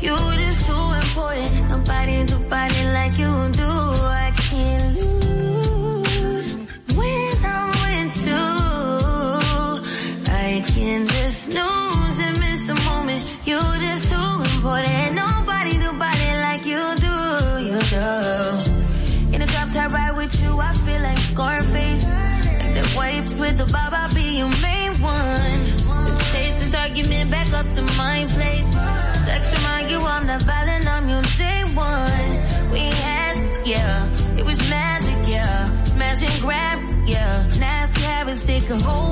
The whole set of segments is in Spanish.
You just too important. Nobody do body like you do. I can't lose when I'm with you. I can't just snooze and miss the moment. You just too important. Nobody do body like you do. You do. In a drop top ride with you, I feel like Scarface. And the wipes with the bob, you I'm not violent, I'm day one. We had, yeah, it was magic, yeah. Smash and grab, yeah. Nasty habits take a hold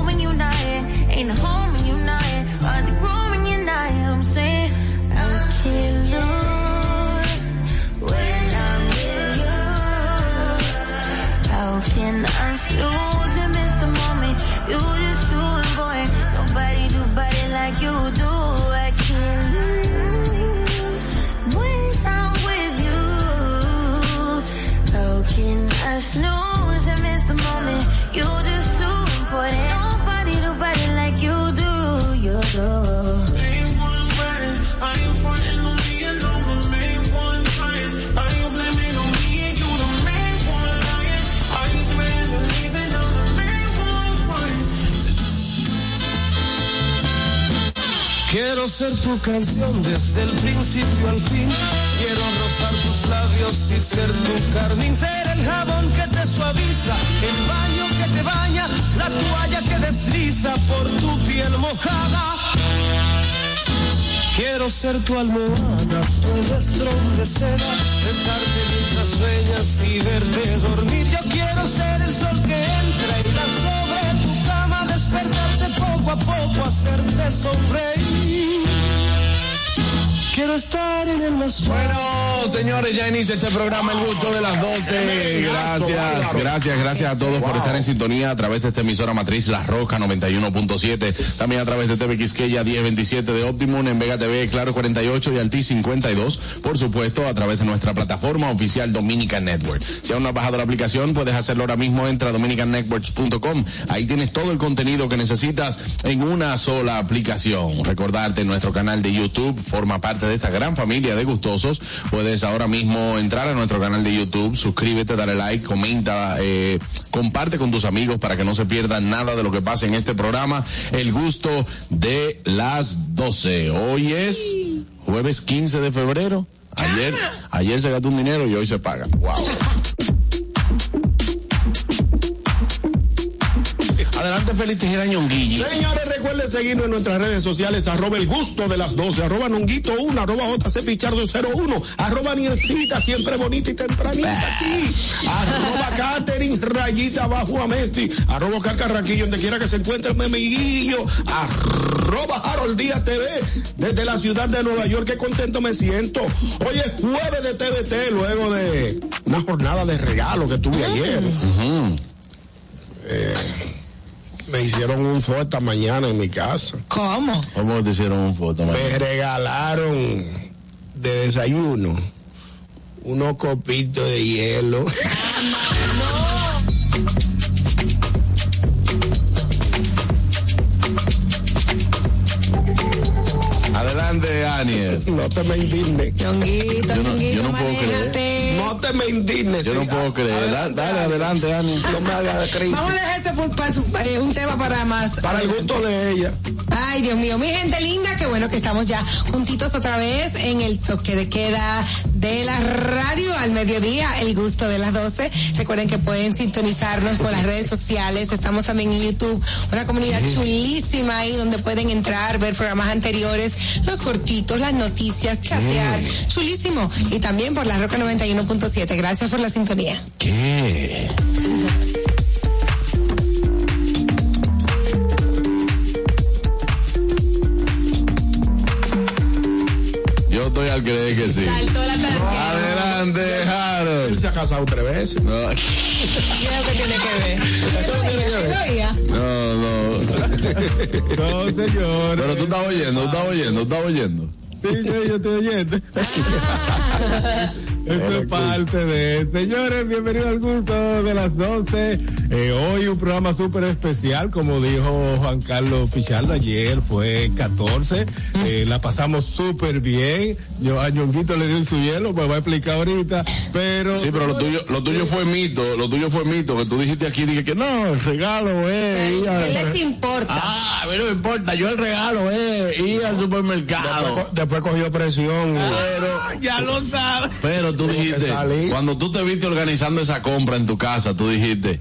ser tu canción desde el principio al fin. Quiero rozar tus labios y ser tu carmín. Ser el jabón que te suaviza, el baño que te baña, la toalla que desliza por tu piel mojada. Quiero ser tu almohada, tu estrón de seda, besarte mientras sueñas y verte dormir. Yo quiero ser el sol que poco a poco, hacerte sonreír. Quiero estar en el más Bueno, señores, ya inicia este programa El Gusto de las 12. Gracias, gracias, gracias a todos por estar en sintonía a través de esta emisora matriz La Roca 91.7. También a través de TV Quisqueya 1027 de Optimum, en Vega TV Claro 48 y Alti 52. Por supuesto, a través de nuestra plataforma oficial Dominican Network. Si aún no has bajado la aplicación, puedes hacerlo ahora mismo. Entra a dominicannetworks.com. Ahí tienes todo el contenido que necesitas en una sola aplicación. Recordarte nuestro canal de YouTube forma parte de esta gran familia de gustosos. Puedes ahora mismo entrar a nuestro canal de YouTube, suscríbete, dale like, comenta, eh, comparte con tus amigos para que no se pierdan nada de lo que pasa en este programa. El gusto de las 12. Hoy es jueves 15 de febrero. Ayer, ayer se gastó un dinero y hoy se paga. Wow. Adelante, feliz Tejeda Ñonguillo. Señores, recuerden seguirnos en nuestras redes sociales, arroba el gusto de las 12, arroba nonguito 1, arroba JC Pichardo 01, arroba Niercita, siempre bonita y tempranita aquí, arroba Catherine, rayita abajo a Mesti, arroba Carcarraquillo, donde quiera que se encuentre el memiguillo, arroba Harold Díaz TV, desde la ciudad de Nueva York, qué contento me siento. Hoy es jueves de TVT, luego de una jornada de regalo que tuve ayer. Eh, me hicieron un foto esta mañana en mi casa. ¿Cómo? ¿Cómo te hicieron un foto, man? Me regalaron de desayuno unos copitos de hielo. Adelante, Aniel. No te me indignes. Ñonguito, Yo no- Ñonguito, yo no puedo manéjate. No te me indignes. Yo no puedo creer. Da- Dale, adelante, Aniel. No me hagas de crisis. Vamos a dejar ese pu- pa- su- eh, un tema para más. Para el gusto de ella. Ay, Dios mío, mi gente linda, qué bueno que estamos ya juntitos otra vez en el toque de queda de la radio al mediodía, el gusto de las 12. Recuerden que pueden sintonizarnos por las redes sociales, estamos también en YouTube, una comunidad chulísima ahí donde pueden entrar, ver programas anteriores, los cortitos, las noticias, chatear, chulísimo. Y también por la Roca 91.7. Gracias por la sintonía. ¿Qué? Yo estoy al creer que sí. Saltó la tarjeta. Adelante, Él Harold. se ha casado tres veces. No, ¿Qué tiene que ver? ¿Él lo oía? no, no. No, señor. Pero tú estás oyendo, tú estás oyendo, tú estás oyendo. Sí, yo, yo estoy oyendo. Eso es parte de. Señores, bienvenidos al gusto de las 12. Eh, hoy un programa súper especial, como dijo Juan Carlos Pichardo ayer, fue 14. Eh, la pasamos súper bien. Yo a Ñonguito le di su hielo, me va a explicar ahorita. Pero. Sí, pero lo tuyo, lo tuyo fue mito, lo tuyo fue mito, que tú dijiste aquí, dije que no, el regalo es ir ¿Qué les importa? Ah, a mí no me importa, yo el regalo es ir al supermercado. Después, después cogió presión. y- Pero, ya lo sabes. pero tú dijiste, cuando tú te viste organizando esa compra en tu casa, tú dijiste,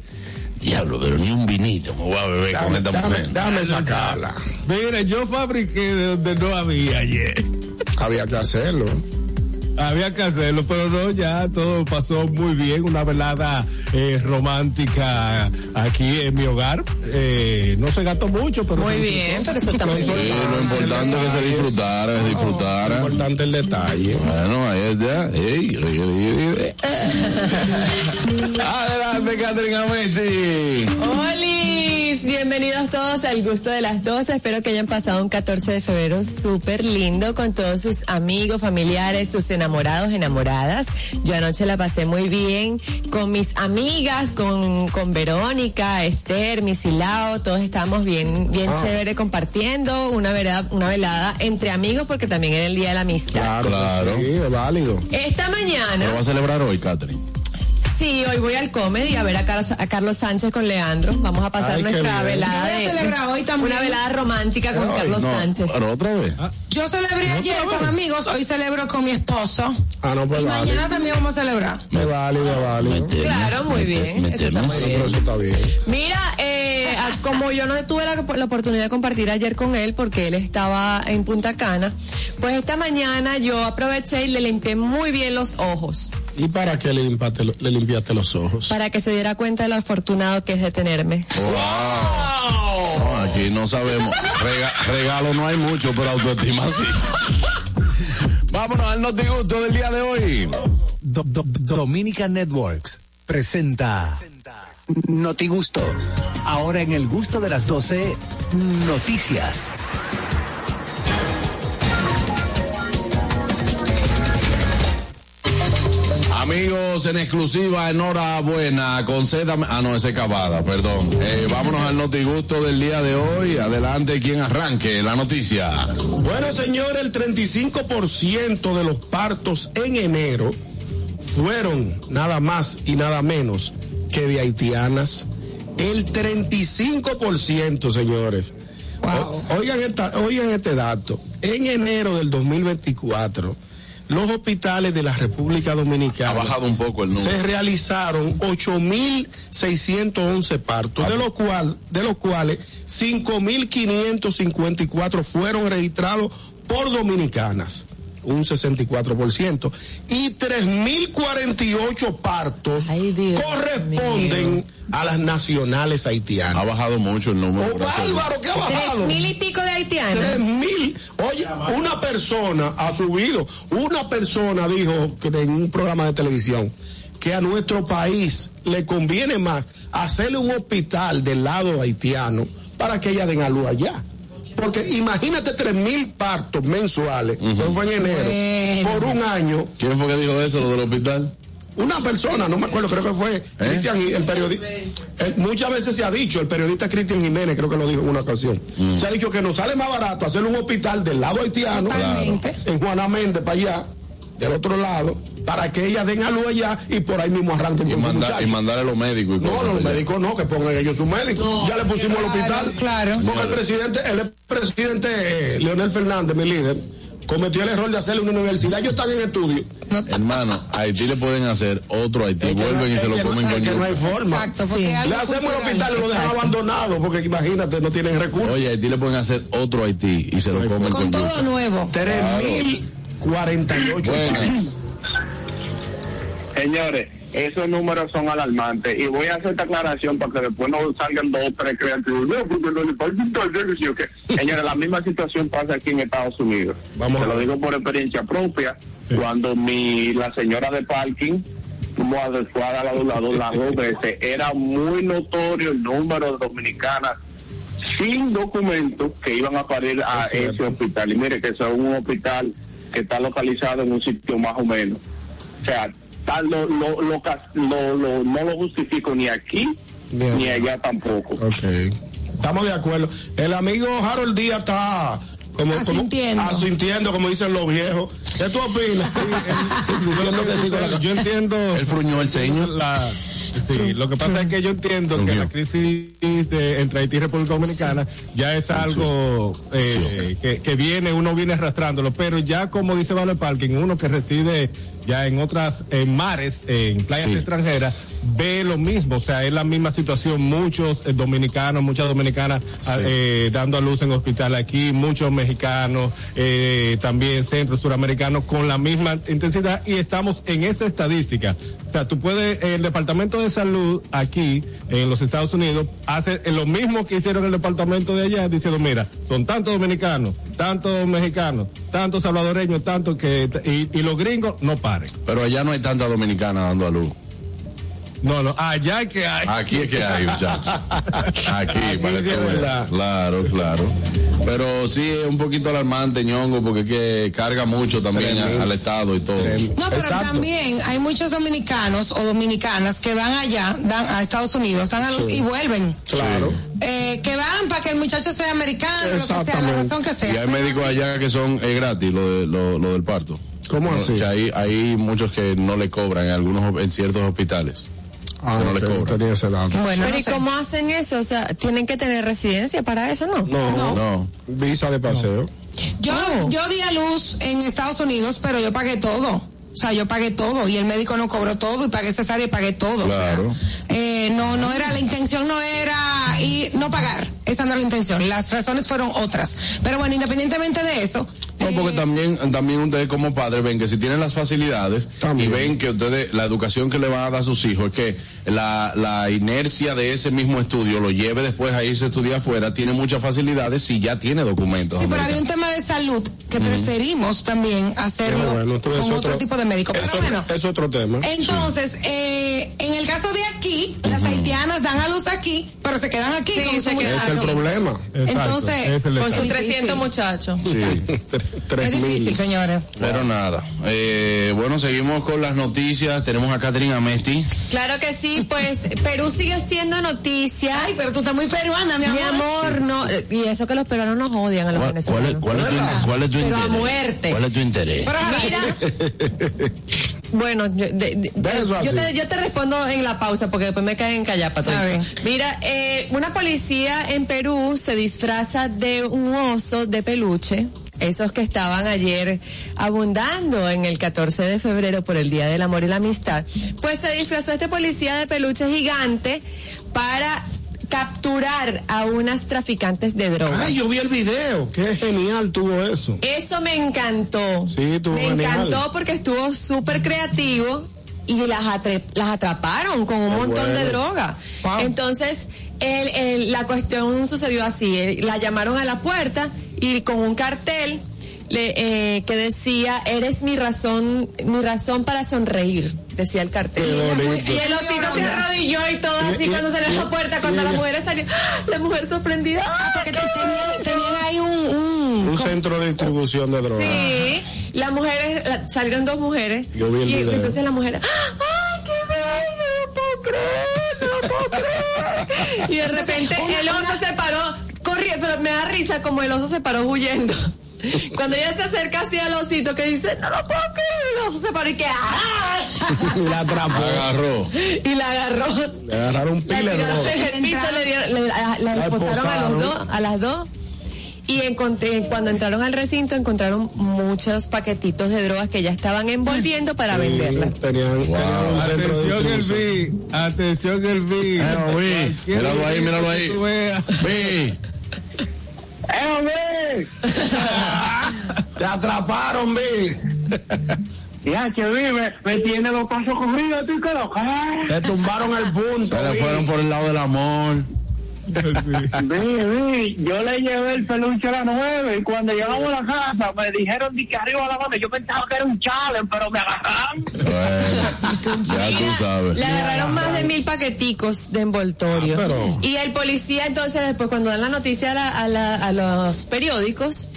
diablo, pero ni un vinito me voy a beber con Dame, esta dame, mujer. dame sacarla. Mira, yo fabriqué de donde no había ayer. Había que hacerlo. Había que hacerlo, pero no, ya todo pasó muy bien. Una velada eh, romántica aquí en mi hogar. Eh, no se gastó mucho, pero. Muy bien, pero eso está muy Sí, bien. lo importante es que se disfrutara, se disfrutara. Importante el detalle. Bueno, ahí está. Ey, ey. Adelante, Catherine Amesti. ¡Holis! Bienvenidos todos al gusto de las 12. Espero que hayan pasado un 14 de febrero súper lindo con todos sus amigos, familiares, sus enamorados, enamoradas. Yo anoche la pasé muy bien con mis amigas, con, con Verónica, Esther, Misilao. Todos estábamos bien, bien chévere compartiendo una velada, una velada entre amigos porque también era el día de la amistad. Claro, Claro. que sí, es válido. Esta ¿Lo mañana. va a celebrar hoy, Catherine? Sí, hoy voy al comedy a ver a Carlos, a Carlos Sánchez con Leandro. Vamos a pasar Ay, nuestra velada de celebrar hoy también. una velada romántica con Ay, Carlos No, Sánchez. pero otra vez. Yo celebré ayer con amigos, hoy celebro con mi esposo. Ah, no, pues Y mañana también vamos a celebrar. Es válido, es válido. Claro, muy bien. Eso está muy Bueno, bien. pero eso está bien. Mira, eh, como yo no tuve la, la oportunidad de compartir ayer con él porque él estaba en Punta Cana, pues esta mañana yo aproveché y le limpié muy bien los ojos ¿Y para qué le limpiaste, lo- le limpiaste los ojos? para que se diera cuenta de lo afortunado que es de tenerme. No, aquí no sabemos. Rega- regalo no hay mucho, pero autoestima sí. Vámonos al notigusto del día de hoy. Do- Do- Dominica Networks presenta Notigusto. Ahora en el gusto de las 12, noticias. Amigos, en exclusiva, enhorabuena, concédame. Ah, no, ese es Cavada, perdón. Eh, vámonos al notigusto del día de hoy. Adelante, quien arranque la noticia. Bueno, señor, el 35% de los partos en enero fueron nada más y nada menos que de haitianas. El 35%, señores. O- oigan, esta- oigan este dato. En enero del 2024, los hospitales de la República Ha Dominicana bajado un poco el número. se realizaron 8.611 partos, de, lo cual, de los cuales 5.554 fueron registrados por dominicanas, un 64%, y 3.048 partos Ay, Dios corresponden a las nacionales Ha haitianas. bajado mucho el número. ¡Oh, bárbaro, qué ha Tres bajado! mil y pico de haitianos. Tres mil. Oye, una persona ha subido. Una persona dijo que en un programa de televisión que a nuestro país le conviene más hacerle un hospital del lado haitiano para que ella den a luz allá. Porque imagínate tres mil partos mensuales, eso fue en enero, por un año. ¿Quién fue que dijo eso, lo del hospital? Una persona, no me acuerdo, creo que fue Cristian, Gi- el periodista. muchas veces se ha dicho, el periodista Cristian Jiménez, creo que lo dijo en una ocasión. Se ha dicho que nos sale más barato hacer un hospital del lado haitiano, Totalmente. en Juana Méndez, para allá, del otro lado, para que ella den a luz allá y por ahí mismo arranquen Y, con manda- y mandarle a los médicos y No, los allá. médicos no, que pongan ellos su médico. ya le pusimos al hospital. claro. Porque el presidente, el presidente eh, Leonel Fernández, mi líder, cometió el error de hacerle una universidad. Ellos están en estudio. Hermano, a Haití le pueden hacer otro Haití. Es que no- Vuelven y es se lo no- comen con que no hay forma. Exacto, Sí. Le hacemos el hospital y lo dejan abandonado porque imagínate, no tienen recursos. Oye, a Haití le pueden hacer otro Haití y se lo comen Con con todo yuca. nuevo. 3.048 Buenas. Señores, esos números son alarmantes y voy a hacer esta aclaración para que después no salgan dos o tres creativos. No, porque no le falta Señores, la misma situación pasa aquí en Estados Unidos. Vamos a lo digo por experiencia propia. Cuando mi la señora de parking fuimos a fue a dar la lado las dos veces, era muy notorio el número de dominicanas sin documentos que iban a parir a Es cierto. ese hospital. Y mire que es un hospital que está localizado en un sitio más o menos. O sea, lo, lo, lo cas- lo- lo- no lo justifico ni aquí Bien. ni allá tampoco. Ok. Estamos de acuerdo. El amigo Harold Díaz está como, como- Asintiendo. asintiendo, como dicen los viejos. ¿Qué tú opinas? Diciendo que sí con la Yo entiendo. Él fruñó el ceño. La, sí, lo que pasa es que yo entiendo que la crisis de- entre Haití y República Dominicana ya es algo eh, que, que viene, uno viene arrastrándolo, pero ya como dice Vale Parking, uno que reside ya en otras en mares, en playas Sí. extranjeras, ve lo mismo, o sea, es la misma situación, muchos eh, dominicanos, muchas dominicanas ah, eh, dando a luz en hospital aquí, muchos mexicanos, eh, también centro suramericanos con la misma intensidad. Y estamos en esa estadística. O sea, tú puedes, el Departamento de Salud aquí en los Estados Unidos hace lo mismo que hicieron el departamento de allá, diciendo, mira, son tantos dominicanos, tantos mexicanos, tantos salvadoreños, tantos que, y, y los gringos no Pero allá no hay tanta dominicana dando a luz. No, no, allá es que hay. Aquí es que hay, muchachos. Aquí, para sí que verdad. Claro, claro. Pero sí es un poquito alarmante, ñongo, porque es que carga mucho también al Estado y todo. No, pero Exacto. también hay muchos dominicanos o dominicanas que van allá, dan a Estados Unidos, dan a luz y vuelven. Claro. Eh, que van para que el muchacho sea americano, lo que sea, la razón que sea. Y hay médicos allá que son es gratis lo, de, lo, lo del parto. ¿Cómo así? Que hay, hay muchos que no le cobran en algunos en ciertos hospitales. Ah, que no le cobran. tenía ese dato. Bueno, Pero no ¿y cómo hacen eso? O sea, tienen que tener residencia para eso, ¿no? No, No. Visa de paseo. Yo, Oh. yo di a luz en Estados Unidos, pero yo pagué todo. O sea, yo pagué todo y el médico no cobró todo y pagué cesárea y pagué todo. Claro. O sea, eh, no, no era, la intención no era y no pagar. Esa no era la intención. Las razones fueron otras. Pero bueno, independientemente de eso. No, porque también, también ustedes como padres ven que si tienen las facilidades También. y ven que ustedes, la educación que le van a dar a sus hijos es que la, la inercia de ese mismo estudio lo lleve después a irse a estudiar afuera, tiene muchas facilidades si ya tiene documentos. Sí, pero había un tema de salud que preferimos también hacerlo bueno, con otro, tipo de médico. Pero es, bueno, es otro tema. entonces, eh, en el caso de aquí, las haitianas dan a luz aquí, pero se quedan aquí Sí, con se su quedan. es el problema. Exacto, Entonces, es el Con sus Difícil. 300 muchachos. Sí. Tres Es difícil, mil. señores. Pero nada. Eh, bueno, seguimos con las noticias. Tenemos a Catherine Amesti. Claro que sí, pues Perú sigue siendo noticia. Ay, pero tú estás muy peruana, mi amor. Mi amor, no, y eso que los peruanos nos odian a los venezolanos. cuál es tu Pero a muerte. es tu interés? Pero, Mira, bueno, yo, de- de- De eso yo te, yo te respondo en la pausa porque después me caen en callapa. A ver. Mira, eh, una policía en Perú se disfraza de un oso de peluche. Esos que estaban ayer abundando en el 14 de febrero por el Día del Amor y la Amistad. Pues se disfrazó este policía de peluche gigante para capturar a unas traficantes de drogas. Ay, yo vi el video. Qué genial tuvo eso. Eso me encantó. Sí, estuvo Me genial. encantó porque estuvo súper creativo y las, las atraparon con un montón de droga. Wow. Entonces, el- el- la cuestión sucedió así. La llamaron a la puerta y con un cartel le, eh, que decía, eres mi razón, mi razón para sonreír, decía el cartel. Y el osito se arrodilló y todo así Y- cuando salió a la puerta, cuando y- la mujer salió, ¡ah! la mujer sorprendida. ¡ah, Porque qué te- tenían, tenían ahí un, un, Un centro de distribución de drogas. Sí, las mujeres, la- salieron dos mujeres. Yo vi el y video. entonces la mujer, ¡ay, qué bello! No puedo creer, no puedo creer. Y de repente el oso se paró, corriendo, pero me da risa como el oso se paró huyendo. Cuando ella se acerca así al osito que dice, no lo puedo creer, el oso se paró y que, ¡ah! Y la atrapó. Agarró. Y la agarró. Le agarraron un La pile de el piso, le, dieron- le- a- la La esposaron a los dos, a las dos. Y encontré, cuando entraron al recinto encontraron muchos paquetitos de drogas que ya estaban envolviendo para Sí, venderlas. Tenían, tenían un centro de Atención, distribución. Elvi. Atención. Eh, vi. Cualquier Míralo ahí, míralo ahí. Vi. ¡Eh, hombre! Te atraparon, vi. Ya, che, vive, me tiene los pasos corridos, tú que lo Te tumbaron el punto. Se le vi. fueron por el lado del amor. Vi, vi, yo le llevé el peluche a las nueve y cuando llegamos a la casa me dijeron de que arriba a la mano, yo pensaba que era un challenge, pero me agarraron. Bueno, ya tú sabes. Le agarraron más de mil paqueticos de envoltorio. Ah, pero- Y el policía entonces después cuando dan la noticia a, la- a la- a los periódicos,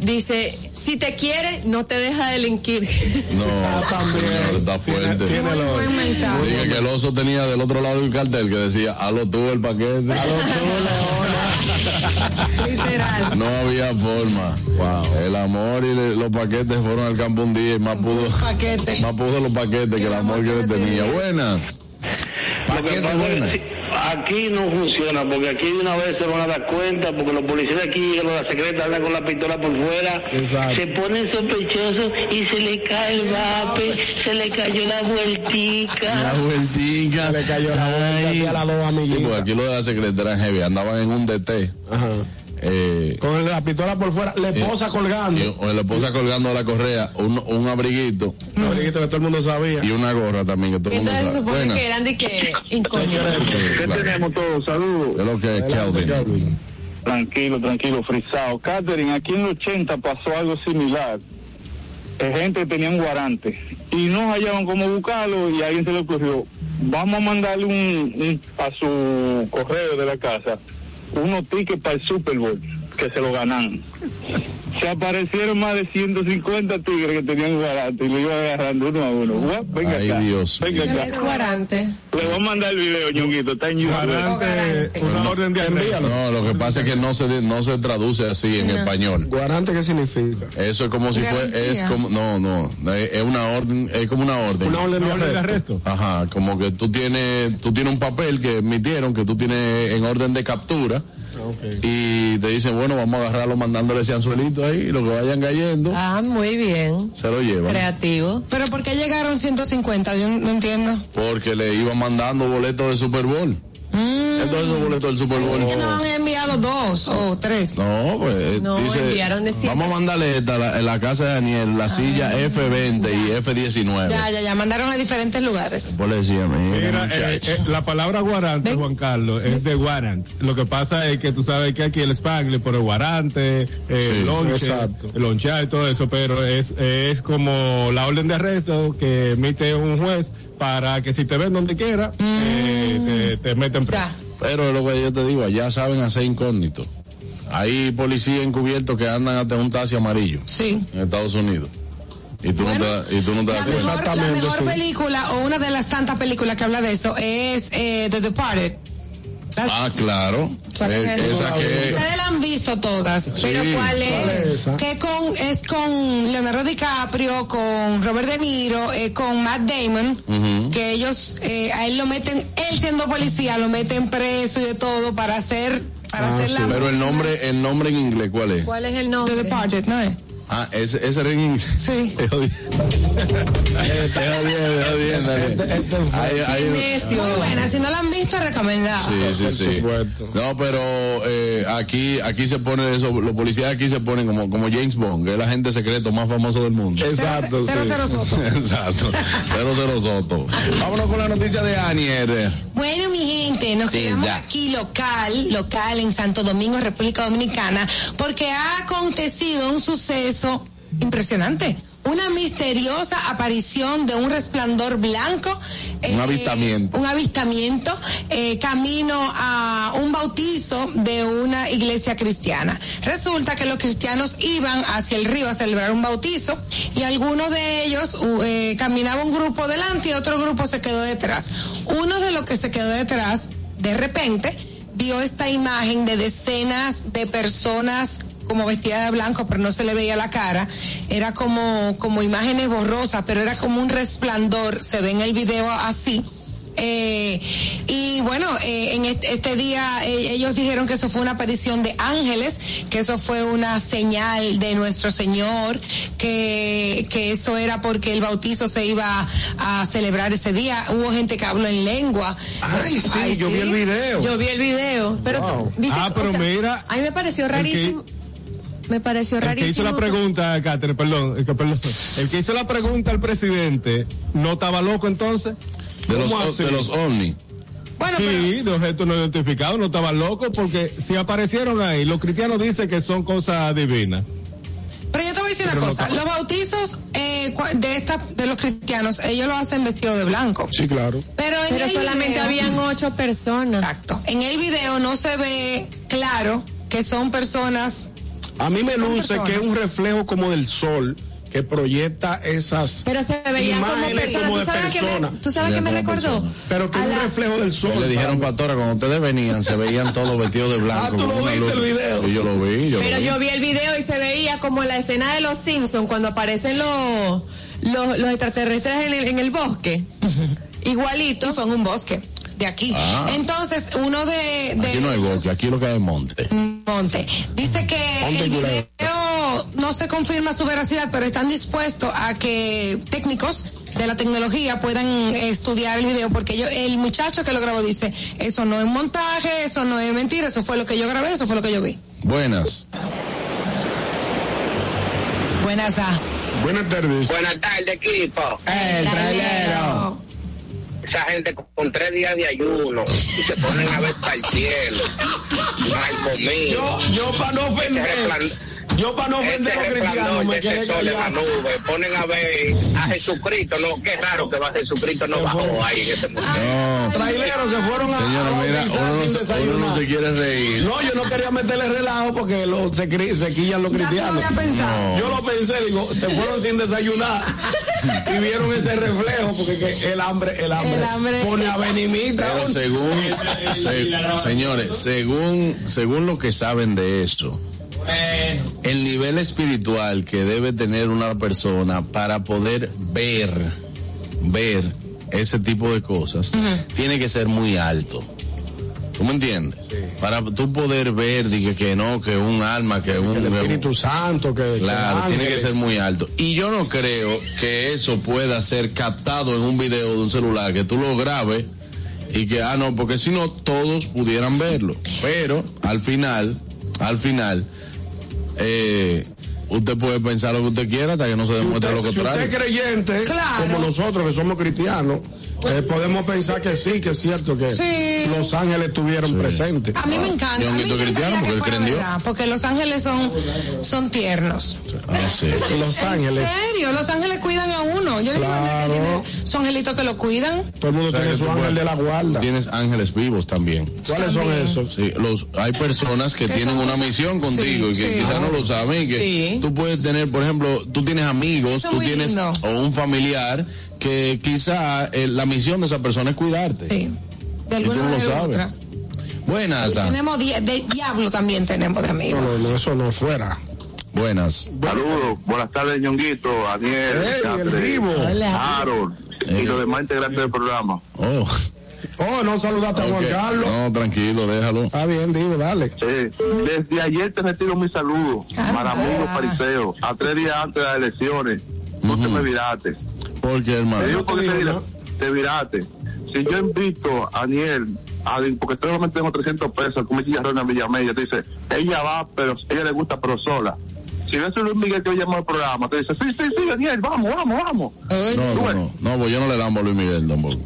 dice, Si te quiere, no te deja delinquir. No, Ah, también. señor, está fuerte. Tiene Muy lo- buen mensaje. Dije que el oso tenía del otro lado del cartel que decía, halo tú el paquete. Literal. No había forma. El amor y le- los paquetes fueron al campo un día y más pudo, Paquete. más pudo los paquetes que el amor que le tenía. Buenas. Lo sí, aquí no funciona, porque aquí de una vez se van a dar cuenta, porque los policías aquí, los de la secreta andan con la pistola por fuera, Exacto. se ponen sospechosos y se le cae el vape, se le cayó la La vueltica. vueltica. Le cayó la así a las dos Sí, amiguitas. porque aquí los de la secretaria heavy andaban en un DT. Ajá. Eh, Con la pistola por fuera, la esposa y, colgando. o la esposa colgando la correa, un, un abriguito Un abriguito que todo el mundo sabía. y una gorra también que todo el mundo Entonces sabe. supone Buenas. que eran de que incómodos. ¿Qué Claro. tenemos todos? Saludos. Es lo que es Adelante. Tranquilo, tranquilo, frisado. Catherine, aquí en los 80 pasó algo similar. Eh, gente tenía un guarante y no hallaban cómo buscarlo y a alguien se le ocurrió, vamos a mandarle un, un- a su correo de la casa unos tickets para el Super Bowl que se lo ganan. Se aparecieron más de 150 tigres que tenían guarante y lo iban agarrando uno a uno. Guap, Venga Ay, acá, Dios venga ¿Qué acá. es guarante? Le voy a mandar el video, ñonguito, está en YouTube. Una orden de arresto. No, lo que pasa es que no se, no se traduce así en español. ¿Guarante qué significa? Eso es como si fue, Garantía. es como, no, no, es una orden, es como una orden. Una orden de Una orden de arresto. arresto. Ajá, como que tú tienes, tú tienes un papel que emitieron, que tú tienes en orden de captura, Y te dicen, bueno, vamos a agarrarlo mandándole ese anzuelito ahí, lo que vayan cayendo, Ah, muy bien. se lo llevan. Creativo. Pero ¿por qué llegaron 150? Yo no entiendo. Porque le iban mandando boletos de Super Bowl. Mm. Entonces esos boletos del Super Bowl. Así que nos han enviado dos o tres. No, pues No, dice, enviaron de vamos a mandarle esta, la, en la casa de Daniel, la silla F20 y F19. Ah, Ya, ya, ya. Mandaron a diferentes lugares. Pues le decía, mira, Mira, eh, eh, la palabra guarante, Juan Carlos, es de warrant. Lo que pasa es que tú sabes que aquí el spangle por el guarante, eh, el lonchar y todo eso, pero es, es como la orden de arresto que emite un juez para que si te ven donde quiera, eh, te, te meten preso. Ya. Pero es lo que yo te digo, allá saben hacer incógnito. Hay policías encubiertos que andan hasta un taxi amarillo Sí. en Estados Unidos. Y tú Bueno, no te, y tú no te La das cuenta. mejor, la mejor sí. película o una de las tantas películas que habla de eso es eh, The Departed. Las- Ah, claro. ¿Cuál es Eh, esa? esa que. Ustedes la han visto todas. Pero Sí. ¿cuál ¿Cuál es? es esa? Que con, es con Leonardo DiCaprio, con Robert De Niro, eh, con Matt Damon, que ellos, eh, a él lo meten, él siendo policía, lo meten preso y de todo para hacer, para Ah, hacer sí. la... Pero el nombre, el nombre en inglés, ¿cuál es? ¿Cuál es el The nombre? Departed, ¿no es? Ah, ese, ese inglés. Sí. Te jodí. Te te. Este- este. Muy buena, si no la han visto, recomendada. Sí, sí, por sí. supuesto. No, pero eh, aquí aquí se pone eso, los policías aquí se ponen como, como James Bond, que es el agente secreto más famoso del mundo. Exacto, Cero, sí. cero, Soto. Exacto. Cero, cero Soto. Vámonos con la noticia de Anier. Bueno, mi gente, nos Sí, quedamos ya. aquí local, local en Santo Domingo, República Dominicana, porque ha acontecido un suceso impresionante. Una misteriosa aparición de un resplandor blanco. Un avistamiento. Un avistamiento eh, camino a un bautizo de una iglesia cristiana. Resulta que los cristianos iban hacia el río a celebrar un bautizo y algunos de ellos eh, caminaba un grupo delante y otro grupo se quedó detrás. Uno de los que se quedó detrás, de repente, vio esta imagen de decenas de personas como vestida de blanco, pero no se le veía la cara. Era como, como imágenes borrosas, pero era como un resplandor. Se ve en el video así. Eh, y bueno, eh, en este, este día eh, ellos dijeron que eso fue una aparición de ángeles, que eso fue una señal de nuestro Señor, que, que eso era porque el bautizo se iba a celebrar ese día. Hubo gente que habló en lengua. Ay, sí, Ay, yo vi el video. Yo vi el video, pero Wow. ¿viste? Ah, pero O sea, mira, A mí me pareció rarísimo. Me pareció El que rarísimo. hizo la pregunta, Catherine, perdón, el que, perdón, el que hizo la pregunta al presidente, ¿no estaba loco entonces? De los, ¿Cómo así? de los ovnis. Bueno, pero Sí, de objetos no identificados, no estaba loco porque si aparecieron ahí, los cristianos dicen que son cosas divinas. Pero yo te voy a decir una no cosa, los bautizos eh, de esta, de los cristianos, ellos lo hacen vestido de blanco. Sí, claro. Pero en Pero el solamente video- habían ocho personas. Exacto. En el video no se ve claro que son personas A mí me luce personas. que es un reflejo como del sol que proyecta esas Pero se veían como imágenes personas. como ¿Tú de sabes a qué me, persona. tú sabes a qué me recordó? personas. Pero que A es un la- reflejo del sol. Le dijeron, pastora, cuando ustedes venían, se veían todos vestidos de blanco. Ah, ¿tú lo viste luz. el video? Sí, yo lo vi. Yo Pero lo vi. yo vi el video y se veía como la escena de los Simpsons cuando aparecen los, los, los extraterrestres en el, en el bosque. Igualito. Y fue en un bosque de aquí. Ah. Entonces, uno de, de Aquí no hay bosque, aquí lo que hay es monte. Monte. Dice que Monte el video no se confirma su veracidad, pero están dispuestos a que técnicos de la tecnología puedan estudiar el video, porque yo, el muchacho que lo grabó dice, eso no es montaje, eso no es mentira, eso fue lo que yo grabé, eso fue lo que yo vi. Buenas. Buenas a. Buenas tardes. Buenas tardes, equipo. El trailero. Esa gente con, tres días de ayuno y se ponen a ver para el cielo. Mal comido. Yo, yo para no ofender, yo para no ofender a los este cristianos resplandor me ese quedé callado. Ponen a ver a Jesucristo. No, qué raro que va Jesucristo no bajó ahí en ese momento. No. Traileros se fueron a, Señora, a mira, uno no, sin se, uno desayunar. no se quiere reír. No, yo no quería meterle relajo porque lo, se, cri- se quillan los cristianos. pensado. Yo lo pensé, digo, se fueron sin desayunar y vieron ese reflejo porque que el hambre, el hambre, El hambre. pone a venimita. Pero según, se- señores, según, según lo que saben de esto, el nivel espiritual que debe tener una persona para poder ver, ver ese tipo de cosas, tiene que ser muy alto. ¿Tú me entiendes? Para tú poder ver, dije que no, que un alma, que un... el Espíritu Santo que Claro, que tiene que ser muy alto. Y yo no creo que eso pueda ser captado en un video de un celular, que tú lo grabes y que, ah, no, porque si no, todos pudieran verlo. Pero al final, al final, eh, usted puede pensar lo que usted quiera hasta que no se Si demuestre usted, lo si usted contrario. es creyente, Claro. como nosotros que somos cristianos, eh, podemos pensar que sí, que es cierto que Sí. los ángeles estuvieron presentes. A mí me encanta. Yo A mí grito me cristiano encantaría porque él verdad, los ángeles son, son tiernos. Ah, sí. Los ángeles, ¿En serio? Los ángeles cuidan a uno. Yo le digo Claro. que tiene su angelito que lo cuidan. todo el mundo O sea, tiene su ángel puedes- de la guarda. Tienes ángeles vivos también. ¿Cuáles son esos? Sí, los, hay personas que tienen son una misión contigo Sí, y que sí. quizás no lo saben y que Sí. tú puedes tener, por ejemplo, tú tienes amigos, Eso es tú tienes lindo. o un familiar que quizá eh, la misión de esa persona es cuidarte. Sí. De Y tú alguna no lo sabes. otra. Buenas, ah. Tenemos di- de diablo también tenemos de amigos. No, no, eso no fuera. buenas. Saludos, buenas tardes, Ñonguito, Daniel, Ey, el Catherine, vivo. Harold y los demás integrantes del programa. Oh, Oh, no saludaste a Juan. Carlos. No, tranquilo, déjalo. Está bien, digo, dale. Sí, desde ayer te retiro mi saludo, Ah. Maramuro Fariseo, a tres días antes de las elecciones. No te me viraste. Porque, Te hermano. digo porque te, vira- te viraste. Si yo invito a Aniel, a, porque solamente tengo 300 pesos, como chillarrón en Villamella, te dice, ella va, pero ella le gusta, pero sola. Si ves a Luis Miguel que hoy llamó al programa, te dice, sí, sí, sí, Daniel, vamos, vamos, vamos. No, no, no, no, pues yo no le damos a Luis Miguel tampoco.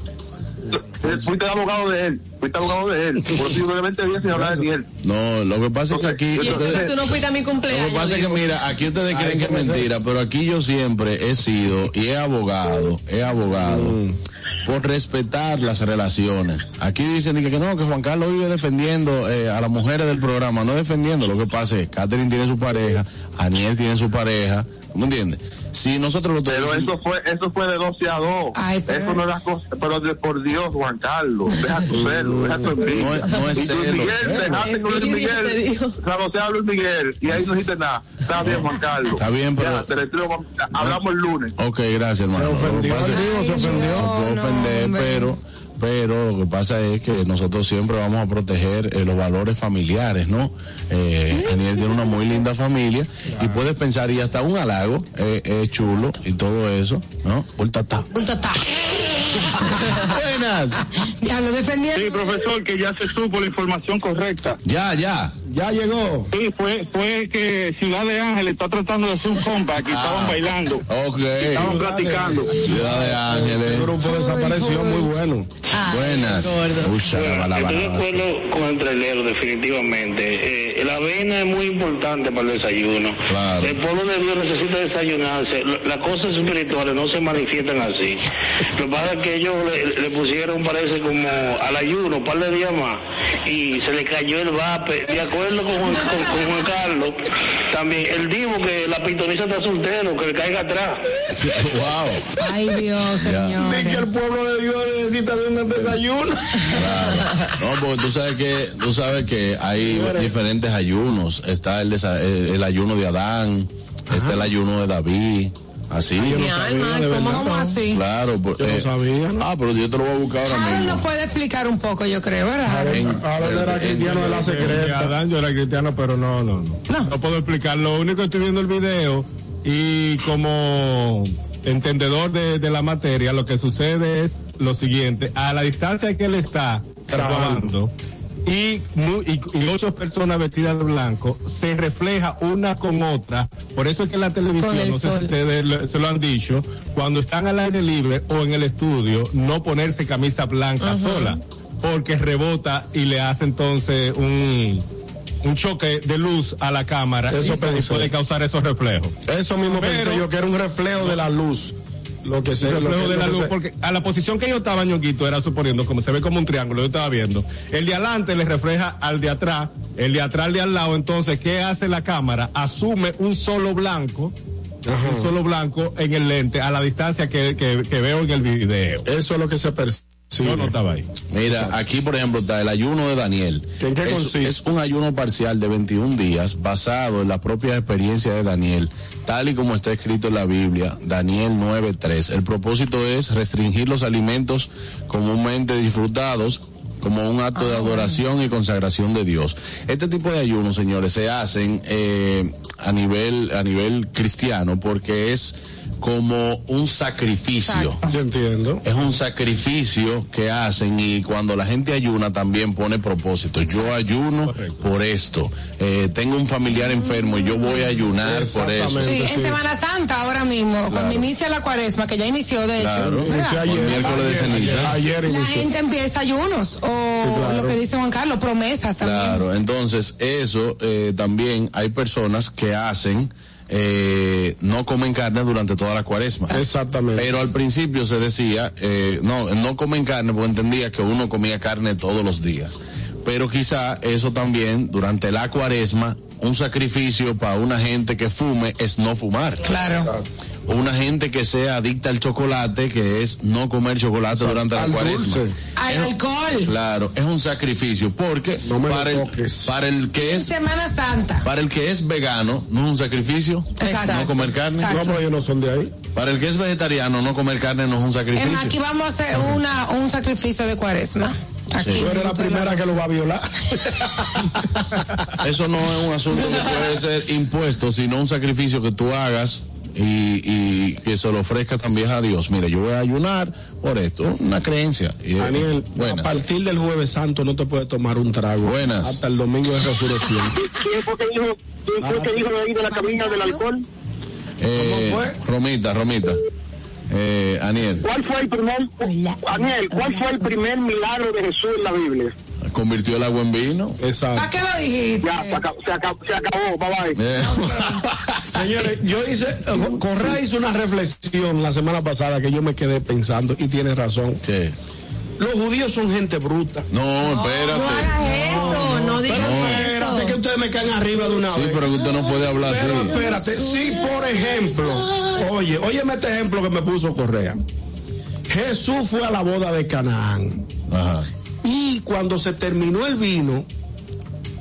Fuiste el abogado de él, fuiste el abogado de él. Por simplemente días sin hablar de él. No, lo que pasa es que aquí. Tú no fuiste a mi Lo cumpleaños. que pasa es que, mira, aquí ustedes creen que es mentira, pero aquí yo siempre he sido y he abogado, he abogado por respetar las relaciones. Aquí dicen que, que no, que Juan Carlos vive defendiendo eh, a las mujeres del programa, no defendiendo. Lo que pasa es que Catherine tiene su pareja, Aniel tiene su pareja, ¿me entiendes? Si nosotros lo Pero tenemos. eso fue, eso fue de 12 a 2. Ay, pero- Eso no es la cosa, pero de, por Dios, Juan Carlos, deja tu celo, deja tu envidia. No es- no es celo. Miguel, dejaste con Luis Miguel, digo. sabotea a Luis Miguel, y ahí no dijiste nada. Está bien, Juan Carlos. Está bien, pero- Ya, te retiro, hablamos el lunes. Ok, gracias, hermano. Se ofendió vivo, se Ay, ofendió. no. se puede ofender, hombre. pero pero lo que pasa es que nosotros siempre vamos a proteger eh, los valores familiares, ¿no? Eh, Aniel tiene una muy linda familia y puedes pensar, y hasta un halago eh, es chulo y todo eso, ¿no? Por tatá. Buenas. Ya lo defendieron. profesor, que ya se supo la información correcta. Ya, ya. Ya llegó. Sí, fue, fue que Ciudad de Ángeles está tratando de hacer un comeback y estaban bailando, Ok. estaban platicando. Ciudad de El Ángeles. grupo desapareció muy bueno. Buenas. Uy, shalabala, Estoy de acuerdo con el trailero, definitivamente. Eh, la avena es muy importante para el desayuno. Claro. El pueblo de Dios necesita desayunarse. Las cosas espirituales no se manifiestan así. Lo que pasa es que ellos le, le pusieron, parece, como al ayuno, un par de días más, y se le cayó el vape. De acuerdo con, Juan- con- con Juan Carlos, también él dijo que la pitoniza está soltero, que le caiga atrás. wow. Ay, Dios, Di que señor. el pueblo de Dios necesita de un desayuno. No, porque tú sabes que, tú sabes que hay diferentes ayunos. Está el, el, el ayuno de Adán, está el ayuno de David, así. Mi alma, ¿cómo, ¿cómo así? Claro, por- Yo no eh, sabía, ¿no? Ah, pero yo te lo voy a buscar ahora Harold mismo. nos puede explicar un poco, yo creo, ¿verdad? Ahora era cristiano de la secreta. Adán, yo era cristiano, pero no, no, no. No. No puedo explicar. Lo único que estoy viendo el video y como entendedor de, de la materia, lo que sucede es lo siguiente. A la distancia que él está Grabando. grabando y, y, y ocho personas vestidas de blanco, se refleja una con otra. Por eso es que en la televisión, el no sé sol. si ustedes lo- se lo han dicho, cuando están al aire libre o en el estudio, no ponerse camisa blanca sola, porque rebota y le hace entonces un, un choque de luz a la cámara Eso y pensé. puede causar esos reflejos. Eso mismo Pero- pensé yo, que era un reflejo de la luz. Lo que se, lo reflejo que- de lo la luz, se- porque a la posición que yo estaba, ñonguito, era suponiendo, como se ve como un triángulo, yo estaba viendo. El de adelante le refleja al de atrás, el de atrás al de al lado, entonces, ¿qué hace la cámara? Asume un solo blanco, un solo blanco en el lente, a la distancia que, que, que veo en el video. Eso es lo que se percibe. Yo no estaba ahí. Mira, aquí por ejemplo está el ayuno de Daniel. ¿En qué es, consiste? es un ayuno parcial de 21 días basado en la propia experiencia de Daniel, tal y como está escrito en la Biblia, Daniel 9.3. El propósito es restringir los alimentos comúnmente disfrutados como un acto de adoración y consagración de Dios. Este tipo de ayunos, señores, se hacen eh, a nivel a nivel cristiano porque es como un sacrificio Yo entiendo. es un sacrificio que hacen y cuando la gente ayuna también pone propósito. Yo ayuno Correcto. por esto. Eh, tengo un familiar enfermo y yo voy a ayunar por eso. Sí, en sí. Semana Santa ahora mismo, cuando inicia la cuaresma, que ya inició de hecho, Claro. ayer, miércoles de ayer, ceniza. Ayer, la gente empieza ayunos o claro. lo que dice Juan Carlos, promesas también. Claro, entonces eso eh, también hay personas que hacen eh, no comen carne durante toda la cuaresma. Exactamente. Pero al principio se decía, eh, no, no comen carne porque entendía que uno comía carne todos los días. Pero quizá eso también, durante la cuaresma, un sacrificio para una gente que fume es no fumar. Claro. Una gente que sea adicta al chocolate, que es no comer chocolate durante la cuaresma. dulce. Al Es- alcohol. Claro, es un sacrificio porque No para, el, para el que es Semana Santa. para el que es vegano no es un sacrificio Exacto. no comer carne. Exacto. No, pero ellos no son de ahí. Para el que es vegetariano no comer carne no es un Es sacrificio. más, aquí vamos a hacer una, un sacrificio de cuaresma. Aquí. Tú eres la primera que lo va a violar. Eso no es un asunto que puede ser impuesto, sino un sacrificio que tú hagas y, y que se lo ofrezca también a Dios. Mira, yo voy a ayunar por esto, una creencia. Y, Daniel, a buenas. partir del jueves santo no te puedes tomar un trago. Buenas. Hasta el domingo de resurrección. ¿Quién fue que dijo, quién fue que dijo de ahí de la cabina del alcohol? Eh, ¿Cómo fue? Romita, Romita. Eh, Aniel, ¿Cuál fue el primer, Daniel, cuál fue el primer milagro de Jesús en la Biblia? Convirtió el agua en vino. ¿Para Exacto. qué lo dijiste? Ya, se acabó, se acabó, se acabó bye bye. Eh, Señores, yo hice, eh, Correa hizo una reflexión la semana pasada que yo me quedé pensando y tiene razón. ¿Qué? Los judíos son gente bruta. No, No espérate. hagas eso, no digas Pero espérate que ustedes me caen arriba de una Sí, vez. pero que usted no puede hablar Pero así. espérate, si por ejemplo, oye, óyeme este ejemplo que me puso Correa. Jesús fue a la boda de Canaán Ajá. Y cuando se terminó el vino,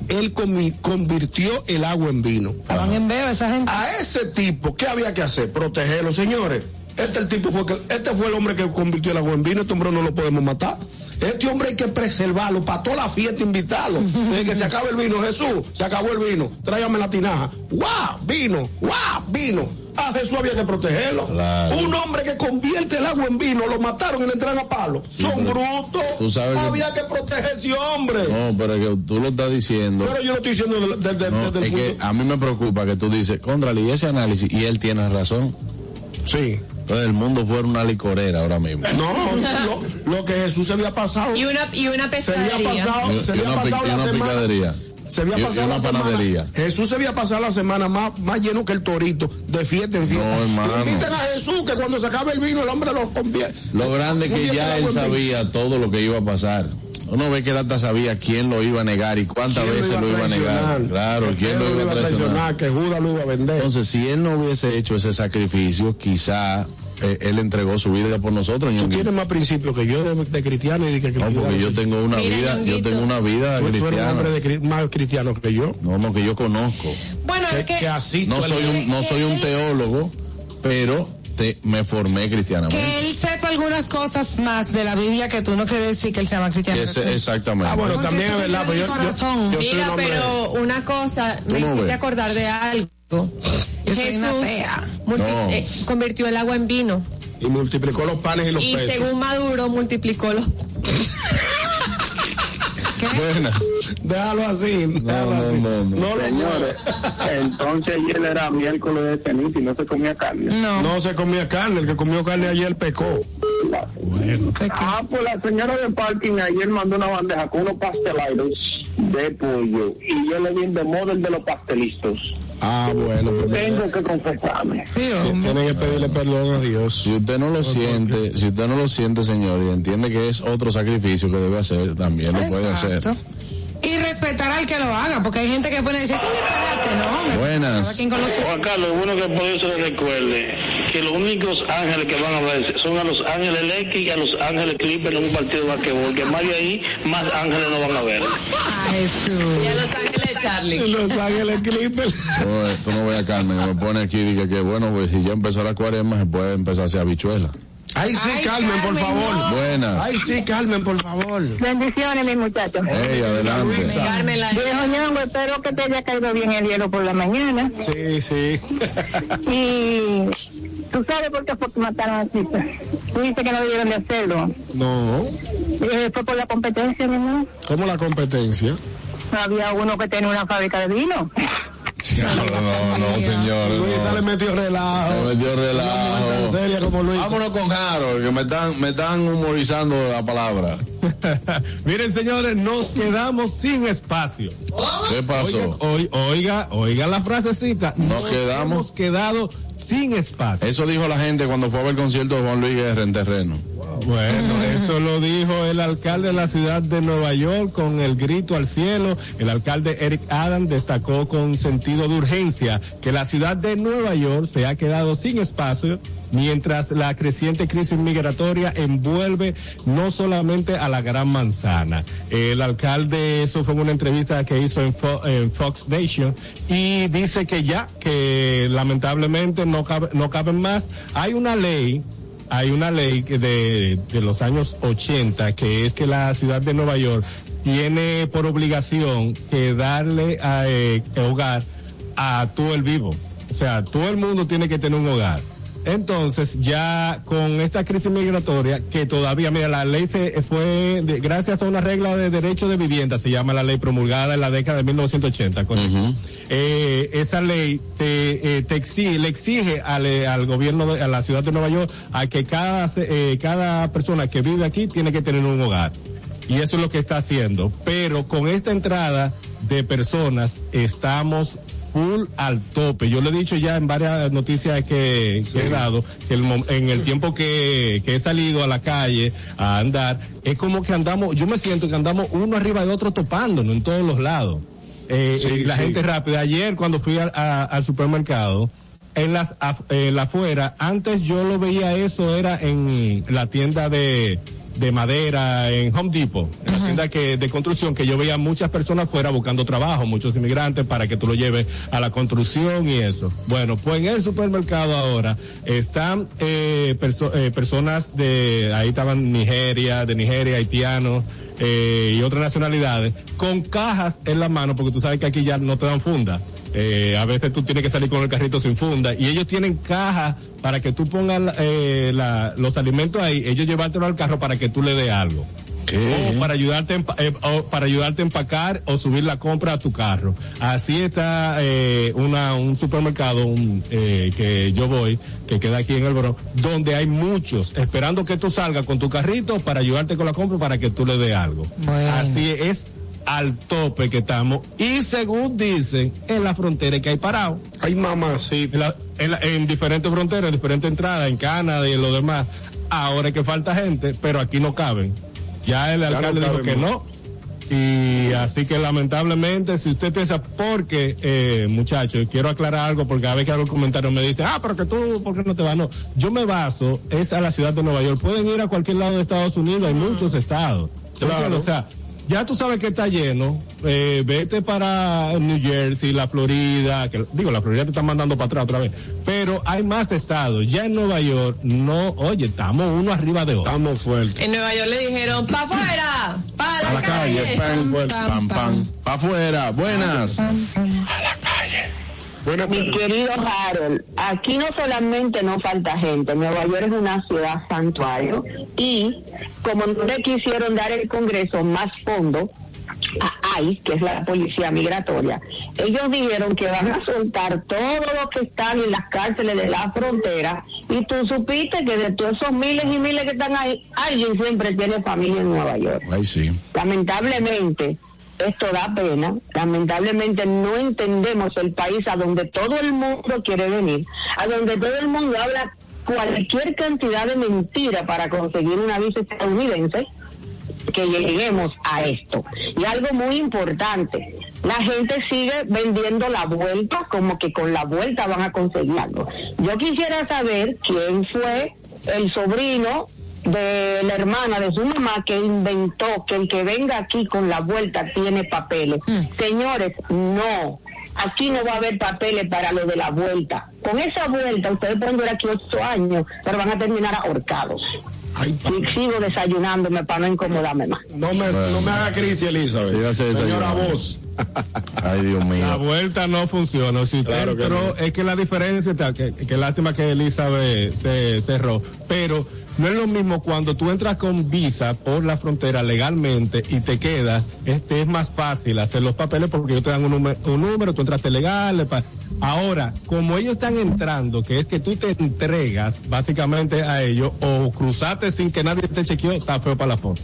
él convirtió el agua en vino. Estaban en veo esa gente. A ese tipo, ¿qué había que hacer? Protegerlo, señores. Este el tipo fue que, este fue el hombre que convirtió el agua en vino, este hombre no lo podemos matar. Este hombre hay que preservarlo, para toda la fiesta invitarlo. Desde que se acabe el vino, Jesús, se acabó el vino, tráigame la tinaja. ¡Guau! Vino, ¡guau! Vino. A Jesús había que protegerlo. Claro. Un hombre que convierte el agua en vino, lo mataron y le entran a palo. Son brutos. tú sabes que- había que proteger a ese hombre. No, pero es que tú lo estás diciendo. Pero yo lo estoy diciendo desde, desde- No, desde es que a mí me preocupa que tú dices, contra y ese análisis, y él tiene razón. Sí. Entonces el mundo fuera una licorera ahora mismo. No, lo, lo que Jesús se había pasado. Y una, y una Se había pescadería. pasado, Y- se y había una, pasado la semana. picadería. Se había pasado la semana. panadería. Jesús se había pasado la semana más, más lleno que el torito, de fiesta en fiesta. No. Inviten a Jesús que cuando se acabe el vino el hombre lo convierte. Lo grande que ya él sabía todo lo que iba a pasar. Uno ve que él hasta sabía quién lo iba a negar y cuántas ¿Quién veces lo iba a negar. Claro, Que quién lo Pedro iba a traicionar. que Judas lo iba a vender. Entonces, si él no hubiese hecho ese sacrificio, quizá eh, él entregó su vida por nosotros. Tú tienes más principios que yo de, de cristiano y de que No, porque yo tengo una Mira, vida, yo tengo una vida Tú, tú eres un cristiana. hombre de más cristiano que yo. No, no, que yo conozco. Bueno, Que, es que, No soy un, no soy un teólogo, pero te, me formé cristianamente. que él sepa algunas cosas más de la Biblia que tú no quieres decir que él sea más cristiano. Ese- exactamente. Ah, bueno, Porque también es verdad, pero yo, el yo, soy un Mira, hombre. pero una cosa, me hiciste ves? acordar de algo. Yo soy Jesús una No. eh, convirtió el agua en vino Y multiplicó los panes y los y peces. según Maduro multiplicó los ¿Qué? Buenas. Déjalo así, déjalo no, así. no, no. Señores, entonces ayer era miércoles de ceniza y no se comía carne. No. No se comía carne, el que comió carne ayer pecó. ¿de qué? Ah, pues la señora de parking ayer mandó una bandeja con unos pastelitos de pollo y yo le di de model de los pastelistas. Ah, bueno, pues Tengo que confesarme. Sí, tiene que pedirle perdón a Dios. Si usted no lo siente, si usted no lo siente, señor, y entiende que es otro sacrificio que debe hacer, también lo puede hacer. Y respetar al que lo haga, porque hay gente que pone decir, es un disparate, ¿no? Me- Buenas. Juan Carlos, bueno que por eso le recuerde que los únicos ángeles que van a ver son a los ángeles X y a los ángeles Clippers en un partido de basquetbol, que más de ahí, más ángeles no van a ver. Ah, Jesús. y a Los Ángeles Charlie. Los Ángeles Clippers. Tú no veas Carmen, que me pone aquí y dice que bueno, pues si ya empezó la cuaresma, se puede empezar a hacer habichuela. Ay, sí, Ay, Carmen, por favor. no. Buenas. Ay, sí, Carmen, por favor. Bendiciones, mis muchachos. Ey, adelante. Carmen, la- Viejo Ñongo, espero que te haya caído bien el hielo por la mañana. Sí, sí. Y tú sabes por qué fue que mataron a Tita. Tú dices que no debieron de hacerlo. No, Eh, fue por la competencia, mi hermano. como la competencia. Había uno que tenía una fábrica de vino. No, no, no, señor. Luisa no. le metió relajo. Me metió relajo. seria como Luisa. Vámonos con Harold, que me están, me están humorizando la palabra. Miren, señores, nos quedamos sin espacio. ¿Qué pasó? Oiga, oiga, oiga la frasecita. Nos quedamos- hemos quedado sin espacio. Eso dijo la gente cuando fue a ver el concierto de Juan Luis Guerra en terreno. Bueno, eso lo dijo el alcalde de la ciudad de Nueva York con el grito al cielo. El alcalde Eric Adams destacó con sentido de urgencia que la ciudad de Nueva York se ha quedado sin espacio mientras la creciente crisis migratoria envuelve no solamente a la gran manzana. El alcalde, eso fue una entrevista que hizo en, Fo- en Fox Nation y dice que ya, que lamentablemente no, cabe- caben más. Hay una ley hay una ley de, de los años 80 que es que la ciudad de Nueva York tiene por obligación que darle a, eh, hogar a todo el vivo. O sea, todo el mundo tiene que tener un hogar. Entonces, ya con esta crisis migratoria, que todavía, mira, la ley se fue, de- gracias a una regla de derecho de vivienda, se llama la ley promulgada en la década de 1980, correcto. Eh, esa ley te, eh, te exige, le exige al, eh, al gobierno, de, a la ciudad de Nueva York, a que cada, eh, cada persona que vive aquí tiene que tener un hogar. Y eso es lo que está haciendo. Pero con esta entrada de personas, estamos full al tope. Yo lo he dicho ya en varias noticias que, que he dado, que el en el tiempo que, que he salido a la calle a andar, es como que andamos, yo me siento que andamos uno arriba de otro topándonos en todos los lados. Eh, Sí, eh, la sí. gente rápida. Ayer cuando fui al, a- al supermercado, en las af- en la afuera, antes yo lo veía eso, era en la tienda de, de madera, en Home Depot, en la tienda que, de construcción, que yo veía muchas personas fuera buscando trabajo, muchos inmigrantes para que tú lo lleves a la construcción y eso. Bueno, pues en el supermercado ahora están eh, perso- eh, personas de, ahí estaban Nigeria, de Nigeria, haitianos, eh, y otras nacionalidades, con cajas en la mano, porque tú sabes que aquí ya no te dan funda. Eh, a veces tú tienes que salir con el carrito sin funda y ellos tienen cajas para que tú pongas eh, los alimentos ahí, ellos llevártelo al carro para que tú le des algo. O para ayudarte, a eh, o para ayudarte a empacar o subir la compra a tu carro. Así está eh, una, un supermercado un, eh, que yo voy, que queda aquí en el Bronx, donde hay muchos esperando que tú salgas con tu carrito para ayudarte con la compra para que tú le des algo. Bueno. Así es al tope que estamos y según dicen en la frontera que hay parado Ay, mamá, sí. en, la- en la- en diferentes fronteras, en diferentes entradas, en Canadá y en lo demás. Ahora es que falta gente, pero aquí no caben. Ya el alcalde dijo que no. Y así que lamentablemente, si usted piensa, porque, eh, muchachos, quiero aclarar algo, porque a veces que hago comentarios me dicen, ah, pero que tú, ¿por qué no te vas? No, yo me baso, es a la ciudad de Nueva York. Pueden ir a cualquier lado de Estados Unidos, hay muchos estados. ¿Te Claro. O sea, ya tú sabes que está lleno, eh, vete para New Jersey, la Florida, que digo, la Florida te están mandando para atrás otra vez, pero hay más estados. Ya en Nueva York, no, oye, estamos uno arriba de otro. Estamos fuertes. En Nueva York le dijeron, pa' afuera, pa' la, A la calle, calle. pam, pam, pam, pa' afuera, buenas. Buenas Mi tardes. querido Harold, aquí no solamente no falta gente, Nueva York es una ciudad santuario y como no le quisieron dar el Congreso más fondo a ICE, que es la policía migratoria, ellos dijeron que van a soltar todos los que están en las cárceles de la frontera y tú supiste que de todos esos miles y miles que están ahí, alguien siempre tiene familia en Nueva York. Ay, sí. Lamentablemente, esto da pena. Lamentablemente no entendemos el país a donde todo el mundo quiere venir, a donde todo el mundo habla cualquier cantidad de mentira para conseguir una visa estadounidense que lleguemos a esto. Y algo muy importante, la gente sigue vendiendo la vuelta como que con la vuelta van a conseguir algo. Yo quisiera saber quién fue el sobrino de la hermana de su mamá que inventó que el que venga aquí con la vuelta tiene papeles. Señores, no. Aquí no va a haber papeles para lo de la vuelta. Con esa vuelta ustedes pueden durar aquí ocho años, pero van a terminar ahorcados. Ay, Y sigo desayunándome para no incomodarme más. no me, no me haga crisis, Elizabeth. Sí, Señora voz. Ay, Dios La mío. vuelta no funciona. Si usted Claro que entró, no. es que la diferencia está, que, que lástima que Elizabeth se cerró, pero no es lo mismo cuando tú entras con visa por la frontera legalmente y te quedas, este es más fácil hacer los papeles porque ellos te dan un número, un número tú entraste legal. Ahora, como ellos están entrando, que es que tú te entregas básicamente a ellos o cruzaste sin que nadie te chequeó, está feo para la foto.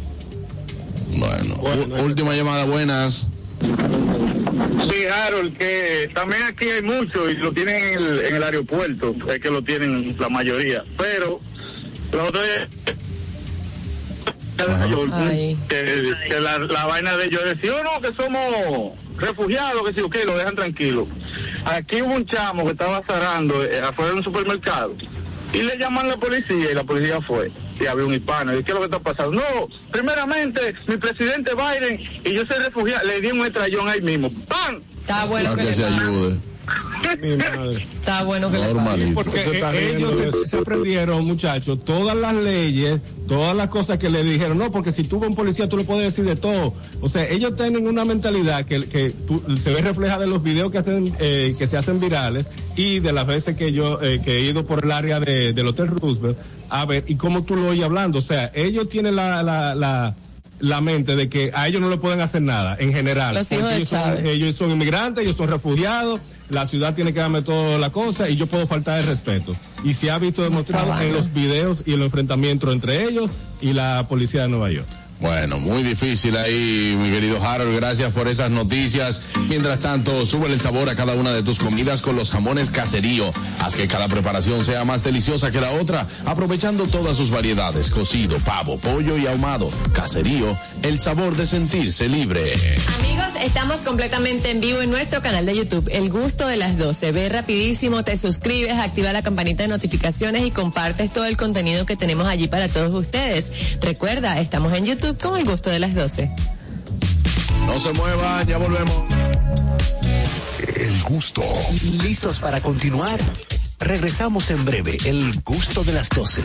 Bueno, última llamada, buenas. Sí, Harold, que también aquí hay mucho y lo tienen en el, en el aeropuerto, es que lo tienen la mayoría, pero los otros Ay. que, que la, la vaina de ellos decir, oh no, que somos refugiados, que sí, ok, lo dejan tranquilo. Aquí hubo un chamo que estaba zarando eh, afuera de un supermercado y le llaman a la policía y la policía fue y había un hispano. ¿Y qué es lo que está pasando? No, primeramente, mi presidente Biden y yo soy refugiado, le di un estrellón ahí mismo. ¡Pam! Está bueno que, que le se pase. ayude. Mi madre. Está bueno que le pase. Normalito. Porque Se ellos se, aprendieron, muchachos, todas las leyes, todas las cosas que le dijeron, no, porque si tú con policía tú le puedes decir de todo. O sea, ellos tienen una mentalidad que, que tú- se ve reflejada en los videos que hacen, eh, que se hacen virales y de las veces que yo eh, que he ido por el área de- del Hotel Roosevelt a ver y cómo tú lo oyes hablando. O sea, ellos tienen la, la, la la mente de que a ellos no le pueden hacer nada en general. Los hijos Porque de ellos son- ellos son inmigrantes, ellos son refugiados, la ciudad tiene que darme toda la cosa y yo puedo faltar el respeto. Y se ha visto demostrado en los videos y en los enfrentamientos entre ellos y la policía de Nueva York. Bueno, muy difícil ahí, mi querido Harold. Gracias por esas noticias. Mientras tanto, sube el sabor a cada una de tus comidas con los jamones caserío. Haz que cada preparación sea más deliciosa que la otra, aprovechando todas sus variedades: cocido, pavo, pollo y ahumado. Caserío, el sabor de sentirse libre. Amigos, estamos completamente en vivo en nuestro canal de YouTube, El Gusto de las 12. Ve rapidísimo, te suscribes, activa la campanita de notificaciones y compartes todo el contenido que tenemos allí para todos ustedes. Recuerda, estamos en YouTube con El Gusto de las 12. No se muevan, ya volvemos. El gusto. ¿Listos para continuar? Regresamos en breve. El gusto de las 12.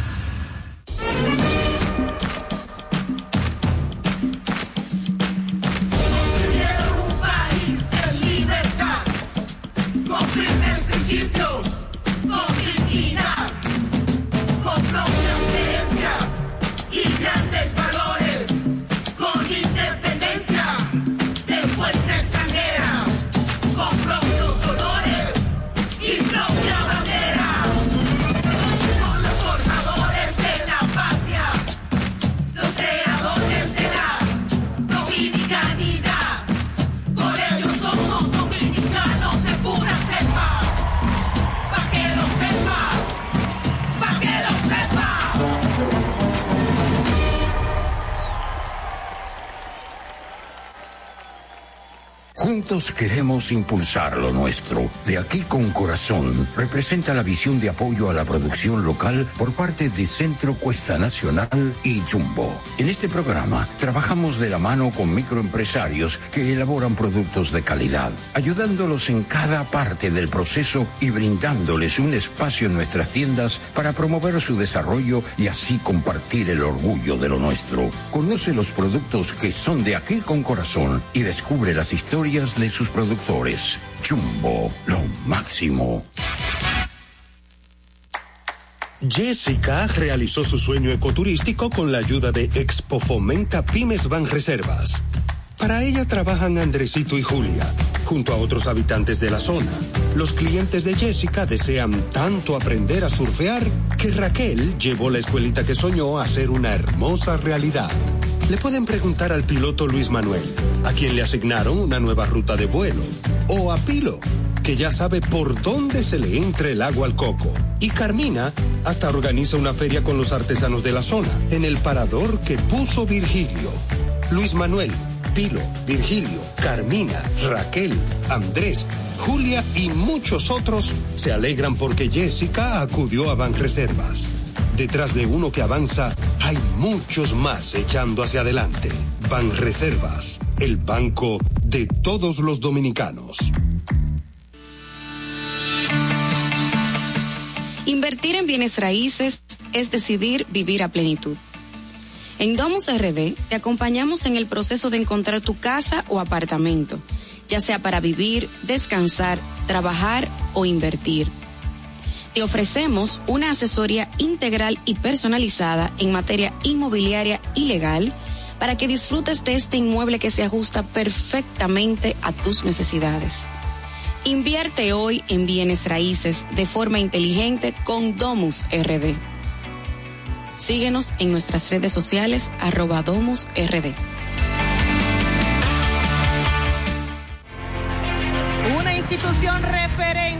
Queremos impulsar lo nuestro. De aquí con corazón representa la visión de apoyo a la producción local por parte de Centro Cuesta Nacional y Jumbo. En este programa trabajamos de la mano con microempresarios que elaboran productos de calidad, ayudándolos en cada parte del proceso y brindándoles un espacio en nuestras tiendas para promover su desarrollo y así compartir el orgullo de lo nuestro. Conoce los productos que son de aquí con corazón y descubre las historias de sus productores. Jumbo, lo máximo. Jessica realizó su sueño ecoturístico con la ayuda de Expo Fomenta Pymes Van Reservas. Para ella trabajan Andresito y Julia, junto a otros habitantes de la zona. Los clientes de Jessica desean tanto aprender a surfear que Raquel llevó la escuelita que soñó a ser una hermosa realidad. Le pueden preguntar al piloto Luis Manuel, a quien le asignaron una nueva ruta de vuelo, o a Pilo, que ya sabe por dónde se le entra el agua al coco. Y Carmina hasta organiza una feria con los artesanos de la zona, en el parador que puso Virgilio. Luis Manuel, Pilo, Virgilio, Carmina, Raquel, Andrés, Julia y muchos otros se alegran porque Jessica acudió a Banreservas. Detrás de uno que avanza, hay muchos más echando hacia adelante. Banreservas, el banco de todos los dominicanos. Invertir en bienes raíces es decidir vivir a plenitud. En Domus RD te acompañamos en el proceso de encontrar tu casa o apartamento, ya sea para vivir, descansar, trabajar o invertir. Te ofrecemos una asesoría integral y personalizada en materia inmobiliaria y legal para que disfrutes de este inmueble que se ajusta perfectamente a tus necesidades. Invierte hoy en bienes raíces de forma inteligente con Domus RD. Síguenos en nuestras redes sociales arroba Domus RD.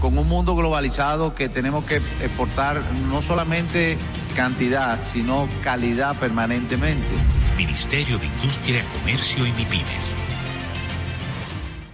con un mundo globalizado que tenemos que exportar no solamente cantidad, sino calidad permanentemente. Ministerio de Industria, Comercio y MIPIMES.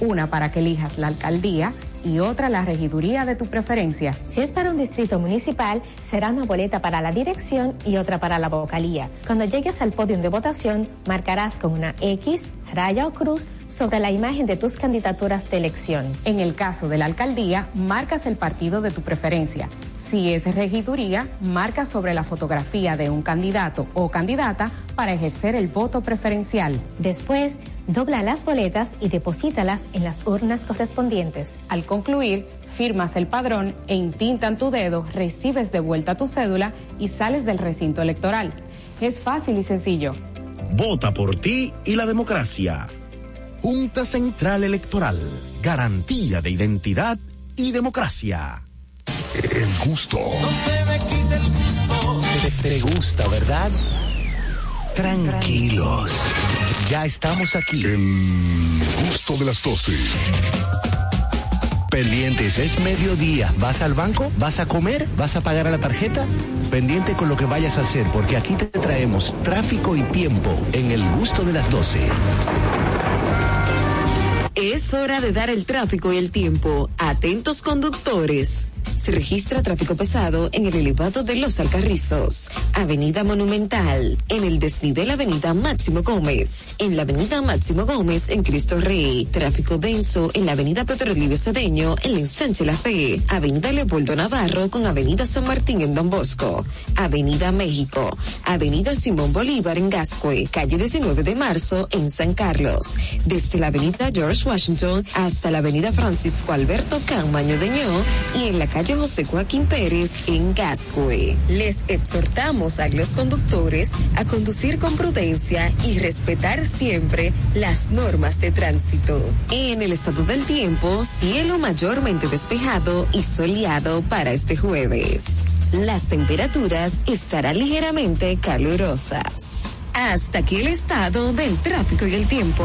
una para que elijas la alcaldía y otra la regiduría de tu preferencia. Si es para un distrito municipal, será una boleta para la dirección y otra para la vocalía. Cuando llegues al podio de votación, marcarás con una X, raya o cruz sobre la imagen de tus candidaturas de elección. En el caso de la alcaldía, marcas el partido de tu preferencia. Si es regiduría, marca sobre la fotografía de un candidato o candidata para ejercer el voto preferencial. Después, dobla las boletas y deposítalas en las urnas correspondientes. Al concluir, firmas el padrón e intintan tu dedo, recibes de vuelta tu cédula y sales del recinto electoral. Es fácil y sencillo. Vota por ti y la democracia. Junta Central Electoral. Garantía de identidad y democracia. El gusto. Te, te gusta, ¿verdad? Tranquilos. Ya estamos aquí. El gusto de las 12. Pendientes, es mediodía. ¿Vas al banco? ¿Vas a comer? ¿Vas a pagar a la tarjeta? Pendiente con lo que vayas a hacer, porque aquí te traemos tráfico y tiempo en el gusto de las 12. Es hora de dar el tráfico y el tiempo. Atentos conductores. Se registra tráfico pesado en el elevado de Los Alcarrizos, Avenida Monumental, en el desnivel Avenida Máximo Gómez, en la Avenida Máximo Gómez en Cristo Rey, tráfico denso en la Avenida Pedro Livio Cedeño en ensanche La Fe, Avenida Leopoldo Navarro con Avenida San Martín en Don Bosco, Avenida México, Avenida Simón Bolívar en Gascue, calle 19 de marzo en San Carlos, desde la Avenida George Washington hasta la Avenida Francisco Alberto Camaño de Ño y en la calle José Joaquín Pérez en Gascue. Les exhortamos a los conductores a conducir con prudencia y respetar siempre las normas de tránsito. En el estado del tiempo, cielo mayormente despejado y soleado para este jueves. Las temperaturas estarán ligeramente calurosas. Hasta aquí el estado del tráfico y el tiempo.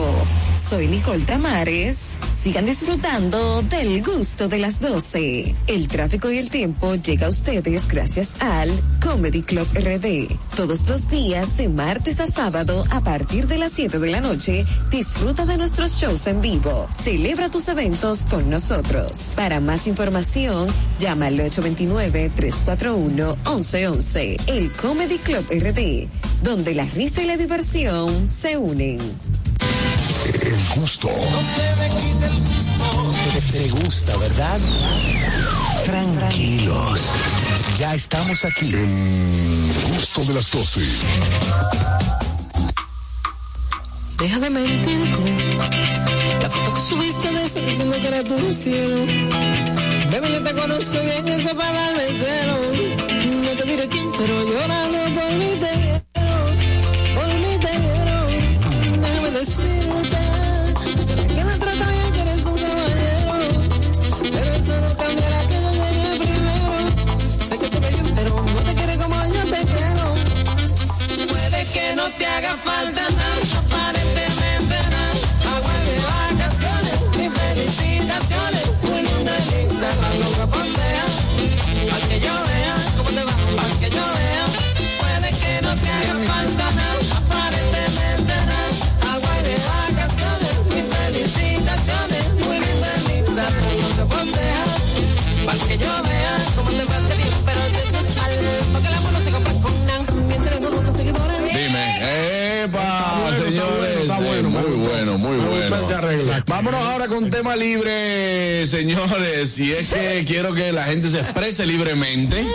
Soy Nicole Tamares. Sigan disfrutando del gusto de las 12. El tráfico y el tiempo llega a ustedes gracias al Comedy Club RD. Todos los días de martes a sábado a partir de las 7 de la noche, disfruta de nuestros shows en vivo. Celebra tus eventos con nosotros. Para más información, llama al 829-341-1111. El Comedy Club RD, donde la risa y la diversión se unen. El gusto. Te gusta, ¿verdad? Tranquilos. Ya estamos aquí. El gusto de las 12. Deja de mentirte. La foto que subiste de eso diciendo que era tu cielo. Bebé, yo te conozco bien, ese para darme celo. No te diré quién, pero llorando te haga falta Vámonos ahora con tema libre, señores. Si es que quiero que la gente se exprese libremente.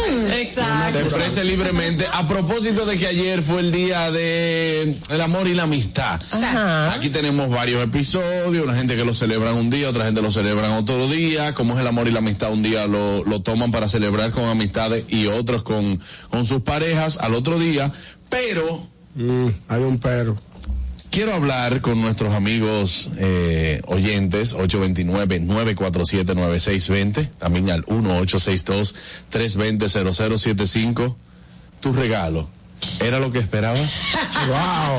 Exacto. Se exprese libremente. A propósito de que ayer fue el día de el amor y la amistad. Ajá. Aquí tenemos varios episodios, una gente que lo celebran un día, otra gente lo celebran otro día. Como es el amor y la amistad, un día lo, lo toman para celebrar con amistades y otros con, con sus parejas al otro día. Pero Mm, hay un pero. Quiero hablar con nuestros amigos eh, oyentes, 829-947-9620, también al 1862-320-0075. Tu regalo, ¿era lo que esperabas? ¡Wow!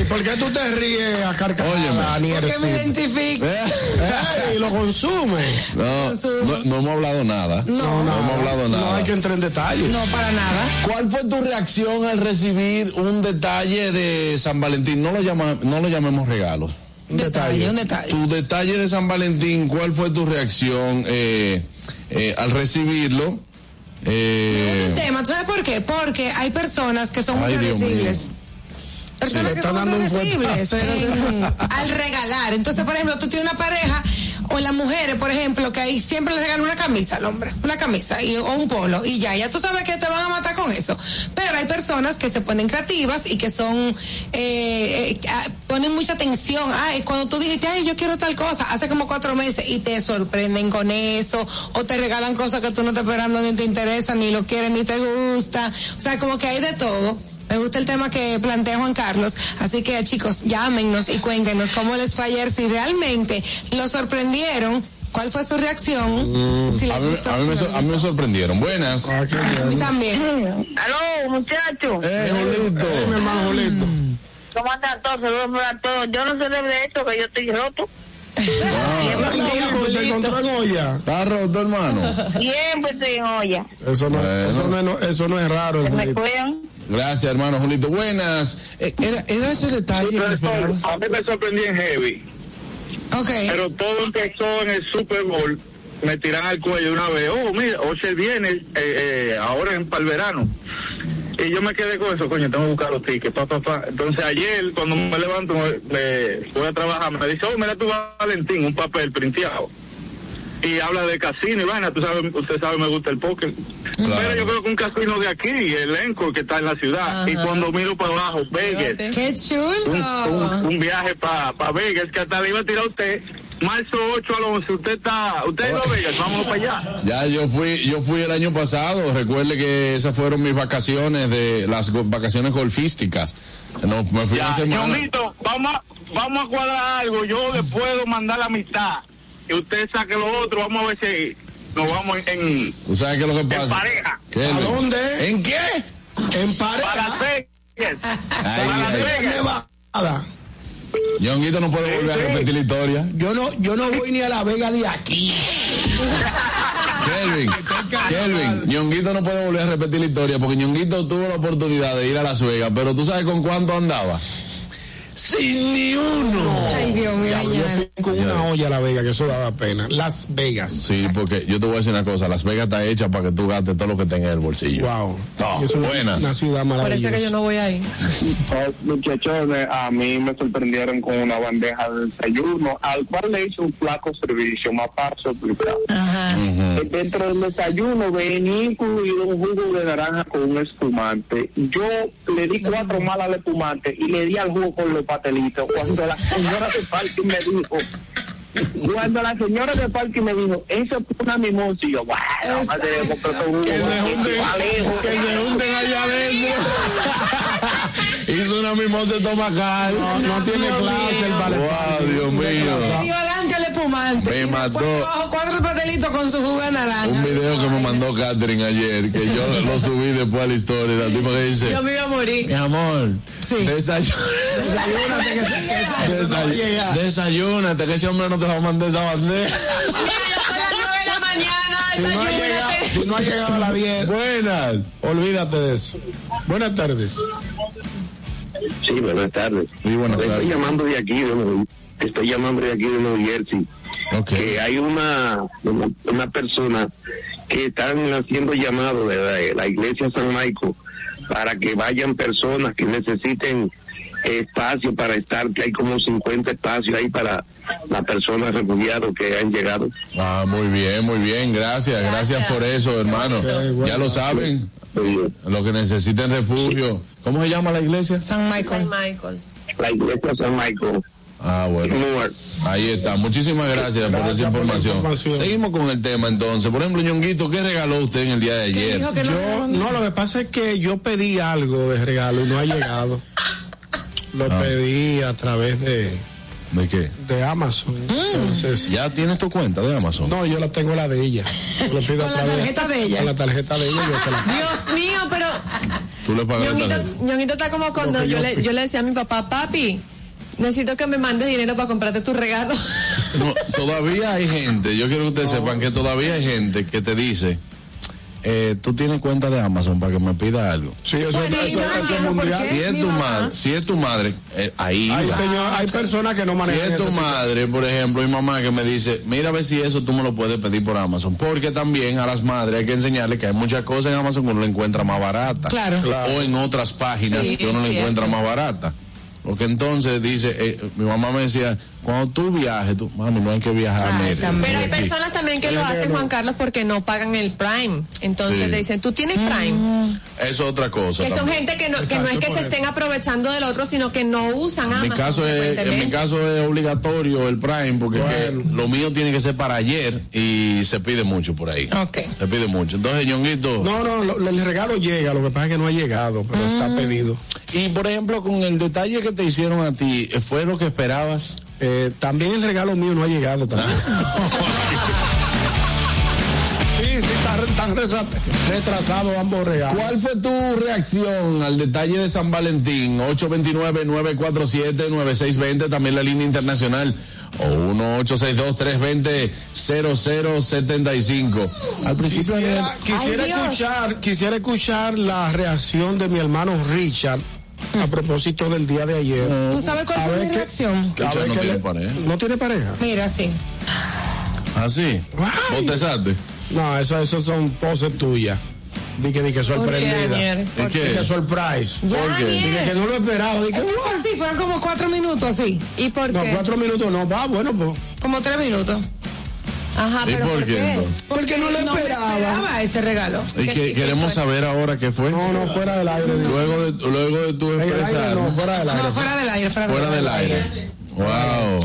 ¿Y por qué tú te ríes a carcajada, Óyeme. Porque me identifico. ¡Ey! Lo consume. No, no, no hemos hablado nada. No. no hemos hablado nada. No hay que entrar en detalles. No, para nada. ¿Cuál fue tu reacción al recibir un detalle de San Valentín? No lo, llama, no lo llamemos regalos. Un Detalle, un detalle. Tu detalle de San Valentín, ¿cuál fue tu reacción eh, eh, al recibirlo? Eh, El tema, ¿tú sabes por qué? Porque hay personas que son muy Ay, predecibles. Personas Sí, que son predecibles al regalar. Entonces, por ejemplo, tú tienes una pareja o las mujeres, por ejemplo, que ahí siempre le regalan una camisa al hombre, una camisa y, o un polo y ya, ya tú sabes que te van a matar con eso. Pero hay personas que se ponen creativas y que son, eh, eh, ah, ponen mucha atención. Ay, cuando tú dijiste, ay, yo quiero tal cosa, hace como cuatro meses y te sorprenden con eso o te regalan cosas que tú no te esperando ni te interesan, ni lo quieres, ni te gusta. O sea, como que hay de todo. Me gusta el tema que plantea Juan Carlos, así que chicos, llámenos y cuéntenos cómo les fue ayer, si realmente lo sorprendieron, cuál fue su reacción, si les a, mí, gustó, a mí me, a mí sorprendieron. Buenas. Ah, qué A mí también. Aló, muchachos. Eh, Julito. Eh, mi hermano Julito. ¿Cómo andan todos? Saludos a todos. Yo no celebré esto, que yo estoy roto. Julito, te encontré en olla. ¿Estás roto, hermano? Siempre estoy en olla. Eso no, Bueno. eso no, es, no- eso no es raro. Se me cuidan. Gracias, hermano Julito. Buenas. Eh, ¿Era, era ese detalle esperabas? A mí me sorprendí en heavy, Ok. pero todo empezó en el Super Bowl me tiran al cuello una vez, oh, mira, Ocher viene eh, eh, ahora en para el verano. Y yo me quedé con eso, coño, tengo que buscar los tickets, pa, pa, pa. Entonces ayer, cuando me levanto, me, voy a trabajar, me dice, oh, mira tu Valentín, un papel printeado. Y habla de casino y vaina, tú sabes, usted sabe, me gusta el póker. Pero yo creo que un casino de aquí, el elenco que está en la ciudad. Y cuando miro para abajo, Vegas. ¡Qué chulo! Un, un- un viaje para pa Vegas, que hasta le iba a tirar a usted. Marzo 8 al 11, usted está, usted no Vegas, vámonos para allá. Ya yo fui, yo fui el año pasado. Recuerde que esas fueron mis vacaciones de las go- vacaciones golfísticas. No, me fui una Ya, semana. Ñonguito, vamos, a- vamos a cuadrar algo. Yo le puedo mandar la mitad. Y usted saque lo otro. Vamos a ver si nos vamos en, en, ¿Tú sabes qué es lo que en pasa? pareja. ¿Qué es ¿A dónde? ¿En qué? En pareja. Para Las Vegas. Para ay. Las Vegas. Nevada. Ñonguito no puede volver a repetir la historia. Yo no, yo no voy ni a la Vega de aquí. Kelvin, Kelvin, Ñonguito no puede volver a repetir la historia porque Ñonguito tuvo la oportunidad de ir a Las Vegas, pero tú sabes con cuánto andaba. Sin ni uno. Ay, Dios mío, Ya, yo fui con una olla a la Vega, que eso daba pena. Las Vegas. Sí, porque yo te voy a decir una cosa, Las Vegas está hecha para que tú gastes todo lo que tengas en el bolsillo. Wow. No, es una, buenas. una ciudad maravillosa. eso que yo no voy ahí. Muchachones, a mí me sorprendieron con una bandeja de desayuno, al cual le hice un flaco servicio, más paso explicado. Eh, Dentro del desayuno venía incluido un jugo de naranja con un espumante. Yo le di cuatro malas al espumante y le di al jugo con los patelitos. Cuando la señora de parking me dijo, cuando la señora de parking me dijo, eso es una mimosa, y yo, bueno, que se hunden, que se hunden allá adentro. Hizo una mimosa estomacal. No, no tiene clase el. Wow, Dios mío. Adelante. Me y abajo cuatro patelitos con su jugo de naranja. Un video que me mandó Catherine ayer, que yo lo subí después a la historia. La tipa que dice, Yo me iba a morir. mi amor, desayúnate Desayúnate que se- que llegar. desayúnate, que ese hombre no te va a mandar esa bandeja. Mira, yo soy a las 9 de la mañana, Si no, ha llegado, si no ha llegado a las 10, Buenas. olvídate de eso. Buenas tardes. Sí, buenas tardes. Sí, buenas Estoy tardes. llamando de aquí, de estoy llamando de aquí de Nueva Jersey. Que hay una, una, una persona que están haciendo llamado de la, la iglesia San Michael para que vayan personas que necesiten espacio para estar, que hay como 50 espacios ahí para las personas refugiados que han llegado. Ah, muy bien, muy bien, gracias, gracias, por eso, hermano. Ya lo saben, los que necesiten refugio. ¿Cómo se llama la iglesia? San Michael. Michael. La iglesia San Michael. Ah, bueno. Ahí está. Muchísimas gracias, por Gracias esa por información. información. Seguimos con el tema entonces. Por ejemplo, Ñonguito, ¿qué regaló usted en el día de ayer? dijo que no Yo, no, lo que pasa es que yo pedí algo de regalo y no ha llegado. Lo Ah. pedí a través de, ¿De qué? de Amazon. Entonces, ¿Ya tienes tu cuenta de Amazon? no, yo la tengo la de ella. Lo pido a Con la través- tarjeta de ella. Con la tarjeta de ella yo se la Dios mío, pero Tú le pagas la Ñonguito, tarjeta. Ñonguito está como cuando yo, yo le, yo le decía a mi papá, papi, necesito que me mandes dinero para comprarte tu regalo. No, todavía hay gente, yo quiero que ustedes sepan que todavía hay gente que te dice, eh, tú tienes cuenta de Amazon para que me pida algo. Sí, eso, Bueno, y eso- no eso es mundial. Si es tu madre, si es tu madre, eh, ahí señor, hay personas que no Si manejan es tu tipo- madre, por ejemplo, mi mamá que me dice, mira a ver si eso tú me lo puedes pedir por Amazon. Porque también a las madres hay que enseñarles que hay muchas cosas en Amazon que uno le encuentra más barata. Claro. O en otras páginas Sí, que uno le encuentra más barata. Porque entonces dice, eh, mi mamá me decía, cuando tú viajes, tú, mami, no hay que viajar. Ay. Pero hay aquí". personas también que lo hacen, Juan Carlos, porque no pagan el Prime. Entonces Sí. te dicen, tú tienes Prime. Eso es otra cosa. Que son también. gente que no, que no es que se estén aprovechando del otro, sino que no usan En mi caso es, en mi caso es obligatorio el Prime porque es que lo mío tiene que ser para ayer y se pide mucho por ahí. Ok. Se pide mucho. Entonces, Ñonguito. No, no, lo- el regalo llega, lo que pasa es que no ha llegado, pero Mm. está pedido. Y por ejemplo, con el detalle que te hicieron a ti, ¿fue lo que esperabas? Eh, también el regalo mío no ha llegado también. sí, sí, están tan retrasados ambos regalos. ¿Cuál fue tu reacción al detalle de San Valentín? 829-947-9620, también la línea internacional. O 1-862-320-0075. Al principio Quisiera, quisiera Ay, Dios. escuchar, quisiera escuchar la reacción de mi hermano Richard a propósito del día de ayer. ¿Tú sabes cuál A fue mi reacción? ver no tiene le- pareja. ¿No tiene pareja? Mira, sí. ¿Así? ¿Botezaste? No, eso, eso son poses tuyas. Di que, di que sorprendida. Que surprise. ¿Por qué? Daniel. Di que, que no lo esperaba. Di que, ¿Cómo "What?". así? Fueron como cuatro minutos así. ¿Y por no, qué? cuatro minutos no. Va, bueno, pues. Como tres minutos. Ajá, ¿Y pero por ¿por qué, qué? Porque no lo me esperaba. esperaba ese regalo. Y que queremos saber ahora qué fue. No, no, fuera del aire. Luego de, luego de tu aire expresar. no, fuera del aire. No, fuera del aire, fuera, Fuera del aire. Wow.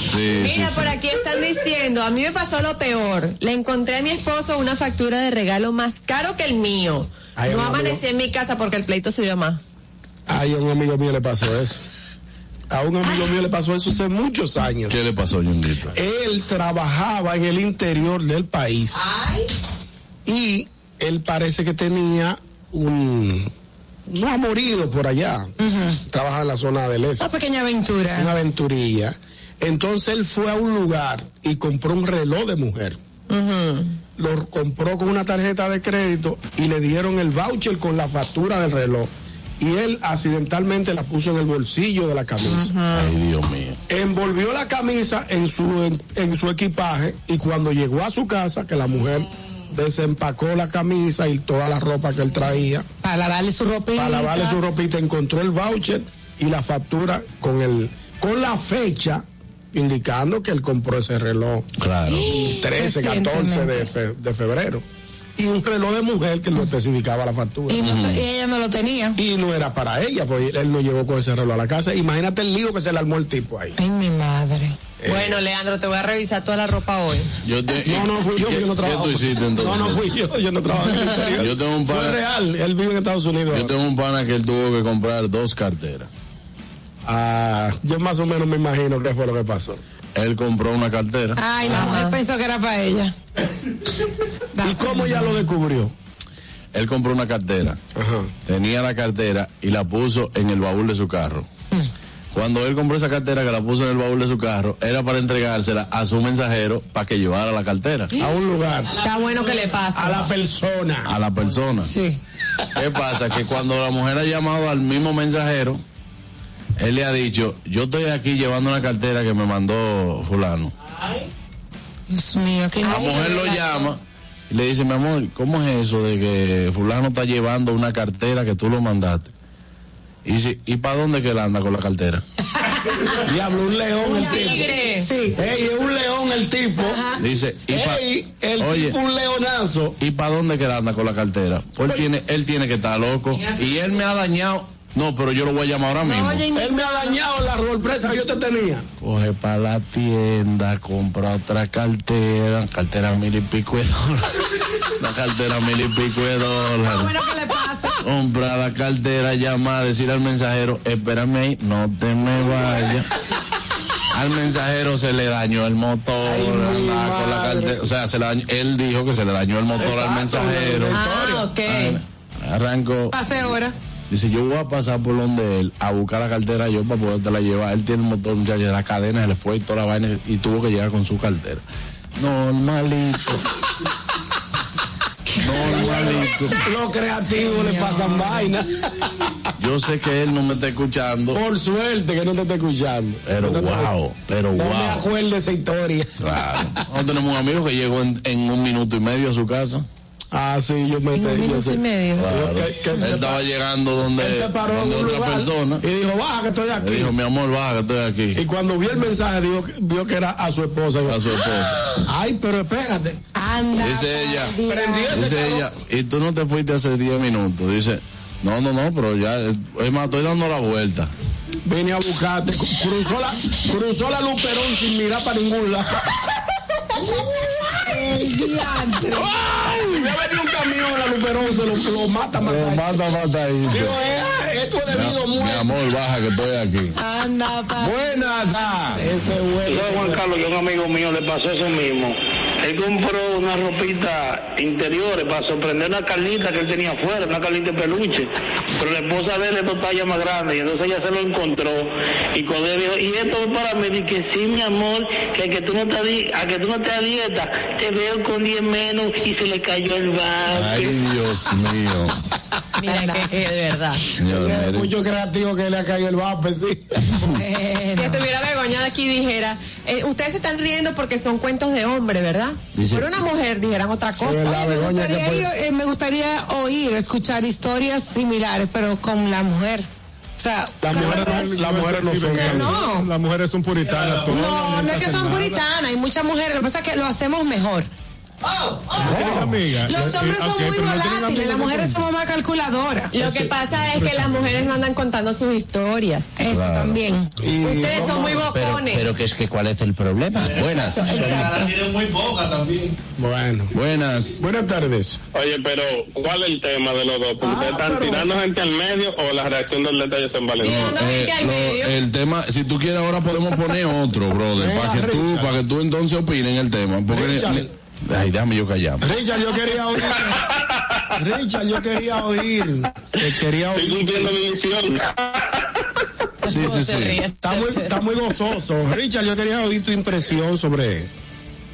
sí, sí, Mira, sí. por aquí están diciendo, a mí me pasó lo peor. Le encontré a mi esposo una factura de regalo más caro que el mío. Ay, no amigo. amanecí en mi casa porque el pleito se dio más. Ay, a un amigo mío le pasó eso. A un amigo mío le pasó eso hace muchos años. ¿Qué le pasó, Yundito? Él trabajaba en el interior del país. Y él parece que tenía un, un amorido por allá. Trabaja en la zona del este. Una pequeña aventura. Una aventurilla. Entonces él fue a un lugar y compró un reloj de mujer. Lo compró con una tarjeta de crédito y le dieron el voucher con la factura del reloj. Y él accidentalmente la puso en el bolsillo de la camisa. Ay, Dios mío. Envolvió la camisa en su, en, en su equipaje y cuando llegó a su casa, que la mujer desempacó la camisa y toda la ropa que él traía, Para lavarle su ropita. para lavarle su ropita, encontró el voucher y la factura con el con la fecha indicando que él compró ese reloj Claro. 13, 14 de, fe- de febrero. Y un reloj de mujer que lo especificaba la factura. Y, no ella no lo tenía. Y no era para ella, pues él no llegó con ese reloj a la casa. Imagínate el lío que se le armó el tipo ahí. Ay, mi madre. Bueno, Leandro, te voy a revisar toda la ropa hoy. Yo te- No, no fui yo, ¿Qué- porque yo no ¿Qué trabajo. tú hiciste entonces? No, no fui yo, yo no trabajo en el interior. Yo tengo un Fue pana- real, él vive en Estados Unidos. Yo tengo un pana que él tuvo que comprar dos carteras. Ah, yo más o menos me imagino qué fue lo que pasó. Él compró una cartera. Ay, la mujer pensó que era para ella. ¿Y cómo ya lo descubrió? Él compró una cartera. Tenía la cartera y la puso en el baúl de su carro. Cuando él compró esa cartera que la puso en el baúl de su carro, era para entregársela a su mensajero para que llevara la cartera A un lugar, Está bueno que le pase. a la persona. a la persona. Sí. ¿Qué pasa? Que cuando la mujer ha llamado al mismo mensajero, él le ha dicho, yo estoy aquí llevando una cartera que me mandó fulano. Dios mío, qué La mujer lo llama y le dice, mi amor, ¿cómo es eso de que fulano está llevando una cartera que tú lo mandaste? Y dice, ¿y para dónde que él anda con la cartera? Diablo, un león el tipo. Sí. Ey, es un león el tipo. Dice, ¿y pa- Ey, el Oye. tipo un leonazo. ¿y para dónde que él anda con la cartera? Pues él tiene, él tiene que estar loco. Y él me ha dañado. No, pero yo lo voy a llamar ahora mismo. Oye, Él me ha dañado la sorpresa que yo te tenía. Coge para la tienda, compra otra cartera, cartera mil y pico de dólares. La cartera mil y pico de dólares. bueno que le pase. Compra la cartera, llama a decir al mensajero, espérame ahí, no te me vayas. Al mensajero se le dañó el motor, Ay, andaba con la cartera, o sea, se le dañó- él dijo que se le dañó el motor al mensajero. Ah, ok. Arrancó, Pase ahora. Dice, yo voy a pasar por donde él a buscar la cartera yo para podértela llevar. Él tiene el motor, muchacho, la cadena se le fue y toda la vaina y tuvo que llegar con su cartera. Normalito. Normalito. Los creativos le pasan vaina. Yo sé que él no me está escuchando, Por suerte que no te está escuchando. pero No te- wow, pero No me wow. acuerdo esa historia. Claro. Nosotros tenemos un amigo que llegó en, en un minuto y medio a su casa. Ah, sí, yo me En un yo minuto sé. y medio. Claro. Que- que Él estaba llegando donde, Él se paró donde otra lugar persona. y dijo, baja que estoy aquí. dijo, mi amor, baja que estoy aquí. Y cuando vio el mensaje, dijo, que- vio que era a su esposa. A su esposa. Ay, pero espérate. Anda. Dice ella, dice carro. ella, y tú no te fuiste hace 10 minutos. Dice, no, no, no, pero ya, es más, estoy dando la vuelta. Vine a buscarte. Cruzó la, cruzó la Luperón sin mirar para ningún lado. El diantre. ¡Ay! Me ha venido un camión, la Luperón se lo, lo mata, mata. mata, mata ahí. Digo, eh, esto es debido a Mi muerte. amor, baja que estoy aquí. Anda, pa. Buenas, ah, ese güey. Yo, Juan Carlos, que un amigo mío le pasó eso mismo. Él compró una ropita interiores para sorprender una carnita que él tenía afuera, una carnita de peluche. Pero la esposa de él es dos tallas más grande y entonces ella se lo encontró. Y cuando él dijo, y esto es para mí, dije, sí, mi amor, que, a que tú no di- a que tú no estás a dieta, te veo con 10 menos y se le cayó el vaso. Ay, Dios mío. Mira que, que de verdad. Señor, Hay mire. Mucho creativo que le ha caído el vape, sí. Si estuviera Begoña de aquí dijera, eh, ustedes se están riendo porque son cuentos de hombre, ¿verdad? Si fuera una mujer dijeran otra cosa. Oye, me, gustaría ir, eh, me gustaría oír, escuchar historias similares, pero con la mujer. O sea, Las mujeres no, son no. Las mujeres son puritanas. no, no es que son puritanas, hay muchas mujeres, lo que pasa es que lo hacemos mejor. Amiga. Los hombres son muy pero no volátiles, las mujeres somos más calculadoras. Lo que pasa es que las mujeres no andan contando sus historias. Eso Claro. también. Ustedes son muy bocones. Pero que es que cuál es el problema. Buenas. tienen muy poca también. Bueno. Buenas. Buenas tardes. Oye, pero ¿cuál es el tema de los dos? Porque ustedes están tirando gente al medio o la reacción del detalle de San Valentín. Eh, lo- el tema, si tú quieres ahora podemos poner otro, brother, para que tú, para que tú entonces opines en el tema. Porque, Richard. Ay, déjame yo callar. Richard, yo quería oír. Richard, yo quería oír. eh, quería oír. Estoy cumpliendo mi misión. Sí, sí, sí. Está muy, está muy gozoso. Richard, yo quería oír tu impresión sobre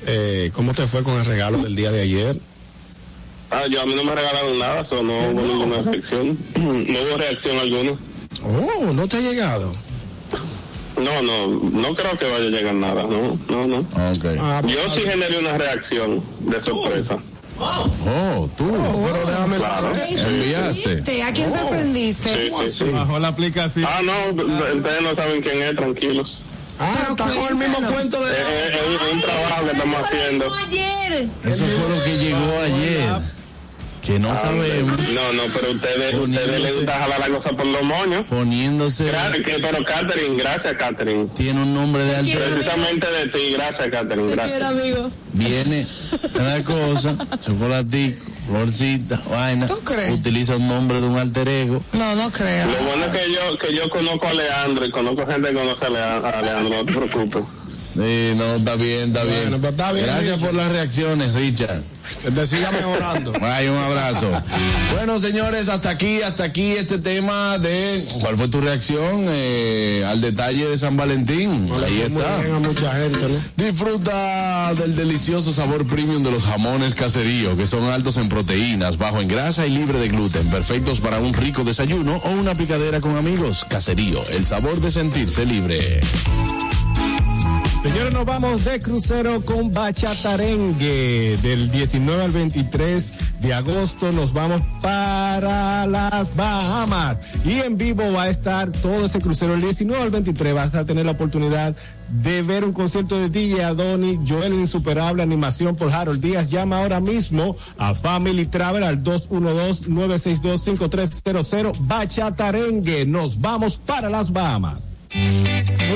eh, cómo te fue con el regalo del día de ayer. Ah, yo a mí no me regalaron nada, no hubo ninguna reacción. No hubo reacción alguna. Oh, no te ha llegado. No, no, no creo que vaya a llegar nada, no, no, no. Ah, Yo sí generé una reacción de sorpresa. Oh, tú. pero déjame Claro. Enviaste. ¿A quién sorprendiste? Sí, sí, sí. Bajo la aplicación. Ah, no, ustedes no saben quién es, tranquilos. Ah, está con el mismo cuento de. Es, es- es un trabajo que estamos haciendo. Ayer. Eso fue lo que llegó ayer. Que no Ah, sabemos. No, no, pero ustedes, ustedes les gusta jalar la cosa por los moños. Poniéndose. Gracias, que- pero Catherine, gracias Catherine. Tiene un nombre de alter. Precisamente de ti, gracias Catherine, gracias. amigo. Viene una cosa, chocolatico, florcita, vaina. ¿Tú crees? Utiliza un nombre de un alter ego. No, no creo. Lo bueno es que yo, que yo conozco a Leandro y conozco gente que conoce a Lea- a Leandro, no te preocupes. Sí, no, está bien, está bien. Bueno, pues está bien, Gracias Richard. por las reacciones, Richard. Que te siga mejorando. Ay, un abrazo. bueno, señores, hasta aquí, hasta aquí este tema de cuál fue tu reacción eh, al detalle de San Valentín. Ahí está. bien a mucha gente, ¿no? Disfruta del delicioso sabor premium de los jamones caserío, que son altos en proteínas, bajo en grasa y libre de gluten, perfectos para un rico desayuno o una picadera con amigos. Caserío, el sabor de sentirse libre. Señores, nos vamos de crucero con Bachatarengue. Del 19 al 23 de agosto nos vamos para las Bahamas. Y en vivo va a estar todo ese crucero. El 19 al 23 vas a tener la oportunidad de ver un concierto de DJ Adoni, Joel Insuperable, animación por Harold Díaz. Llama ahora mismo a Family Travel al 212-962-5300. Bachatarengue. Nos vamos para las Bahamas.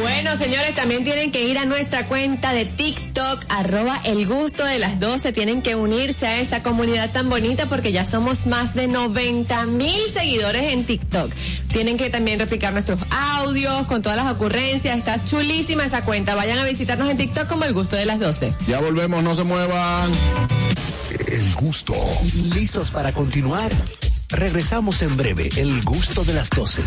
Bueno, señores, también tienen que ir a nuestra cuenta de TikTok, arroba el gusto de las 12. Tienen que unirse a esa comunidad tan bonita porque ya somos más de 90 mil seguidores en TikTok. Tienen que también replicar nuestros audios con todas las ocurrencias. Está chulísima esa cuenta. Vayan a visitarnos en TikTok como el gusto de las 12. Ya volvemos, no se muevan. El gusto. ¿Listos para continuar? Regresamos en breve. El gusto de las 12.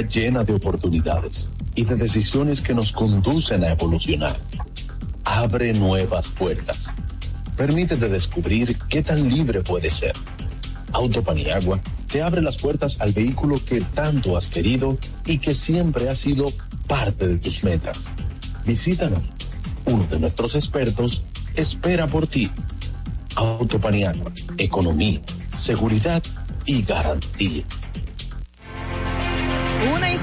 Llena de oportunidades y de decisiones que nos conducen a evolucionar. Abre nuevas puertas. Permítete descubrir qué tan libre puedes ser. Autopaniagua te abre las puertas al vehículo que tanto has querido y que siempre ha sido parte de tus metas. Visítanos. Uno de nuestros expertos espera por ti. Autopaniagua, economía, seguridad y garantía.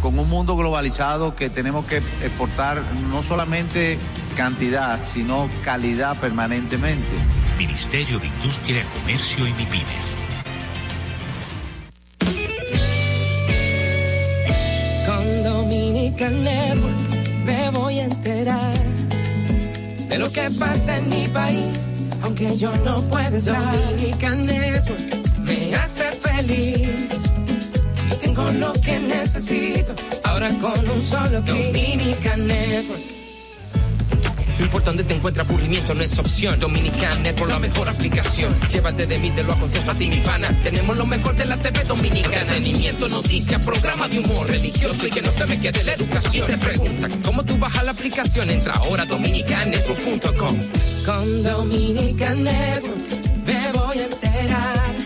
con un mundo globalizado que tenemos que exportar no solamente cantidad, sino calidad permanentemente. Ministerio de Industria, Comercio y MIPIMES. Con Dominican Network me voy a enterar de lo que pasa en mi país, aunque yo no pueda estar. Dominican Network me hace feliz tengo lo que necesito ahora con un solo clic. Dominican Network. No importa dónde te encuentres, aburrimiento no es opción. Dominican Network, la mejor aplicación. Llévate de mí, te lo aconsejo a ti, mi pana. Tenemos lo mejor de la TV dominicana. Entretenimiento, noticias, programa de humor religioso y que no se me quede la educación. Te preguntan, ¿cómo tú bajas la aplicación? Entra ahora a dominicannetwork.com. Con Dominican Network me voy a enterar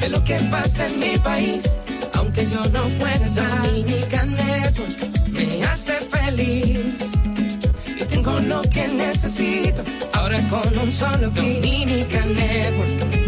de lo que pasa en mi país. Aunque yo no pueda estar. Dominican Network me hace feliz. Y tengo lo que necesito. Ahora con un solo clic. Network.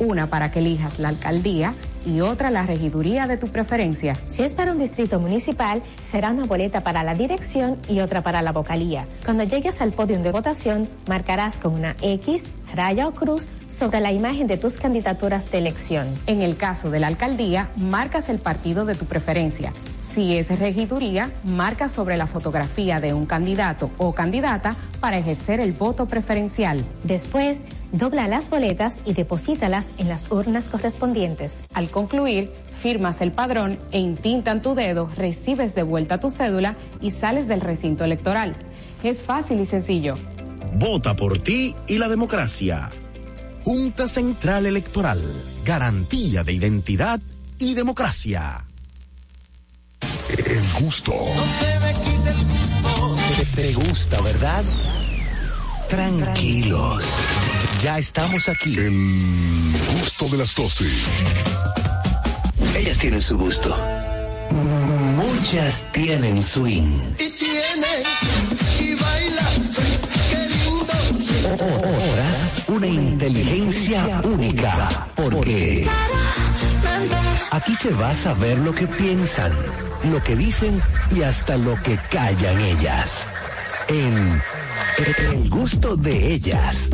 una para que elijas la alcaldía y otra la regiduría de tu preferencia. Si es para un distrito municipal, será una boleta para la dirección y otra para la vocalía. Cuando llegues al podio de votación, marcarás con una X, raya o cruz sobre la imagen de tus candidaturas de elección. En el caso de la alcaldía, marcas el partido de tu preferencia. Si es regiduría, marca sobre la fotografía de un candidato o candidata para ejercer el voto preferencial. Después, dobla las boletas y deposítalas en las urnas correspondientes. Al concluir, firmas el padrón e intintan tu dedo, recibes de vuelta tu cédula y sales del recinto electoral. Es fácil y sencillo. Vota por ti y la democracia. Junta Central Electoral. Garantía de identidad y democracia. El gusto. Te, te gusta, ¿verdad? Tranquilos. Ya estamos aquí. El gusto de las 12. Ellas tienen su gusto. Muchas tienen swing. Y tienes y bailas. Qué lindo. Horas, una inteligencia única. Porque aquí se va a saber lo que piensan, lo que dicen y hasta lo que callan ellas. En El gusto de ellas.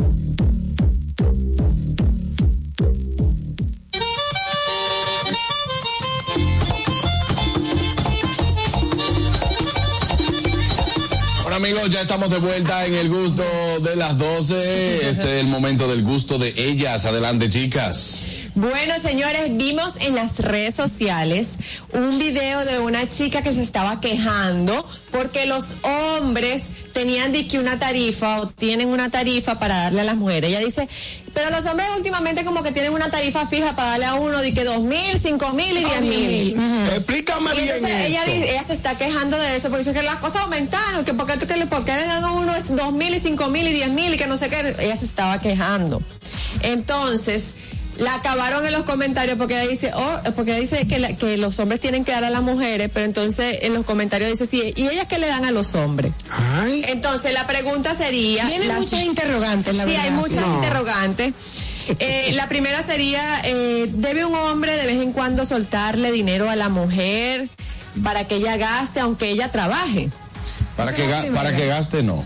Amigos, ya estamos de vuelta en el gusto de las 12. Este es el momento del gusto de ellas. Adelante chicas. Bueno, señores, vimos en las redes sociales un video de una chica que se estaba quejando porque los hombres tenían de que una tarifa o tienen una tarifa para darle a las mujeres. Ella dice, pero los hombres últimamente como que tienen una tarifa fija para darle a uno de que dos mil, cinco mil y diez mil. Explícame Y bien ella, eso. dice- ella se está quejando de eso porque dice que las cosas aumentaron, que por qué, que le, por qué le dan a uno es dos mil y cinco mil y diez mil y que no sé qué. Ella se estaba quejando. Entonces, la acabaron en los comentarios porque ella dice, oh, porque ella dice que, la- que los hombres tienen que dar a las mujeres, pero entonces en los comentarios dice, sí, ¿y ellas qué le dan a los hombres? Entonces la pregunta sería... Tienen la- muchas interrogantes, la Sí, verdad. hay muchas No. interrogantes. Eh, la primera sería, eh, ¿debe un hombre de vez en cuando soltarle dinero a la mujer para que ella gaste aunque ella trabaje? Para que, ga- para que gaste, no.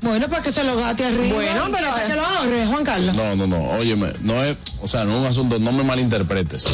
Bueno, para que se lo gaste arriba. Bueno, pero- que- que lo ahorre, Juan Carlos. No, no, no. Óyeme, no es, o sea, no es un asunto, no me malinterpretes.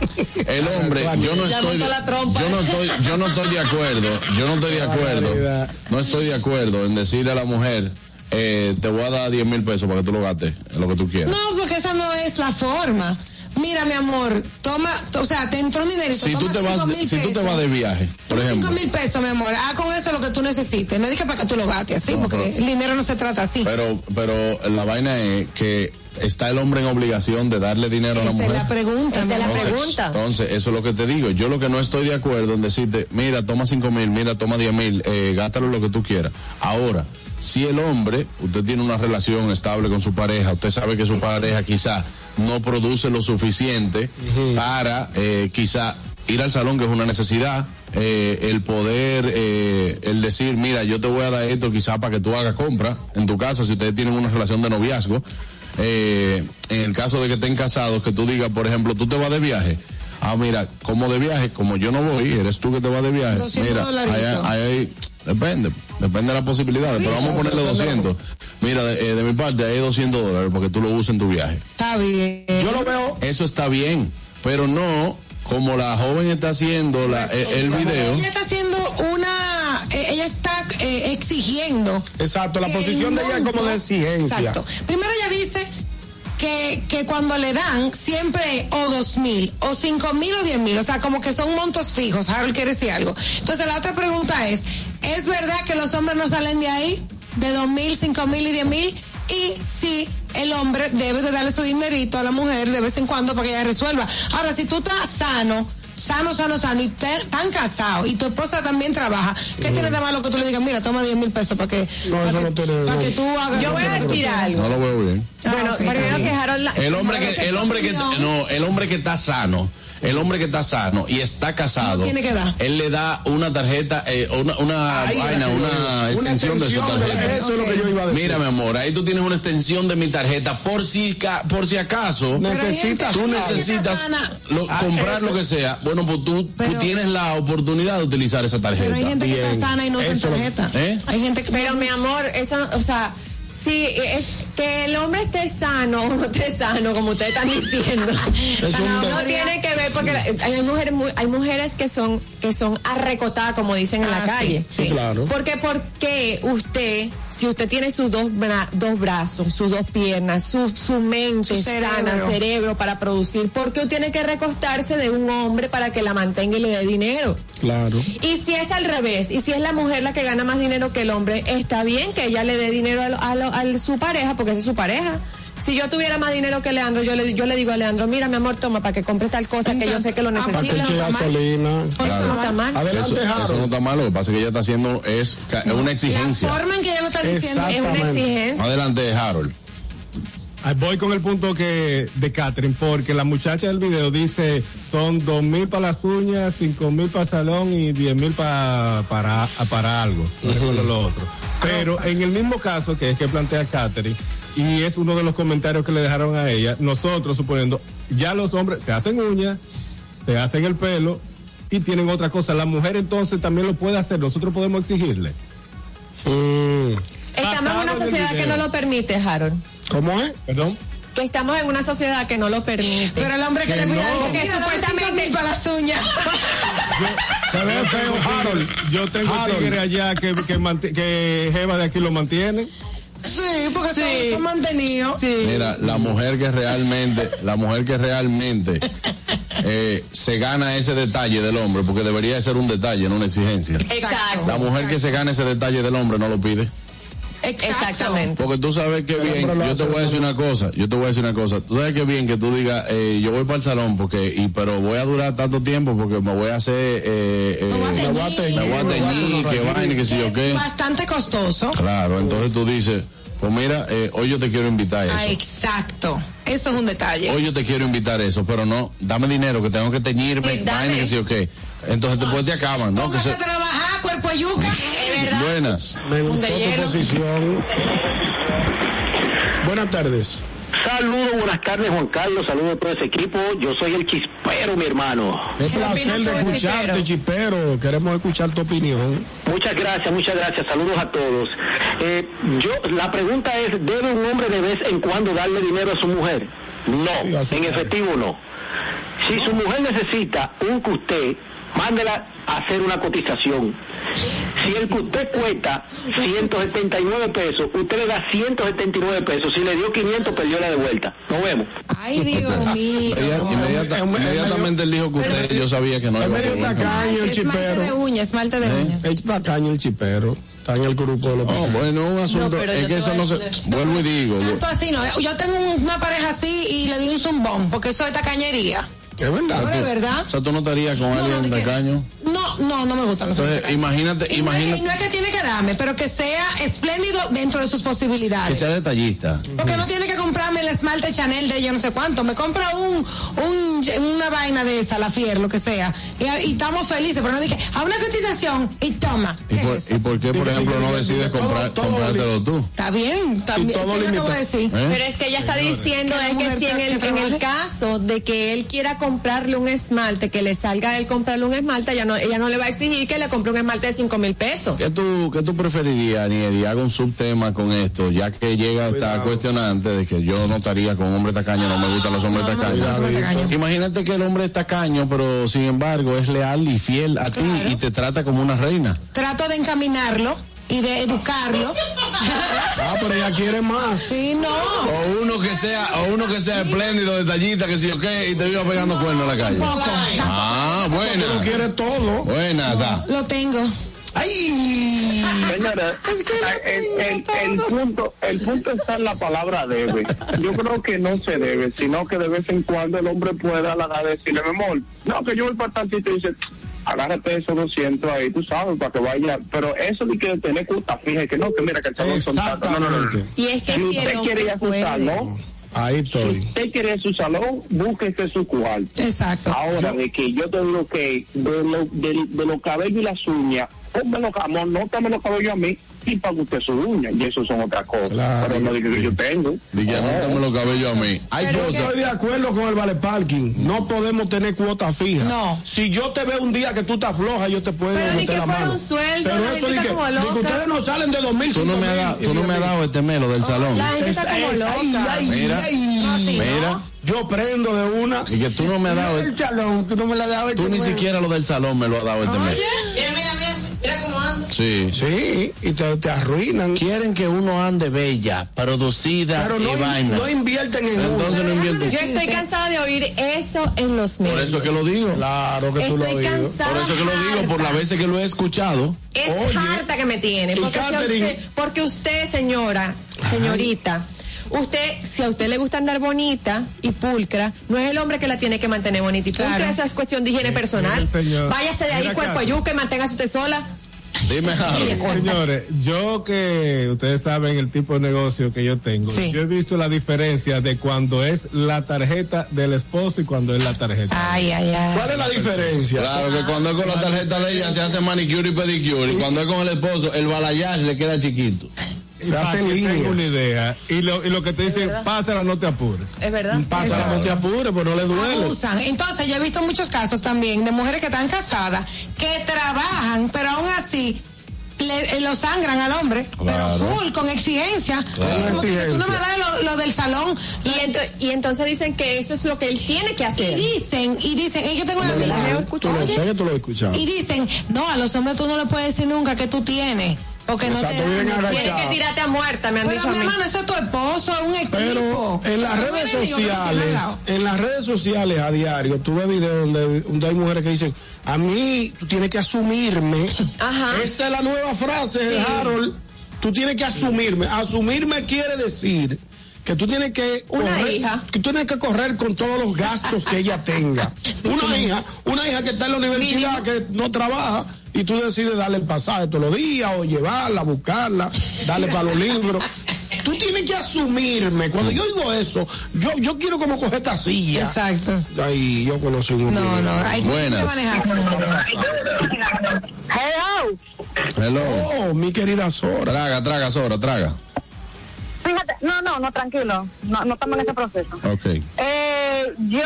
El hombre, yo no estoy, yo no estoy, yo no estoy de acuerdo, yo no estoy de acuerdo, no estoy de acuerdo en decirle a la mujer, eh, te voy a dar 10 mil pesos para que tú lo gastes en lo que tú quieras. No, porque esa no es la forma. Mira, mi amor, toma, o sea, te entró un dinerito. Si tú te vas, de- si tú te vas de viaje, por ejemplo, Cinco mil pesos, mi amor. Ah, con eso lo que tú necesites. No digas para que tú lo gastes así, No, porque pero- el dinero no se trata así. pero, pero la vaina es que está el hombre en obligación de darle dinero a la Esa es mujer. la pregunta. Esa es la Entonces, pregunta. Entonces, eso es lo que te digo. Yo lo que no estoy de acuerdo en decirte, mira, toma cinco mil, mira, toma diez mil, eh, gástalo lo que tú quieras. Ahora, si el hombre, usted tiene una relación estable con su pareja, usted sabe que su pareja quizá no produce lo suficiente para eh, quizá ir al salón, que es una necesidad, eh, el poder, eh, el decir, mira, yo te voy a dar esto quizá para que tú hagas compra en tu casa, si ustedes tienen una relación de noviazgo. Eh, en el caso de que estén casados, que tú digas, por ejemplo, tú te vas de viaje. Ah, mira, como de viaje, como yo no voy, eres tú que te vas de viaje. 200 Mira, ahí- ahí- depende, depende de las posibilidades, pero vamos a ponerle 200. Mira, de, eh, de mi parte, hay 200 dólares porque tú lo usas en tu viaje. Está bien. Yo lo veo. Eso está bien, pero no como la joven está haciendo la, eh, el video. Ella está haciendo una, eh, ella está eh, exigiendo. Exacto, la posición el de ella es como de exigencia. Exacto. Primero ella dice que, que cuando le dan siempre o dos mil, o cinco mil o diez mil, o sea, como que son montos fijos. Harold quiere decir algo. Entonces la otra pregunta es, ¿es verdad que los hombres no salen de ahí? De dos mil, cinco mil y diez mil. Y si el hombre debe de darle su dinerito a la mujer de vez en cuando para que ella resuelva. Ahora, si tú estás sano, sano, sano, sano, y te- tan casado, y tu esposa también trabaja, ¿qué tiene de malo que tú le digas, mira, toma 10 mil pesos para que, No, para eso que, no tiene- para no. que tú hagas Yo voy a decir algo. No lo veo bien. Bueno, Ah, ok, está primero que Harold la- El hombre que, el hombre que, no, el hombre que está sano, el hombre que está sano y está casado, No tiene que dar. él le da una tarjeta, eh, una, una Ahí, vaina, una extensión de su de- tarjeta. eso es lo que yo iba a decir. Mira, mi amor, ahí tú tienes una extensión de mi tarjeta por si, ca- por si acaso Necesitas- tú necesitas sana. lo- Ah, comprar eso. lo que sea. Bueno, pues tú, tienes la oportunidad de utilizar esa tarjeta. Pero hay gente que está sana y no lo- tarjeta. ¿Eh? Hay gente que... Pero mi amor, eso, o sea, si es que el hombre esté sano o no esté sano, como ustedes están diciendo, Es no tiene que ver porque hay mujeres hay mujeres que son que son arrecotadas, como dicen en la Ah, calle. sí, sí. Claro. Porque por qué usted, si usted tiene sus dos bra- dos brazos, sus dos piernas, su su mente Su sana, cerebro. cerebro para producir, ¿por qué usted tiene que recostarse de un hombre para que la mantenga y le dé dinero? Claro. Y si es al revés, y si es la mujer la que gana más dinero que el hombre, está bien que ella le dé dinero a, lo- a lo- a su pareja, porque esa es su pareja. Si yo tuviera más dinero que Leandro, yo le, yo le digo a Leandro, mira mi amor, toma para que compres tal cosa que yo sé que lo Ah, Para que necesita. eche gasolina. Eso no está mal. Adelante, Eso, eso no Harold. está mal, lo que pasa es que ella está haciendo es una La exigencia. forma en que ella lo está diciendo Es una exigencia. Adelante, Harold. Voy con el punto que de Catherine, porque la muchacha del video dice son dos mil para las uñas, cinco mil para el salón y diez mil para, para, para algo. No recuerdo lo otro. Pero en el mismo caso que es que plantea Catherine, y es uno de los comentarios que le dejaron a ella, nosotros suponiendo, ya los hombres se hacen uñas, se hacen el pelo y tienen otra cosa. La mujer entonces también lo puede hacer, nosotros podemos exigirle. Mm. Estamos en una sociedad que no lo permite, Harold. ¿Cómo es? Perdón. Que estamos en una sociedad que no lo permite. Pero el hombre que, le pide no. que Que supuestamente supuestamente- para las uñas. Se ve feo, Harold. Yo tengo Harold. tigre allá que, que, que Jeva de aquí lo mantiene. Sí, porque Sí. Son, son mantenidos. Mira, la mujer que realmente, la mujer que realmente eh, se gana ese detalle del hombre, porque debería de ser un detalle, no una exigencia. Exacto. La mujer que se gana ese detalle del hombre no lo pide. Exactamente. Porque tú sabes que bien, yo te voy a decir una cosa, yo te voy a decir una cosa, tú sabes que bien que tú digas, eh, yo voy para el salón porque, y pero voy a durar tanto tiempo porque me voy a hacer, eh, eh, Me voy a teñir. me voy a teñir, que vaina, que si yo Es qué. bastante costoso. Claro, entonces tú dices, pues mira, eh, hoy yo te quiero invitar a Ah, eso. exacto. Eso es un detalle. Hoy yo te quiero invitar a eso, pero no, dame dinero que tengo que teñirme, Sí, dame. vaina, que si yo qué. Entonces después te acaban, ¿no? Que se- a trabajar, cuerpo de yuca. Buenas. Me gustó tu hielo. posición. Buenas tardes. Saludos, buenas tardes Juan Carlos, saludos a todo ese equipo. Yo soy el chispero, mi hermano. Es ¿Qué placer de escucharte, Chipero. Queremos escuchar tu opinión. Muchas gracias, muchas gracias. Saludos a todos. Eh, yo, la pregunta es, ¿debe un hombre de vez en cuando darle dinero a su mujer? No, Sí, a su en efectivo no. Si su mujer necesita un custé, mándela a hacer una cotización. Si el custé cuesta 179 pesos, usted le da 179 pesos. Si le dio 500, perdió la de vuelta. Nos vemos. Ay, Dios mío. Inmediata- inmediatamente él dijo que usted, yo sabía que no Es iba a medio tacaño el Esmalte de chipero. uñas, esmalte de uñas. Es tacaño el chipero. Está en el grupo de los Oh, bueno, un asunto. No, es que eso no se. Vuelvo y digo. Tanto así, no. Yo tengo un- una pareja así y le di un zumbón, porque eso es tacañería. Es verdad. No, es verdad. O sea, tú no estarías con No, alguien de que- tacaño. No, no, no me gustan los Entonces, imagínate, Y no, es, imagínate y no es que tiene que darme, pero que sea espléndido dentro de sus que posibilidades. sea detallista. Porque no tiene que comprarme el esmalte Chanel de yo no sé cuánto. Me compra un, un una vaina de esa, la Fier, lo que sea. Y, y estamos felices, pero no dije, a una cotización y toma. ¿Y por, ¿Y por qué, por ejemplo, no decides comprar, comprártelo tú? Está bien, también. todo ¿Qué le acabo limitado. de decir? ¿Eh? Pero es que ella está diciendo Que es que si en que el, en trabaje. el caso de que él quiera comprarle un esmalte, que le salga a él comprarle un esmalte, ella no, ella no le va a exigir que le compre un esmalte de cinco mil pesos. ¿Qué tú, ¿Qué tú preferirías, Aniel? Y hago un subtema con esto, ya que llega esta cuestionante de que yo no estaría con hombre tacaño, no me gustan los hombres No, no me tacaños. gustan los hombres tacaños. Imagínate que el hombre es tacaño, pero sin embargo es leal y fiel a ti y te trata como una reina. Trato de encaminarlo y de educarlo. Ah, pero ella quiere más. Sí, no. O uno que sea, o uno que sea espléndido, detallista, que si o qué, y te viva pegando cuernos en la calle. Tampoco. Ah, Tú buena. quiere todo. Buena, esa. Lo tengo. ¡Ay! Señora, el, el- el punto, el punto está en la palabra debe. Yo creo que no se debe, sino que de vez en cuando el hombre pueda halagar decirle, mi amor, no, que yo voy para tanto y te dice, agárrate esos 200 ahí, tú sabes, para que vaya. Pero eso de que tener cuota fija, que no, que mira, que el salón son tantos. No, no, no. Y es que Si si usted quiere ir a su salón, Ahí si estoy. usted quiere ir a su salón, búsquese su cuarto. Exacto. Ahora, de que yo te digo que de, lo, de, de los cabellos y las uñas, pónmelo, amor, no tome los cabellos a mí y pague usted su uña. Y eso son otras cosas. Claro. Pero no diga que yo tengo. Dije, anótame los cabellos a mí. Hay Yo estoy de acuerdo con el vale parking. No podemos tener cuota fija. No. Si yo te veo un día que tú estás floja, yo te puedo Pero ni meter que la mano. un sueldo, Pero la eso está que, ustedes no salen de 2000, Tú no me has dado, tú no me has dado este melo del salón. La gente está como loca. ay, ay, Mira. ay. No, sí, Mira. ¿no? Yo prendo de una. Y que tú no me has dado. el salón, que no me la has dado. Tú este ni mes. siquiera lo del salón me lo has dado este mes. Mira, cómo ando. Sí. Sí, y te, te arruinan. Quieren que uno ande bella, producida Pero no, y vaina. no invierten en Entonces uno. no invierten. Yo estoy cansada de oír eso en los medios. Por eso es que lo digo. Claro que tú lo has Estoy oído. cansada. Por eso es que lo digo, por las veces que lo he escuchado. Es Oye. harta que me tiene. Porque, usted, porque usted, señora, señorita, usted, si a usted le gusta andar bonita y pulcra, no es el hombre que la tiene que mantener bonita y pulcra, Claro. eso es cuestión de higiene personal. Váyase de ahí, Mira, cuerpo a yuca y manténgase usted sola. Dime. Señores, yo que ustedes saben el tipo de negocio que yo tengo, Sí. yo he visto la diferencia de cuando es la tarjeta del esposo y cuando es la tarjeta. Ay, ay, ay. ¿Cuál es la diferencia? Claro que cuando es con la tarjeta de ella se hace manicure y pedicure. Y cuando es con el esposo, el balayage le queda chiquito. Se hacen que tenga una idea. Y lo, y lo que te dicen, pásala, no te apures. Es verdad. Pasa, no te apures, pues no le duele. Abusan. Entonces, yo he visto muchos casos también de mujeres que están casadas, que trabajan, pero aún así le, eh, lo sangran al hombre, Claro. pero full, con exigencia. Claro. Como que si tú no me das lo, lo del salón. Y, ento- y entonces dicen que eso es lo que él tiene que Y hacer. dicen, y dicen, y yo tengo una amiga. Tú lo sé que tú lo has escuchado. Y dicen, no, a los hombres tú no le puedes decir nunca que tú tienes. Porque no Exacto, te dan. Tienes que tirarte a muerta, me han Pero dicho a mi mí. hermano, eso es tu esposo, es un equipo. Pero en las redes sociales, en las redes sociales a diario, tú ves videos donde, donde hay mujeres que dicen, a mí tú tienes que asumirme. Ajá. Esa es la nueva frase de Sí. Harold. Tú tienes que asumirme. Asumirme quiere decir que tú tienes que Una correr, hija. que tú tienes que correr con todos los gastos que ella tenga. Una hija, una hija que está en la universidad, que no trabaja, y tú decides darle el pasaje todos los días, o llevarla, buscarla, darle para los libros. Tú tienes que asumirme. Cuando yo digo eso, yo, yo quiero como coger esta silla. Exacto. Ay, yo conocí un. No, no, hay Buenas. Hello. Hello. Oh, mi querida Sora. Traga, traga, Sora, traga. Fíjate, no, no, no, tranquilo. No, no estamos en ese proceso. Ok. Eh, yo,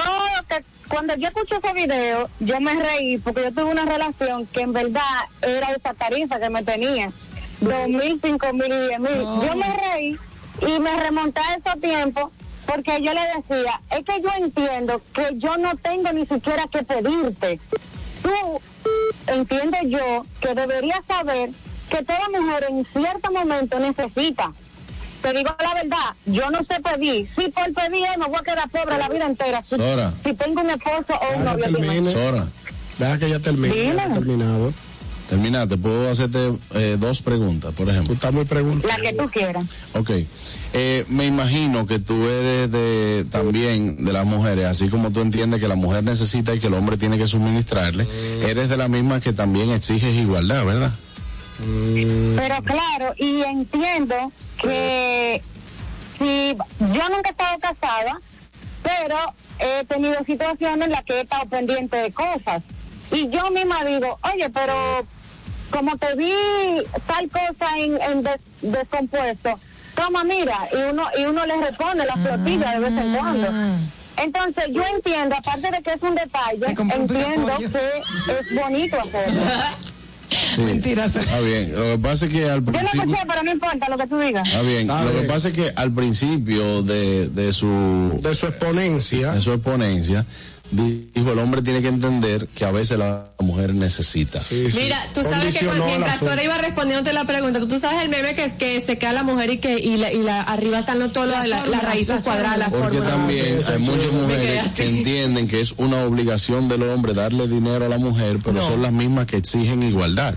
que, cuando yo escuché ese video, yo me reí porque yo tuve una relación que en verdad era esa tarifa que me tenía. Dos mil, cinco mil y diez mil. Yo me reí y me remonté a esos tiempos porque yo le decía, es que yo entiendo que yo no tengo ni siquiera que pedirte. Tú, entiendo yo, que deberías saber que toda mujer en cierto momento necesita. Te digo la verdad, yo no sé pedir. Si por pedir me voy a quedar pobre la vida entera. Si, Sora. si tengo un esposo o un novio. Sora, Deja que ya termine. Dime. ya terminado. terminaste. Puedo hacerte eh, dos preguntas, por ejemplo. Tú estás muy preguntando. La que tú quieras. Ok. Eh, me imagino que tú eres de también de las mujeres, así como tú entiendes que la mujer necesita y que el hombre tiene que suministrarle, eres de las mismas que también exiges igualdad, ¿verdad? Pero claro, y entiendo que si yo nunca he estado casada, pero he tenido situaciones en las que he estado pendiente de cosas. Y yo misma digo, oye, pero como te vi tal cosa en, en des- descompuesto, toma, mira, y uno, y uno le responde la flotilla de vez en cuando. Entonces yo entiendo, aparte de que es un detalle, entiendo que es bonito hacerlo. Mentiras. Está bien. Lo que pasa es que al Yo no principio. escuché, pero no importa lo que tú digas. Está bien. Está Lo que bien. pasa es que al principio de, de su De su exponencia. de su exponencia dijo el hombre tiene que entender que a veces la mujer necesita. Mira, tú sabes que cuando- mientras Sora iba respondiéndote la pregunta, tú, tú sabes el meme que es que se queda la mujer y que y, la, y la, arriba están los- todas las, raíces cuadradas, las Porque también hay muchas mujeres que entienden que es una obligación del hombre darle dinero a la mujer, pero No. son las mismas que exigen igualdad.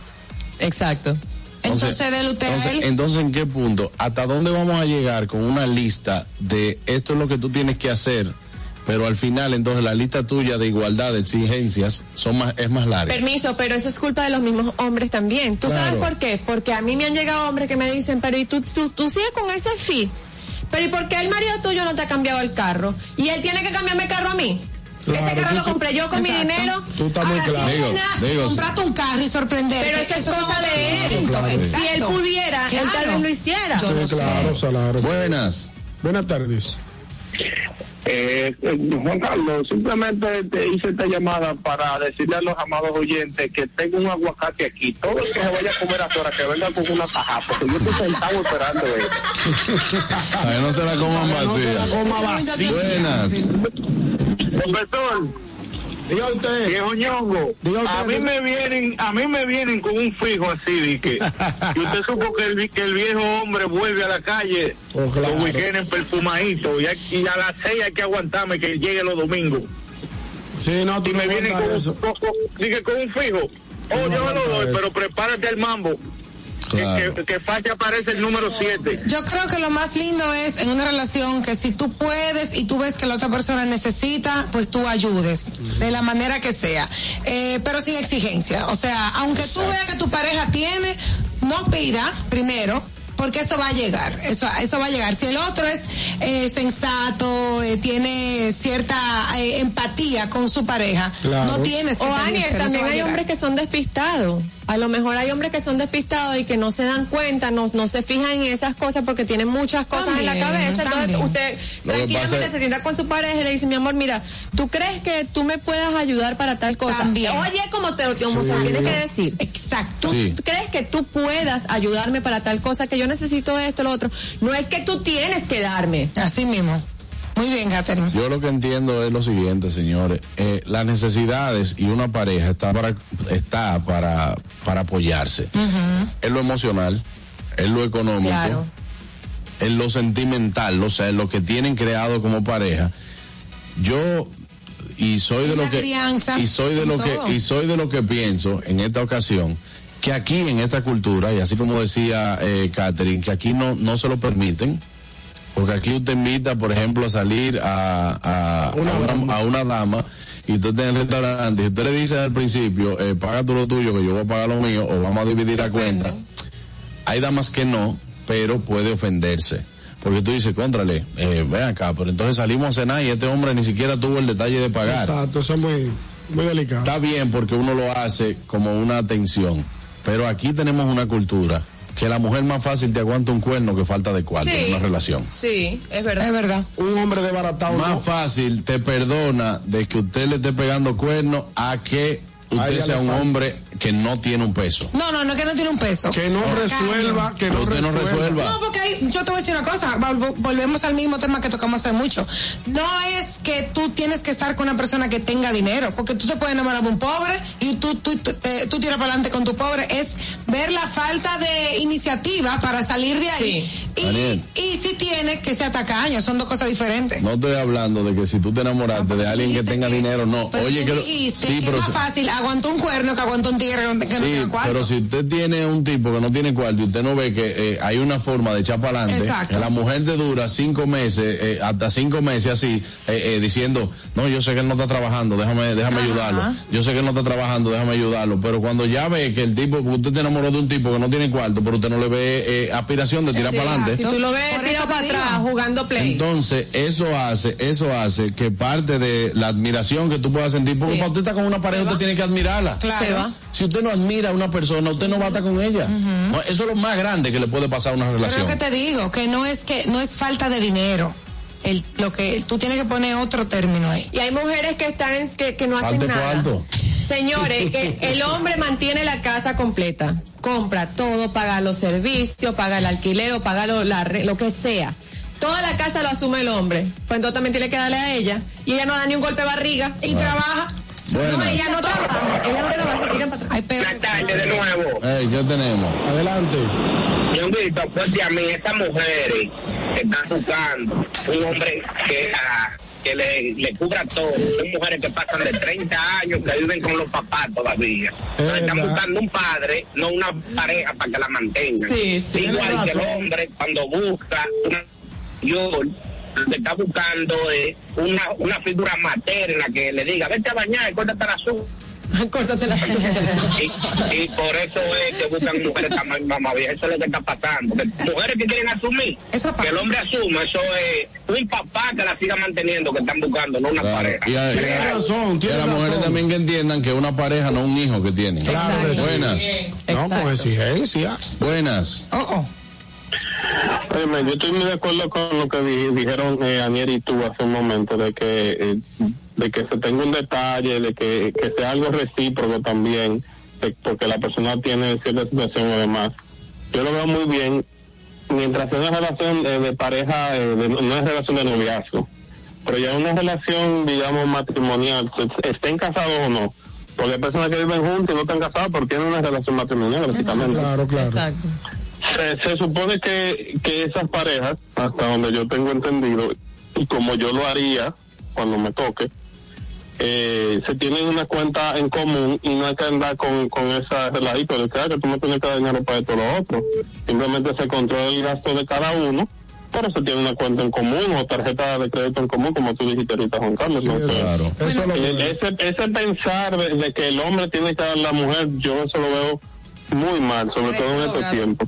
Exacto. Entonces, del usted Entonces, entonces, ¿en qué punto? ¿Hasta dónde vamos a llegar con una lista de esto es lo que tú tienes que hacer? Pero al final, entonces, la lista tuya de igualdad, de exigencias, son más, es más larga. Permiso, pero eso es culpa de los mismos hombres también. ¿Tú sabes por qué? Porque a mí me han llegado hombres que me dicen, pero ¿y tú, tú, tú sigues con ese fee? Pero ¿y por qué el marido tuyo no te ha cambiado el carro? ¿Y él tiene que cambiarme el carro a mí? Claro, ese carro lo compré yo con mi dinero. Tú estás muy Ahora, claro. si Digo, él nace, digo, comprarte un carro y sorprender. Pero eso es cosa de él. Claro. Si él pudiera, él tal vez lo hiciera. Yo no Sí, claro, sé. claro. Buenas. Buenas tardes. Eh, eh, Juan Carlos, simplemente te hice esta llamada para decirle a los amados oyentes que tengo un aguacate aquí. Todo el que se vaya a comer a que venga con una taja, porque yo estoy sentado esperando eso. No se la coman No se la vacía. coma vacía. Buenas. Profesor, Diga usted. viejo ñongo, Diga usted, a mí me vienen, a mí me vienen con un fijo así, de que, y usted supo que el, que el viejo hombre vuelve a la calle Oh, claro. los weekends perfumaditos y, a las seis hay que aguantarme que llegue los domingos. Sí, no, tú y no me vienen con, con- con- dije, con un fijo. Oh, no yo me lo doy, eso. pero prepárate al mambo. Que, Claro. que, aparece el número 7. Yo creo que lo más lindo es en una relación que si tú puedes y tú ves que la otra persona necesita, pues tú ayudes, de la manera que sea, eh, pero sin exigencia. O sea, aunque tú veas que tu pareja tiene, no pida primero. Porque eso va a llegar, eso, eso va a llegar. Si el otro es eh, sensato, eh, tiene cierta eh, empatía con su pareja, Claro. no tienes que O Aniel, también hay hombres que son despistados. A lo mejor hay hombres que son despistados y que no se dan cuenta, no, no se fijan en esas cosas porque tienen muchas cosas en la También, cabeza. Entonces usted tranquilamente pasa- se sienta con su pareja y le dice, mi amor, mira, ¿tú crees que tú me puedas ayudar para tal cosa? También. Oye, como te como se tiene que decir. Exacto. ¿Tú Sí. crees que tú puedas ayudarme para tal cosa que yo necesito esto, lo otro? No es que tú tienes que darme. Así mismo. Muy bien, Catherine. Yo lo que entiendo es lo siguiente, señores. Eh, las necesidades y una pareja está para, está para, para apoyarse. En lo emocional, en lo económico, Claro. en lo sentimental, o sea, en lo que tienen creado como pareja. Yo y soy de lo que y soy de lo todo. que y soy de lo que pienso en esta ocasión que aquí en esta cultura y así como decía eh, Catherine que aquí no no se lo permiten porque aquí usted invita, por ejemplo, a salir a, a, Una a una, dama. a una dama y usted está en el restaurante y usted le dice al principio, eh, paga tú lo tuyo que yo voy a pagar lo mío o vamos a dividir la cuenta. Hay damas que no, pero puede ofenderse. Porque tú dices, contrale, eh, ven acá, pero entonces salimos a cenar y este hombre ni siquiera tuvo el detalle de pagar. Exacto, eso es muy, muy delicado. Está bien porque uno lo hace como una atención, pero aquí tenemos una cultura que la mujer más fácil te aguanta un cuerno que falta de cuarto en una relación. Sí, es verdad. Es verdad. Un hombre desbaratado. Más ¿no? fácil te perdona de que usted le esté pegando cuernos a que usted sea un falta. hombre que no tiene un peso. No, no, no es que no tiene un peso. Que no resuelva, que no Usted no resuelva. No, porque hay- yo te voy a decir una cosa, vol- volvemos al mismo tema que tocamos hace mucho. No es que tú tienes que estar con una persona que tenga dinero, porque tú te puedes enamorar de un pobre y tú, tú, tú, te- tú tiras para adelante con tu pobre. Es ver la falta de iniciativa para salir de ahí. Daniel, Y, y si tiene que sea tacaño, son dos cosas diferentes. no estoy hablando de que si tú te enamoraste de alguien que tenga dinero, no. Pero Oye, que sí, que pero es más fácil aguantó un cuerno que aguantó un tigre que no Sí, tiene cuarto. pero si usted tiene un tipo que no tiene cuarto y usted no ve que eh, hay una forma de echar para adelante, que la mujer te dura cinco meses, eh, hasta cinco meses así, eh, eh, diciendo, no, yo sé que él no está trabajando, déjame, déjame Ajá. ayudarlo. Yo sé que él no está trabajando, déjame ayudarlo. Pero cuando ya ve que el tipo, usted se enamoró de un tipo que no tiene cuarto, pero usted no le ve eh, aspiración de tirar Sí, para adelante. Si tú lo ves tirado te para atrás jugando play. Entonces, eso hace, eso hace que parte de la admiración que tú puedas sentir, porque Sí. cuando usted está con una pareja, usted tiene que admirarla. Claro. Se va. Si usted no admira a una persona, usted no va a estar con ella. No, eso es lo más grande que le puede pasar a una Pero relación. lo que te digo, que no es que no es falta de dinero. El, lo que tú tienes que poner otro término ahí. Y hay mujeres que están en- que, que no hacen Falte nada. cuarto. Señores, que el hombre mantiene la casa completa, compra todo, paga los servicios, paga el alquiler, o paga lo, la lo que sea. Toda la casa lo asume el hombre. Pues entonces también tiene que darle a ella. Y ella no da ni un golpe de barriga. Y trabaja. Buenas. No, ella no trabaja. Ella no trabaja, se tiran para atrás. Buenas tardes de nuevo. ¿qué tenemos? Adelante. Ñonguito, pues a mí, estas mujeres que están buscando un hombre que, ah, que le, le cubra todo. Son mujeres que pasan de 30 años, que viven con los papás todavía. Entonces, están buscando un padre, no una pareja para que la mantengan. Sí, sí. Igual que el hombre, cuando busca una yo lo que está buscando es una, una figura materna que le diga, vete a bañar, córtate la. Córtate la y, y por eso es que buscan mujeres tan mamá vieja, eso es lo que está pasando. Que mujeres que quieren asumir, Eso que el hombre asuma, eso es un papá que la siga manteniendo, que están buscando, no una Claro. pareja. Y a, y a- Tiene razón, y a tiene las mujeres razón. también que entiendan que una pareja no es un hijo que tienen. Claro. Buenas. No, Exacto. con exigencia. Buenas. Oh, oh. Óyeme, yo estoy muy de acuerdo con lo que di- dijeron eh, Anier y tú hace un momento, de que eh, de que se tenga un detalle, de que, que sea algo recíproco también, de- porque la persona tiene cierta situación además. Yo lo veo muy bien, mientras sea una relación eh, de pareja, eh, de- no es relación de noviazgo, pero ya una relación, digamos, matrimonial, estén casados o no. Porque hay personas que viven juntos y no están casados porque tienen una relación matrimonial, básicamente Claro, claro. Exacto. Se, se supone que, que esas parejas, hasta donde yo tengo entendido, y como yo lo haría cuando me toque, eh, se tienen una cuenta en común y no hay que andar con, con esa relajito de que, ah, que tú me tienes que dar dinero para esto o lo otro. Simplemente se controla el gasto de cada uno, pero se tiene una cuenta en común o tarjeta de crédito en común, como tú dijiste ahorita, Juan Carlos. ¿no? Claro. Eso es lo Eh, que... ese, ese pensar de, de que el hombre tiene que dar a la mujer, yo eso lo veo muy mal, sobre todo en estos tiempos.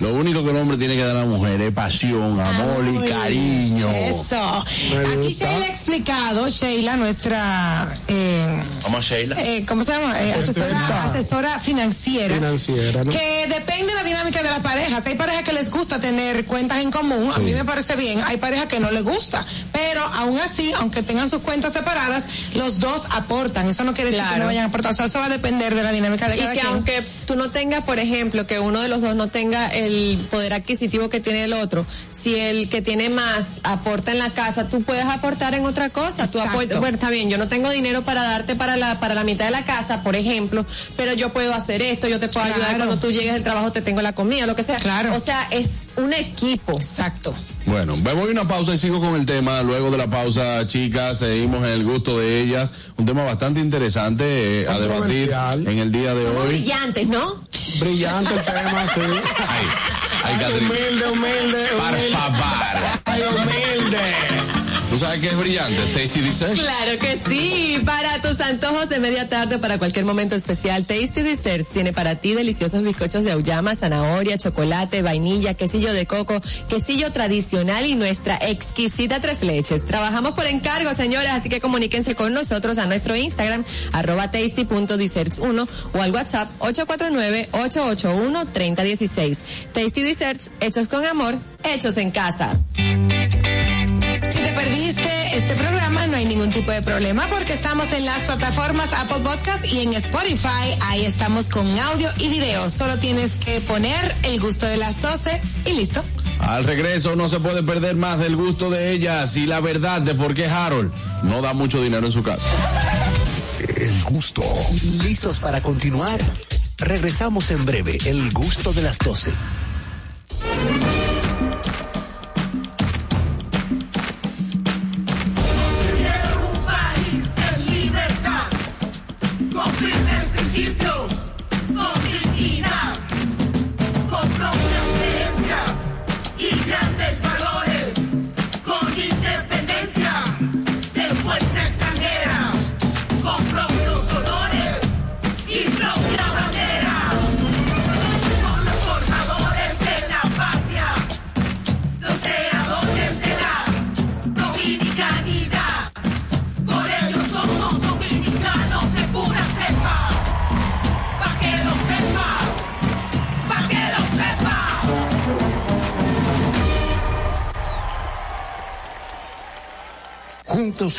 Lo único que el hombre tiene que dar a la mujer es pasión, amor y cariño. Eso. Me Aquí gusta. Sheila ha explicado, Sheila, nuestra, eh, Vamos, Sheila. eh, ¿cómo se llama? Eh, asesora, asesora financiera. Financiera, ¿no? Que depende de la dinámica de las parejas. Hay parejas que les gusta tener cuentas en común. A mí me parece bien. Hay parejas que no les gusta. Pero aún así, aunque tengan sus cuentas separadas, los dos aportan. Eso no quiere decir que no vayan a aportar. O sea, eso va a depender de la dinámica de Y cada que quien. aunque tú no tengas, por ejemplo, que uno de los dos no tenga el poder adquisitivo que tiene el otro, si el que tiene más aporta en la casa, tú puedes aportar en otra cosa. Tú aportas, bueno, está bien, yo no tengo dinero para darte para la para la mitad de la casa, por ejemplo, pero yo puedo hacer esto, yo te puedo ayudar cuando tú llegues del trabajo, te tengo la comida, lo que sea. Claro. O sea, es un equipo. Exacto. Bueno, me voy a una pausa y sigo con el tema. Luego de la pausa, chicas, seguimos en el gusto de ellas. Un tema bastante interesante eh, a debatir en el día de Somos hoy. brillantes, ¿no? Brillante el tema, sí. Ay, ay, Ay, humilde, humilde, Par, humilde. Ay, humilde. ¿Tú sabes qué es brillante? Tasty Dessert. Claro que sí, para tus antojos de media tarde, para cualquier momento especial, Tasty Desserts tiene para ti deliciosos bizcochos de auyama, zanahoria, chocolate, vainilla, quesillo de coco, quesillo tradicional y nuestra exquisita tres leches. Trabajamos por encargo, señores, así que comuníquense con nosotros a nuestro Instagram, arroba tasty.desserts1 o al WhatsApp 849-881-3016. Tasty Desserts, hechos con amor, hechos en casa. Si te perdiste este programa no hay ningún tipo de problema porque estamos en las plataformas Apple Podcast y en Spotify. Ahí estamos con audio y video. Solo tienes que poner el gusto de las 12 y listo. Al regreso no se puede perder más del gusto de ellas y la verdad de por qué Harold no da mucho dinero en su casa. El gusto. ¿Listos para continuar? Regresamos en breve, el gusto de las 12.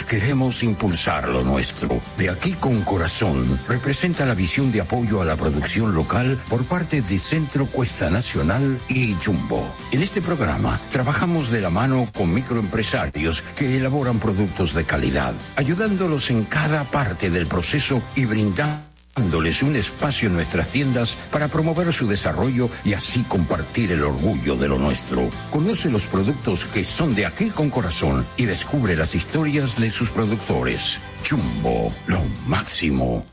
Queremos impulsar nuestro. De aquí con corazón representa la visión de apoyo a la producción local por parte de Centro Cuesta Nacional y Jumbo. En este programa trabajamos de la mano con microempresarios que elaboran productos de calidad, ayudándolos en cada parte del proceso y brindando dándoles un espacio en nuestras tiendas para promover su desarrollo y así compartir el orgullo de lo nuestro. Conoce los productos que son de aquí con corazón y descubre las historias de sus productores. Jumbo, lo máximo.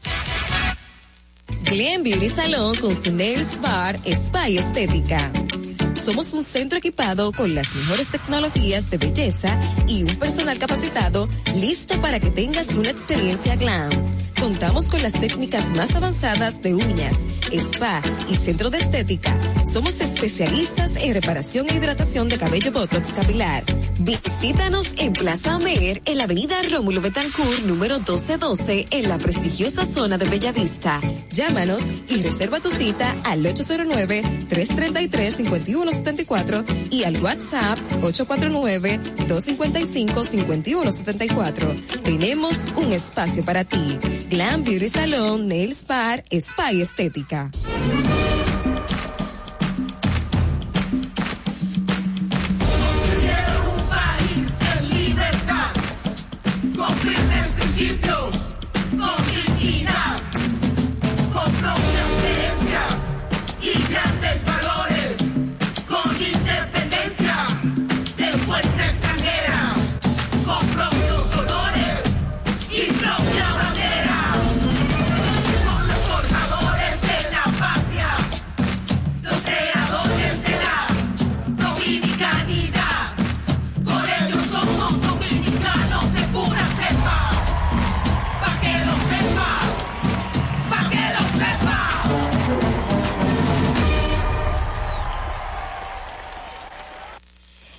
Glen Beauty Salon con su Nails Bar Spa Estética. Somos un centro equipado con las mejores tecnologías de belleza y un personal capacitado listo para que tengas una experiencia glam. Contamos con las técnicas más avanzadas de uñas, spa y centro de estética. Somos especialistas en reparación e hidratación de cabello botox capilar. Visítanos en Plaza Amer, en la avenida Rómulo Betancourt, número 1212, en la prestigiosa zona de Bellavista. Llámanos y reserva tu cita al 809-333-5174 y al WhatsApp 849-255-5174. Tenemos un espacio para ti. Glam Beauty Salon, Nails Bar, Spa y Estética.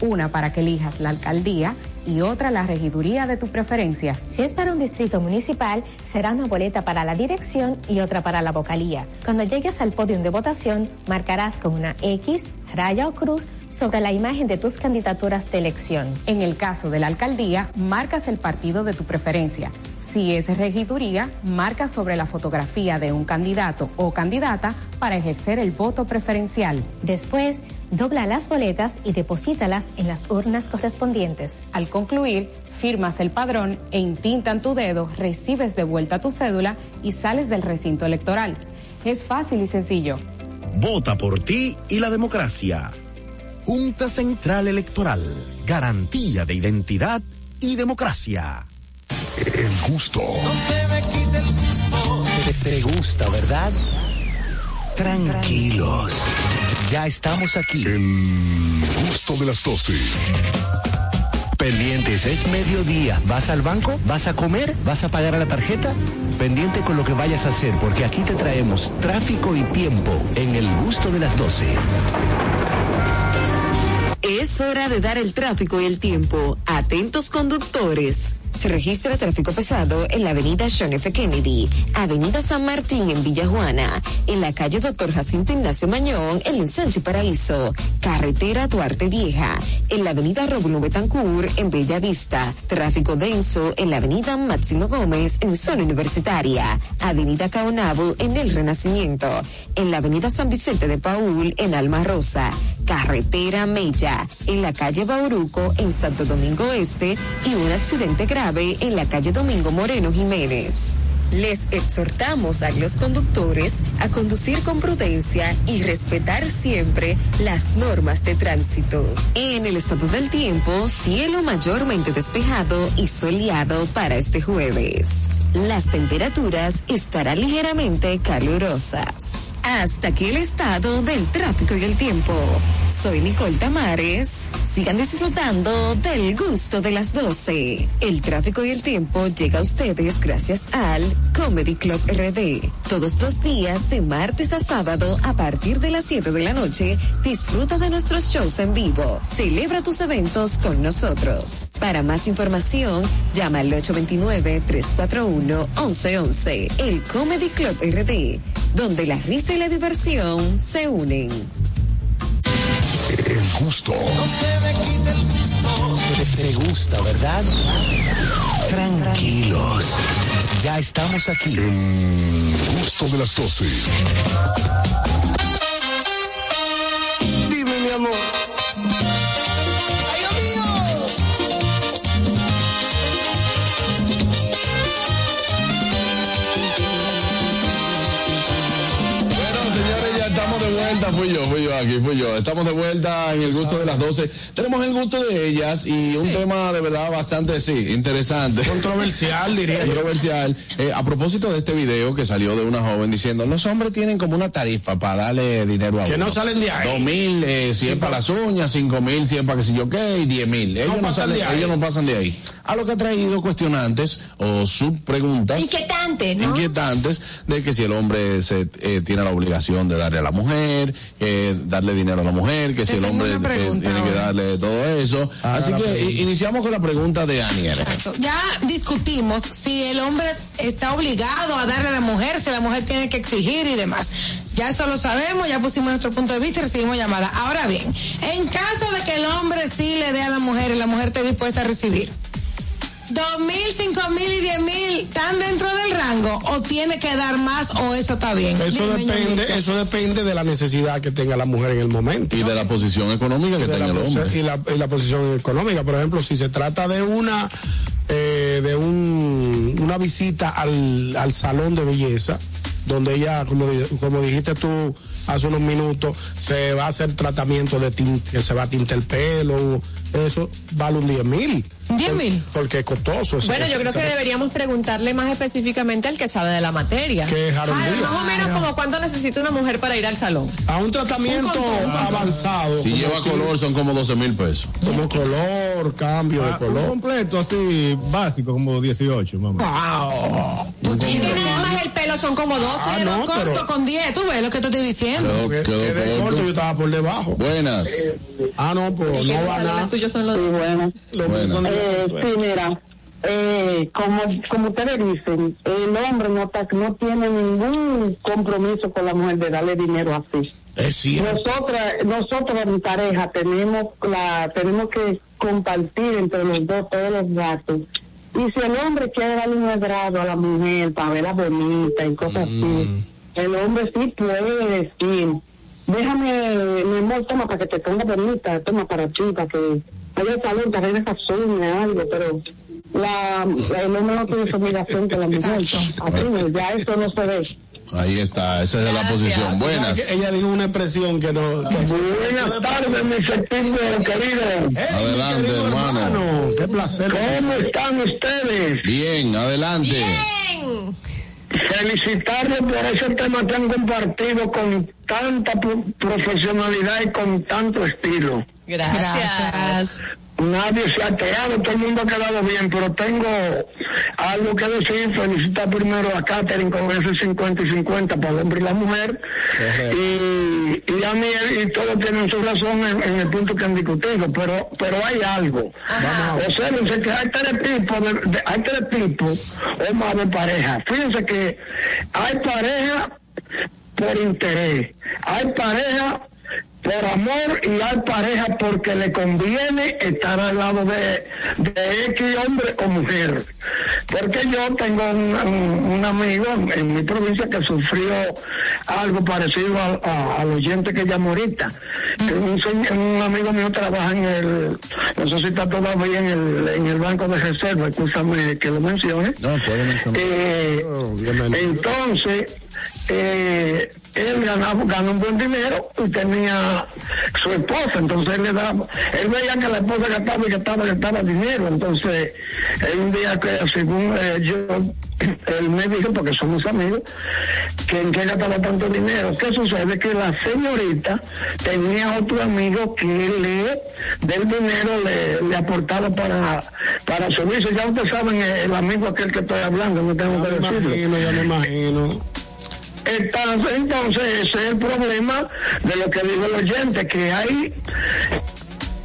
una para que elijas la alcaldía y otra la regiduría de tu preferencia. Si es para un distrito municipal, será una boleta para la dirección y otra para la vocalía. Cuando llegues al podio de votación, marcarás con una X, raya o cruz sobre la imagen de tus candidaturas de elección. En el caso de la alcaldía, marcas el partido de tu preferencia. Si es regiduría, marca sobre la fotografía de un candidato o candidata para ejercer el voto preferencial. Después, dobla las boletas y deposítalas en las urnas correspondientes. Al concluir, firmas el padrón e intintan tu dedo, recibes de vuelta tu cédula y sales del recinto electoral. Es fácil y sencillo. Vota por ti y la democracia. Junta Central Electoral. Garantía de identidad y democracia. El gusto. Te, te gusta, ¿verdad? Tranquilos. Ya estamos aquí. El gusto de las 12. Pendientes, es mediodía. ¿Vas al banco? ¿Vas a comer? ¿Vas a pagar a la tarjeta? Pendiente con lo que vayas a hacer, porque aquí te traemos tráfico y tiempo en el gusto de las 12. Es hora de dar el tráfico y el tiempo. Atentos conductores. Se registra tráfico pesado en la avenida John F. Kennedy, avenida San Martín en Villa Juana, en la calle Doctor Jacinto Ignacio Mañón en Ensanche Paraíso, carretera Duarte Vieja, en la avenida Rómulo Betancourt en Bella Vista, tráfico denso en la avenida Máximo Gómez en zona universitaria, avenida Caonabo en el Renacimiento, en la avenida San Vicente de Paul en Alma Rosa, carretera Mella, en la calle Bauruco en Santo Domingo Este y un accidente grave en la calle Domingo Moreno Jiménez. Les exhortamos a los conductores a conducir con prudencia y respetar siempre las normas de tránsito. En el estado del tiempo, cielo mayormente despejado y soleado para este jueves. Las temperaturas estarán ligeramente calurosas. Hasta aquí el estado del tráfico y el tiempo. Soy Nicole Tamares. Sigan disfrutando del gusto de las 12. El tráfico y el tiempo llega a ustedes gracias al Comedy Club RD. Todos los días de martes a sábado a partir de las 7 de la noche, disfruta de nuestros shows en vivo. Celebra tus eventos con nosotros. Para más información, llama al 829-341-1111. El Comedy Club RD, donde la risa y la diversión se unen. El gusto. Te, te gusta, ¿verdad? Tranquilos. Ya estamos aquí. El gusto de las 12. Vuelta. Fui yo, fui yo aquí, fui yo. Estamos de vuelta en el gusto de las 12. Tenemos el gusto de ellas y un tema de verdad bastante, sí, interesante. Controversial, diría. Controversial. Eh, a propósito de este video que salió de una joven diciendo, los hombres tienen como una tarifa para darle dinero a Que uno. no salen de ahí. Dos mil, eh, cien para las uñas, cinco mil, cien para que si yo qué, y diez mil. Ellos no, pasan salen, de ahí. ellos no pasan de ahí. A lo que ha traído cuestionantes o subpreguntas Inquietante, ¿no? inquietantes de que si el hombre se, eh, tiene la obligación de darle a la mujer, eh, darle dinero a la mujer, que si el hombre pregunta tiene que darle todo eso. Así la que pregunta. iniciamos con la pregunta de. Exacto. Ya discutimos si el hombre está obligado a darle a la mujer, si la mujer tiene que exigir y demás. Ya eso lo sabemos, ya pusimos nuestro punto de vista y recibimos llamada. Ahora bien, en caso de que el hombre sí le dé a la mujer y la mujer esté dispuesta a recibir, dos mil, cinco mil y diez mil, ¿están dentro del rango o tiene que dar más o eso está bien? Eso Dime, depende, eso depende de la necesidad que tenga la mujer en el momento. Y de la posición económica que tenga la, el hombre. y, la, y la posición económica. Por ejemplo, si se trata de una eh, de un, una visita al, al salón de belleza, donde ella, como, como dijiste tú hace unos minutos, se va a hacer tratamiento de tinte, que se va a tintar el pelo, eso vale un 10 mil. ¿10 mil? Porque es costoso. ese- Bueno, yo ese- creo que ese- deberíamos preguntarle más específicamente al que sabe de la materia. Que es Harold Ah, Díaz. Más o menos como cuánto necesita una mujer para ir al salón. A un tratamiento Un un condón. avanzado. Si lleva ti- color son como 12 mil pesos. Como color, cambio de Ah, un color. completo así, básico, como 18, mamá. Tú tienes- Y nada más el pelo son como 12. Ah, Pero no, corto pero- con 10, tú ves lo que te estoy diciendo. Que- que de corto. yo estaba por debajo. Buenas. Ah, no, pues no va nada. Tuyos son los Sí, bueno. Los son Eh, sí, mira, eh, como, como ustedes dicen, el hombre no, no tiene ningún compromiso con la mujer de darle dinero así. Es. Nosotras, nosotros en pareja tenemos la, tenemos que compartir entre los dos todos los gastos. Y si el hombre quiere darle un agrado a la mujer para verla bonita y cosas así, el hombre sí puede decir, déjame, mi amor, toma para que te ponga bonita, toma para ti, para que vaya te arregles esas uñas, algo, pero la, el hombre no tiene esa obligación con la mujer. Así, ya eso no se ve. Ahí está, esa es la posición. Buenas. Que Ella dijo una expresión que no. que- Buenas tardes, mi septiembre, querido. ¡Ey, mi Adelante, querido hermano. Qué placer. ¿Cómo están ustedes? Bien, adelante. Felicitarlos por ese tema tan compartido con tanta pro- profesionalidad y con tanto estilo. Gracias. Nadie se ha quedado, todo el mundo ha quedado bien, pero tengo algo que decir. Felicitar primero a Catherine con ese 50 y 50 para el hombre y la mujer. Y, y a mí, y todos tienen su razón en, en el punto que han discutido, pero pero hay algo. Observen que hay tres tipos, de, de- hay tres tipos o más de pareja. Fíjense que hay pareja por interés, hay pareja por amor y hay pareja porque le conviene estar al lado de, de X hombre o mujer. Porque yo tengo un, un- un amigo en, en mi provincia que sufrió algo parecido a- a- al oyente que llamó ahorita. Un, un amigo mío trabaja en el, no sé si está todavía en el, en el Banco de Reserva, escúchame que lo mencione. No, puede mencionar. Eh, entonces, eh, él ganaba, ganó un buen dinero y tenía su esposa, entonces él le daba, él veía que la esposa gastaba y gastaba, gastaba dinero, entonces él un día que según eh, yo, él me dijo, porque somos amigos, que en qué gastaba tanto dinero. ¿Qué sucede? Que la señorita tenía otro amigo que le, del dinero le, le aportaba para, para servicio. Ya ustedes saben, eh, el amigo aquel que estoy hablando, no tengo que decirlo. imagino, ya me imagino. Entonces, entonces ese es el problema de lo que digo el oyente, que hay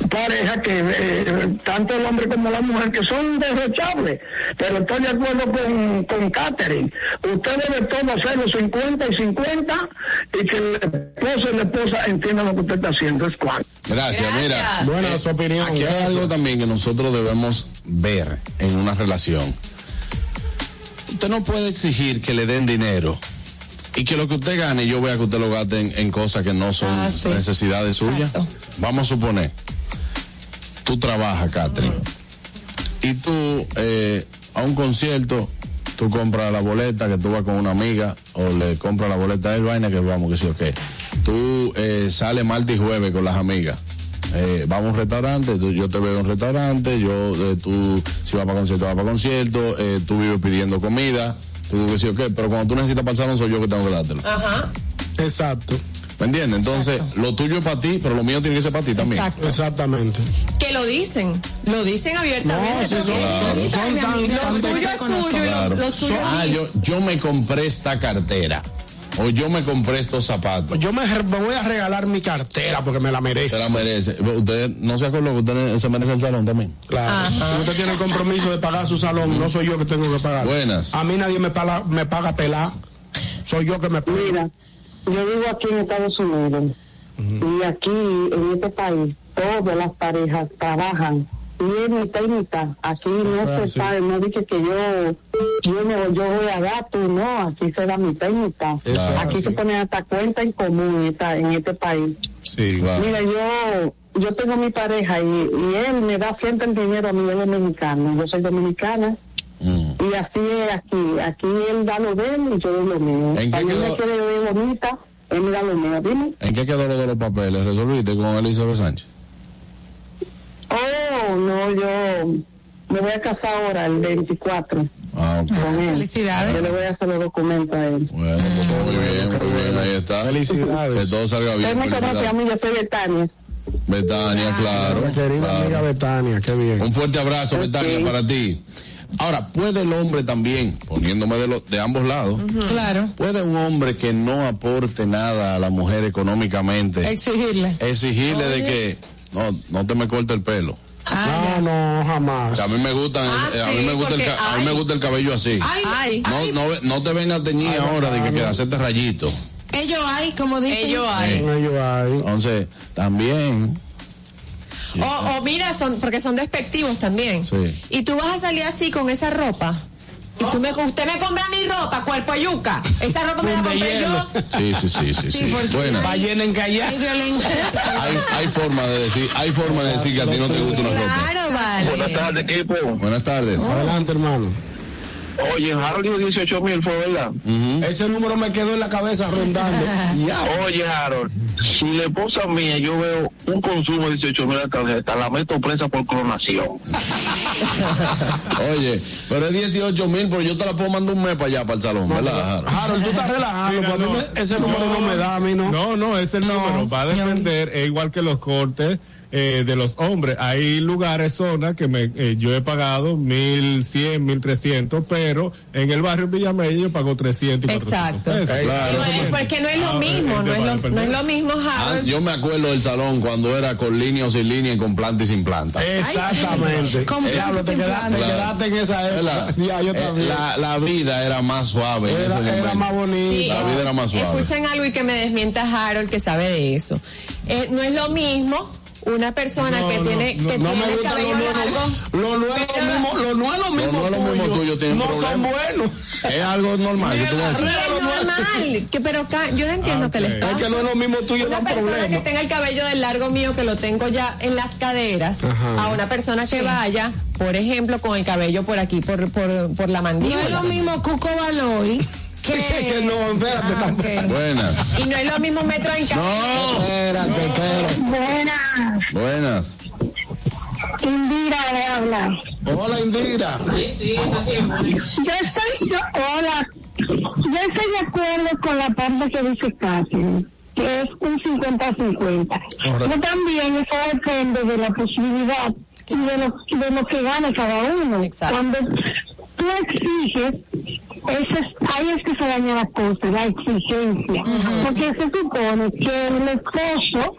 parejas que, eh, tanto el hombre como la mujer, que son derrochables. Pero estoy de acuerdo con, con Catherine. Usted debe todo hacerlo 50 y 50 y que el esposo y la esposa entiendan lo que usted está haciendo. Es cuanto. Gracias, mira. Eh, su opinión, Aquí hay algo también que nosotros debemos ver en una relación. Usted no puede exigir que le den dinero y que lo que usted gane yo vea que usted lo gaste en, en cosas que no son Ah, sí. necesidades suyas. Vamos a suponer, tú trabajas, Catherine, y tú eh, a un concierto, tú compras la boleta que tú vas con una amiga o le compras la boleta del vaina que vamos, que sí, ok. Tú eh, sales martes y jueves con las amigas. Eh, vamos a un restaurante, tú- yo te veo en un restaurante, yo, eh, tú, si vas para concierto, vas para concierto, eh, tú vives pidiendo comida, tú sí, ok, pero cuando tú necesitas el salón soy yo que tengo que dártelo. Ajá. Exacto. ¿Me entiendes? Entonces, lo tuyo es para ti, pero lo mío tiene que ser para ti también. Exacto. Exactamente. Que lo dicen, lo dicen abiertamente. No, sí, son- son- son tan- lo tan- suyo es suyo y lo, Claro. lo suyo ah, es mío. yo, yo me compré esta cartera. O yo me compré estos zapatos. Yo me, me voy a regalar mi cartera porque me la merece. Se la merece. Usted no se acordó que usted se merece el salón también. Claro. Si usted tiene el compromiso de pagar su salón, no soy yo que tengo que pagar. Buenas. A mí nadie me paga, me paga pelar. Soy yo que me paga. Mira, yo vivo aquí en Estados Unidos y aquí en este país todas las parejas trabajan y es mitad y mitad. Aquí no se sabe, no dice que yo yo, no, yo voy a dar, tú no, aquí se da mitad y mitad. Es aquí así. se pone hasta cuenta en común en, esta, en este país. Sí. Mira, yo yo tengo mi pareja y, y él me da siempre el dinero a mí, él es mexicano, yo soy dominicana. Mm. Y así es aquí, aquí él da lo de él y yo doy lo mío. ¿En qué Cuando él quedó? me quiere bonita, él me da lo mío, dime. ¿En qué quedó lo de los papeles? ¿Resolviste con Elizabeth Sánchez? Oh, no, yo me voy a casar ahora el 24 Ah, ok. con él. Felicidades. Yo le voy a hacer los documentos a él. Bueno, pues muy bien, muy bien, ahí está. Felicidades. Que todo salga bien. Usted me conoce a mí, yo soy de Tania. Betania, claro. Mi querida claro. amiga Betania, qué bien. Un fuerte abrazo, Betania, para ti. Ahora, ¿puede el hombre también, poniéndome de, lo- de ambos lados, Claro. puede un hombre que no aporte nada a la mujer económicamente Exigirle. exigirle de que no, no te me corte el pelo? Ah, No, no, jamás. Que a mí me gustan, Ah, eh, a sí, mí me gusta el, porque ca- a mí me gusta el cabello así. Ay, Ay, ay, No, no, no te vengas a teñir ahora de que, que hacerte rayito. ellos hay, como dicen. Ellos hay. Hay. Entonces, también, O, o mira, son, porque son despectivos también. Sí. Y tú vas a salir así con esa ropa. Y tú me, usted me compra mi ropa, cuerpo yuca. Esa ropa me la compré yo. sí, sí, sí, sí, sí. porque Ballena encallada. Hay, hay forma de decir, hay forma de decir que a ti no te gusta una ropa. Claro, vale. Buenas tardes, equipo. Buenas tardes. Adelante, hermano. Oye, Harold dijo 18 mil, fue verdad. Ese número me quedó en la cabeza rondando. Oye, Harold, si la esposa mía yo veo un consumo de 18 mil de tarjeta, la meto presa por clonación. Oye, pero es 18 mil, pero yo te la puedo mandar un mes para allá, para el salón, ¿verdad? Harold? Harold, tú estás relajando. Mira, para mí no. ese número no, me da a mí, ¿no? No, no, es el número. Va a depender, es igual que los cortes. Eh, de los hombres. Hay lugares, zonas que me, eh, yo he pagado mil cien, mil trescientos, pero en el barrio Villamella yo pago 300 y 400 Exacto. pesos. Claro. Porque no es lo Ah, mismo, no es lo, no es lo mismo, Ah, Harold. yo me acuerdo del salón cuando era con línea o sin línea y con planta y sin planta. Exactamente. Con te planta quedaste, te Claro. quedaste en esa época. ¿Verdad? Ya, yo Eh, también. la, la vida era más suave en ese Era, momento. era más Sí. bonita. La vida era más suave. Escuchen algo y que me desmienta Harold que sabe de eso. Eh, no es lo mismo una persona No, que no, tiene, no, que no tiene me gusta cabello lo nuevo. largo. Lo no es lo mismo, lo no es lo mismo, no es lo mismo tuyo, un no son buenos. Es algo normal es normal, que, pero ca- yo no entiendo que les Es pasa. que no es lo mismo tuyo, Una persona que tenga el cabello del largo mío, que lo tengo ya en las caderas, Ajá. a una persona que vaya, por ejemplo, con el cabello por aquí, por, por, por la No mandíbula. es lo mismo Cuco Baloy que... Que no, espérate, Ah, tampoco. Buenas. Y no es lo mismo metro en cabello. Espérate, espérate. Buenas, Buenas. Indira le habla. Hola, Indira. Yo estoy, yo, hola, yo estoy de acuerdo con la parte que dice Catherine, que es un 50-50. Pero también eso depende de la posibilidad y de lo, de lo que gane cada uno. Exacto. Cuando tú exiges, eso es, ahí es que se daña la cosa, la exigencia. Porque se supone que el esposo,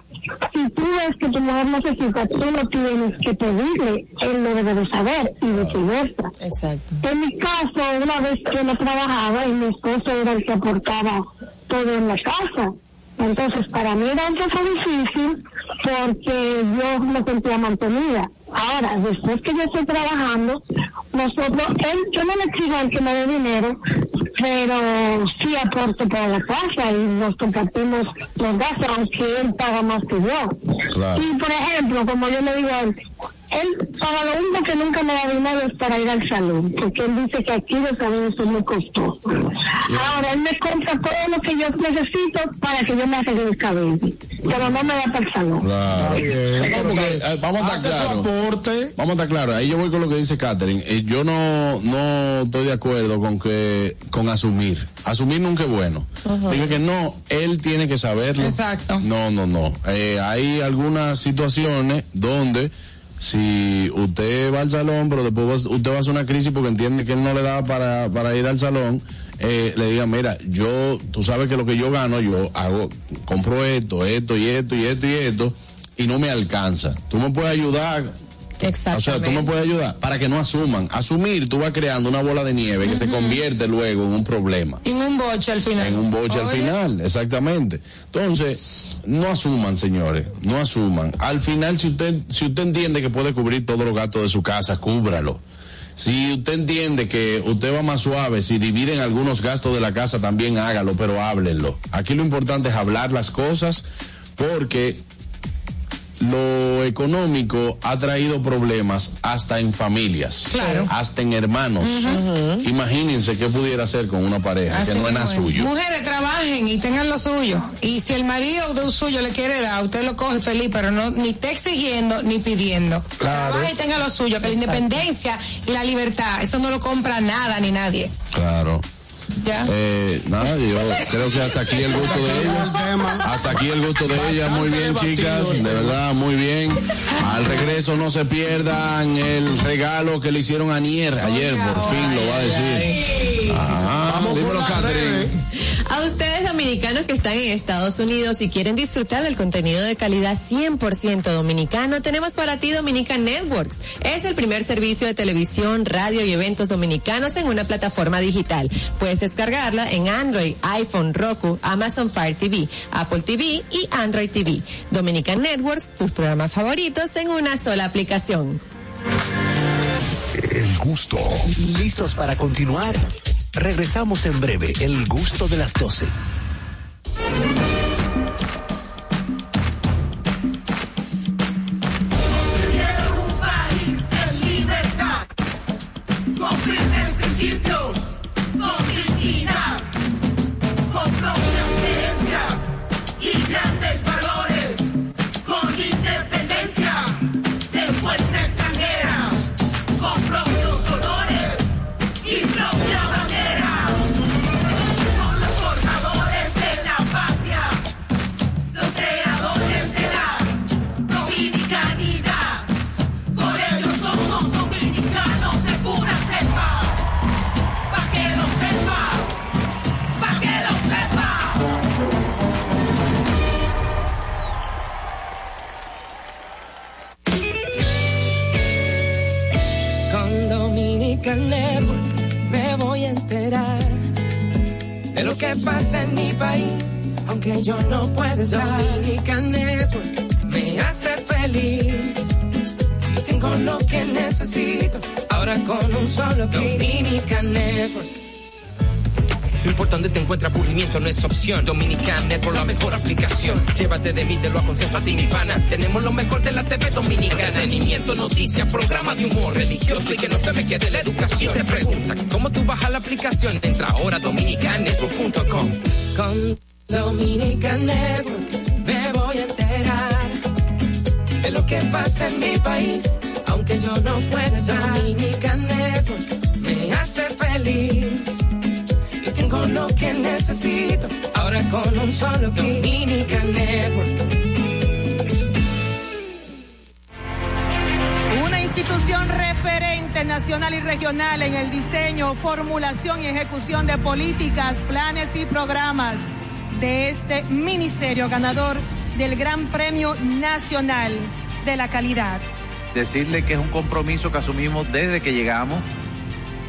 si tú ves que tu mujer necesita, tú lo tienes que pedirle, él lo debe de saber y viceversa. Exacto. En mi caso, una vez que no trabajaba y mi esposo era el que aportaba todo en la casa. Entonces, para mí era un poco difícil porque yo me sentía mantenida. Ahora, después que yo estoy trabajando, nosotros, él, yo no le exijo al que me dé dinero, pero sí aporto para la casa y nos compartimos los gastos, aunque él paga más que yo. Claro. Y por ejemplo, como yo le digo a él, él para lo único que nunca me da dinero es para ir al salón, porque él dice que aquí los salones son muy costosos. Ahora él me compra todo lo que yo necesito para que yo me arregle el cabello, pero no me da para el salón. Claro. Porque, eh, vamos a estar claros. aporte. Vamos a estar claros. Ahí yo voy con lo que dice Catherine. Eh, yo no, no estoy de acuerdo con que, con asumir. Asumir nunca es bueno. Digo que no, él tiene que saberlo. Exacto. No, no, no. Eh, hay algunas situaciones donde si usted va al salón, pero después usted va a hacer una crisis porque entiende que él no le da para, para ir al salón, eh, le diga, mira, yo, tú sabes que lo que yo gano, yo hago, compro esto, esto y esto y esto y esto, y no me alcanza. Tú me puedes ayudar. O sea, Exactamente. tú me puedes ayudar para que no asuman. Asumir, tú vas creando una bola de nieve que se convierte luego en un problema. En un boche al final. En un boche al final, exactamente. Entonces, no asuman, señores, no asuman. Al final, si usted, si usted entiende que puede cubrir todos los gastos de su casa, cúbralo. Si usted entiende que usted va más suave, si dividen algunos gastos de la casa, también hágalo, pero háblenlo. Aquí lo importante es hablar las cosas porque lo económico ha traído problemas hasta en familias, Claro. hasta en hermanos. Imagínense qué pudiera hacer con una pareja así que no es nada suyo. Mujeres, trabajen y tengan lo suyo. Y si el marido de un suyo le quiere dar, usted lo coge feliz, pero no ni está exigiendo ni pidiendo. Trabaje y tenga lo suyo, que la independencia y la libertad, eso no lo compra nada ni nadie. Claro. ¿Ya? Eh, nada, yo creo que hasta aquí el gusto de ella. Hasta aquí el gusto de ella. Muy bien, chicas. De verdad, muy bien. Al regreso no se pierdan el regalo que le hicieron a Nier ayer. Por fin lo va a decir. Ah, dímelo, Catherine. A ustedes dominicanos que están en Estados Unidos y quieren disfrutar del contenido de calidad 100% dominicano, tenemos para ti Dominican Networks. Es el primer servicio de televisión, radio y eventos dominicanos en una plataforma digital. Puedes descargarla en Android, iPhone, Roku, Amazon Fire TV, Apple TV y Android TV. Dominican Networks, tus programas favoritos en una sola aplicación. El gusto. ¿Listos para continuar? Regresamos en breve, el gusto de las 12. Network me voy a enterar de lo que pasa en mi país, aunque yo no pueda estar. Dominican Network me hace feliz. Tengo lo que necesito, ahora con un solo clic. Dominican Network. No importa dónde te encuentres, aburrimiento no es opción. Dominican Network, la mejor aplicación. Llévate de mí, te lo aconsejo a ti, mi pana. Tenemos lo mejor de la TV dominicana. Entretenimiento, noticias, programa de humor religioso y que no se me quede la educación. Te pregunta, ¿cómo tú bajas la aplicación? Entra ahora a dominicannetwork.com. Con Dominican me voy a enterar de lo que pasa en mi país, aunque yo no pueda estar. Dominican Network me hace feliz y lo que necesito. Ahora con un solo clic. Network. Una institución referente nacional y regional en el diseño, formulación y ejecución de políticas, planes y programas de este ministerio ganador del Gran Premio Nacional de la Calidad. decirle que es un compromiso que asumimos desde que llegamos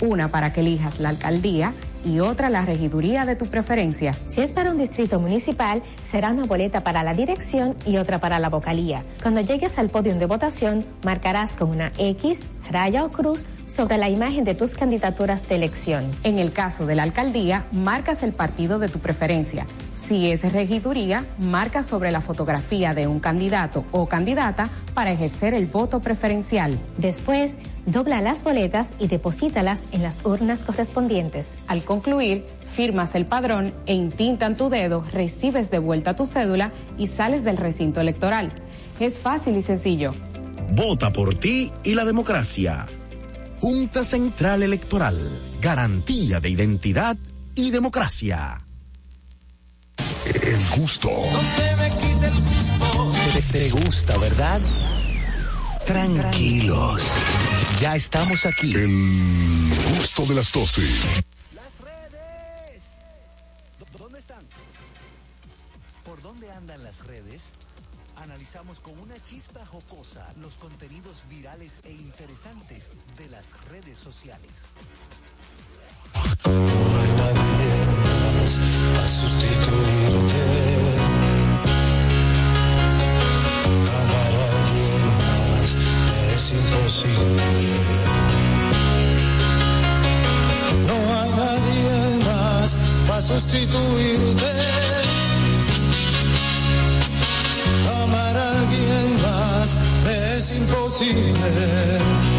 una para que elijas la alcaldía y otra la regiduría de tu preferencia. Si es para un distrito municipal, será una boleta para la dirección y otra para la vocalía. Cuando llegues al podio de votación, marcarás con una X, raya o cruz sobre la imagen de tus candidaturas de elección. En el caso de la alcaldía, marcas el partido de tu preferencia. Si es regiduría, marca sobre la fotografía de un candidato o candidata para ejercer el voto preferencial. Después, dobla las boletas y deposítalas en las urnas correspondientes. Al concluir, firmas el padrón e intintan tu dedo, recibes de vuelta tu cédula y sales del recinto electoral. Es fácil y sencillo. Vota por ti y la democracia. Junta Central Electoral. Garantía de identidad y democracia. El gusto. Te, te gusta, ¿verdad? Tranquilos. Ya estamos aquí. El gusto de las 12. ¿Dónde están? ¿Por dónde andan las redes? Analizamos con una chispa jocosa los contenidos virales e interesantes de las redes sociales. a sustituirte. No hay nadie más para sustituirte. Amar a alguien más me es imposible.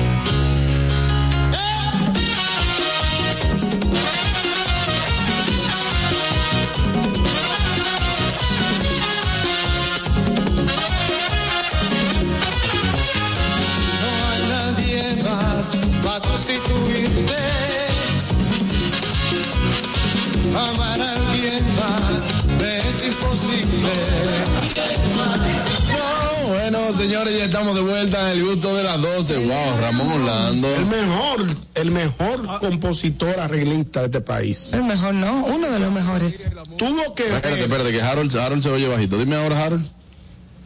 Bueno, señores, ya estamos de vuelta en el gusto de las 12. Wow, Ramón Orlando. El mejor, el mejor compositor arreglista de este país. El mejor, ¿no? Uno de los mejores. Tuvo que Espérate, espérate, que Harold, Harold se oye bajito. Dime ahora, Harold.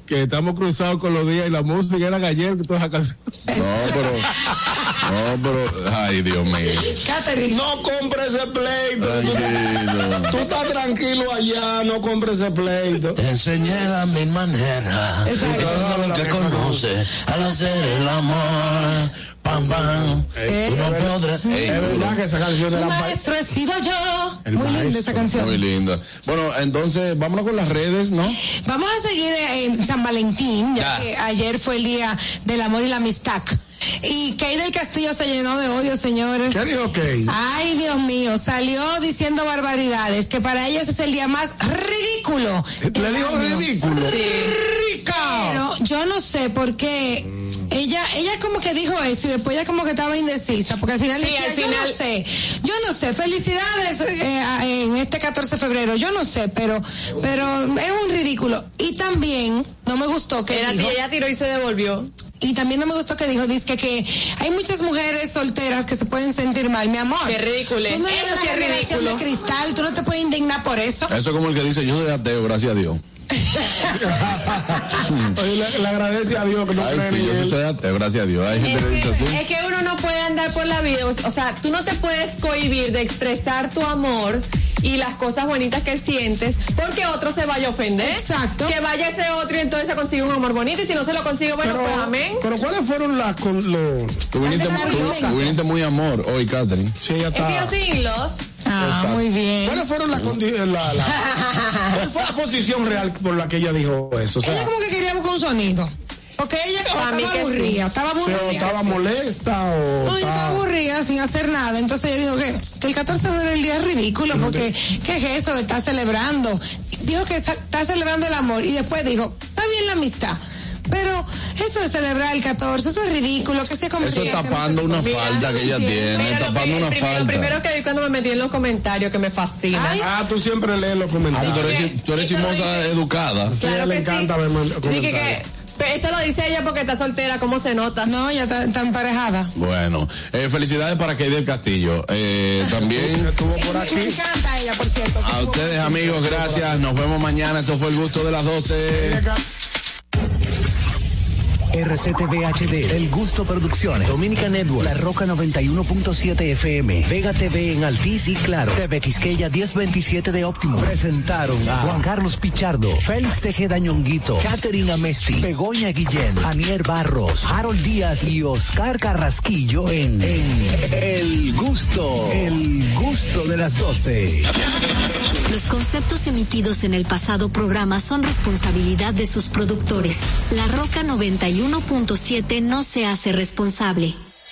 Que estamos cruzados con los días y la música era ayer, que toda esa canción. No, pero. No, pero. Ay, Dios mío. Catherine, no compre ese pleito. Tranquilo. Tú estás tranquilo allá, no compre ese pleito. Te enseñé la mil maneras. Todo lo que conoce al hacer el amor. Pam, pam. Eh, no podrás. Es verdad que esa canción de Tu la maestro he sido yo. El Muy linda esa canción. Muy linda. Bueno, entonces, vámonos con las redes, ¿no? Vamos a seguir en San Valentín, ya Ya. que ayer fue el día del amor y la amistad. Y Kay del Castillo se llenó de odio, señores. ¿Qué dijo Kay? Ay, Dios mío, salió diciendo barbaridades, que para ella ese es el día más ridículo. Le dijo año. ridículo. Pero yo no sé por qué ella ella como que dijo eso y después ella como que estaba indecisa, porque al final Sí, decía, al yo no sé, yo no sé, felicidades eh, en este 14 de febrero, yo no sé, pero pero es un ridículo. Y también no me gustó que Ella, dijo, ella tiró y se devolvió. y también no me gustó que dijo, dice que hay muchas mujeres solteras que se pueden sentir mal, mi amor. Qué ridículo. Tú no eres Eso una sí es ridículo. de cristal, tú no te puedes indignar por eso. Eso es como el que dice, yo soy ateo, gracias a Dios. Oye, le, le agradece a Dios que no Ay, creen sí, en yo sí él. soy ateo, gracias a Dios. Hay gente que dice Es así. que, es que uno no puede andar por la vida, o sea, tú no te puedes cohibir de expresar tu amor y las cosas bonitas que sientes porque otro se vaya a ofender. Exacto. Que vaya ese otro y entonces se consigue un amor bonito y si no se lo consigue, bueno, Pero, pues amén. pero ¿cuáles fueron las con los Tú viniste, Ande la tú- argumento. tú viniste muy amor hoy, Catherine. Sí, ella Es que yo está. estoy in love. Ah, Exacto. muy bien. ¿Cuáles fueron las condi- la, la- ¿Cuál fue la posición real por la que ella dijo eso? O sea, ella como que quería buscar un sonido. Porque ella o estaba sí. aburrida, estaba o aburrida. sea, estaba molesta o No, ella estaba estaba- aburrida sin hacer nada. Entonces ella dijo que, que el 14 de febrero es el día ridículo porque ¿qué es eso de estar celebrando? Dijo que está celebrando el amor y después dijo, está bien la amistad. Pero eso de celebrar el 14, eso es ridículo, que se Eso es que no tapando se una falta que ella tiene, Mira, lo, tapando una primero, falta. primero que vi cuando me metí en los comentarios que me fascina. Ay, Ah, tú siempre lees los Ah, comentarios. tú eres, tú eres chismosa dice- educada. Sí, a ella Claro le encanta sí. ver Dije comentarios. pero eso lo dice ella porque está soltera, ¿cómo se nota? No, ya está, está emparejada. Bueno, eh, felicidades para Kay del Castillo. Eh, también Estuvo por Me aquí. encanta ella, por cierto. a ustedes amigos, gracias. Nos vemos mañana. Esto fue el gusto de las 12. RCTV HD, El Gusto Producciones, Dominica Network, La Roca 91.7 FM, Vega TV en Altiz y Claro, TV Quisqueya 1027 de Óptimo. Presentaron a Juan Carlos Pichardo, Félix Tejeda Ñonguito, Catherine Amesti, Begoña Guillén, Anier Barros, Harold Díaz y Oscar Carrasquillo en, en El Gusto, El Gusto de las 12. Los conceptos emitidos en el pasado programa son responsabilidad de sus productores. La Roca 91.7 no se hace responsable.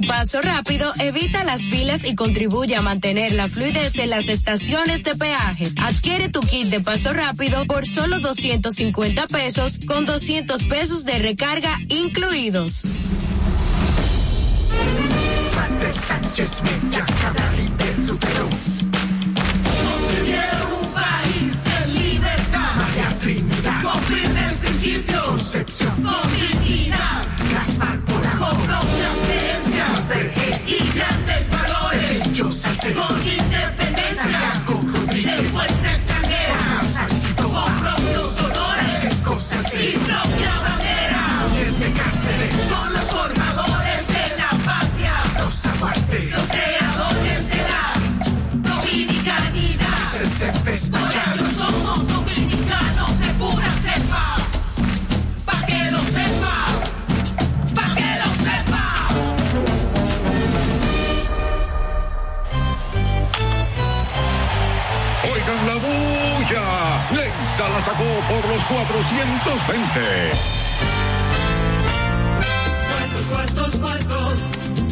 paso rápido, evita las filas y contribuye a mantener la fluidez en las estaciones de peaje. Adquiere tu kit de paso rápido por solo 250 pesos con 200 pesos de recarga incluidos. Sacó por los 420. Cuartos, cuartos, cuartos.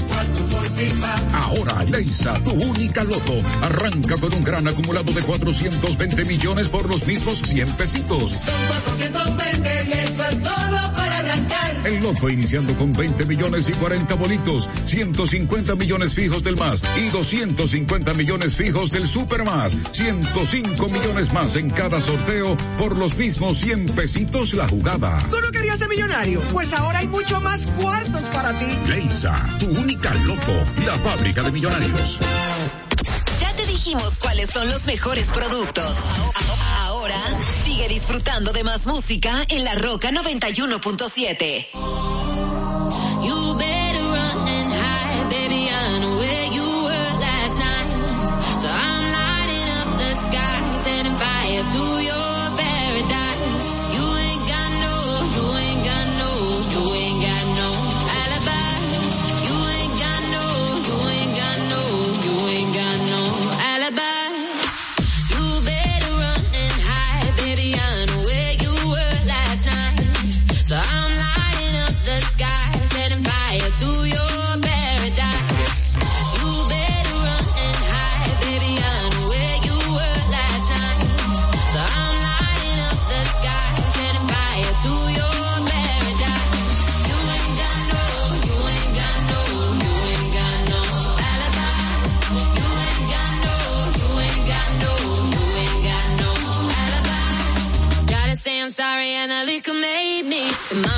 Cuartos por pipa. Ahora Leisa, tu única loto, arranca con un gran acumulado de 420 millones por los mismos 100 pesitos. Son el Loto iniciando con 20 millones y 40 bonitos, 150 millones fijos del más y 250 millones fijos del super más, 105 millones más en cada sorteo por los mismos 100 pesitos la jugada. ¿Tú no querías ser millonario? Pues ahora hay mucho más cuartos para ti. Leisa, tu única Loto, la fábrica de millonarios. Ya te dijimos cuáles son los mejores productos disfrutando de más música en La Roca 91.7. sorry, Angelica made me.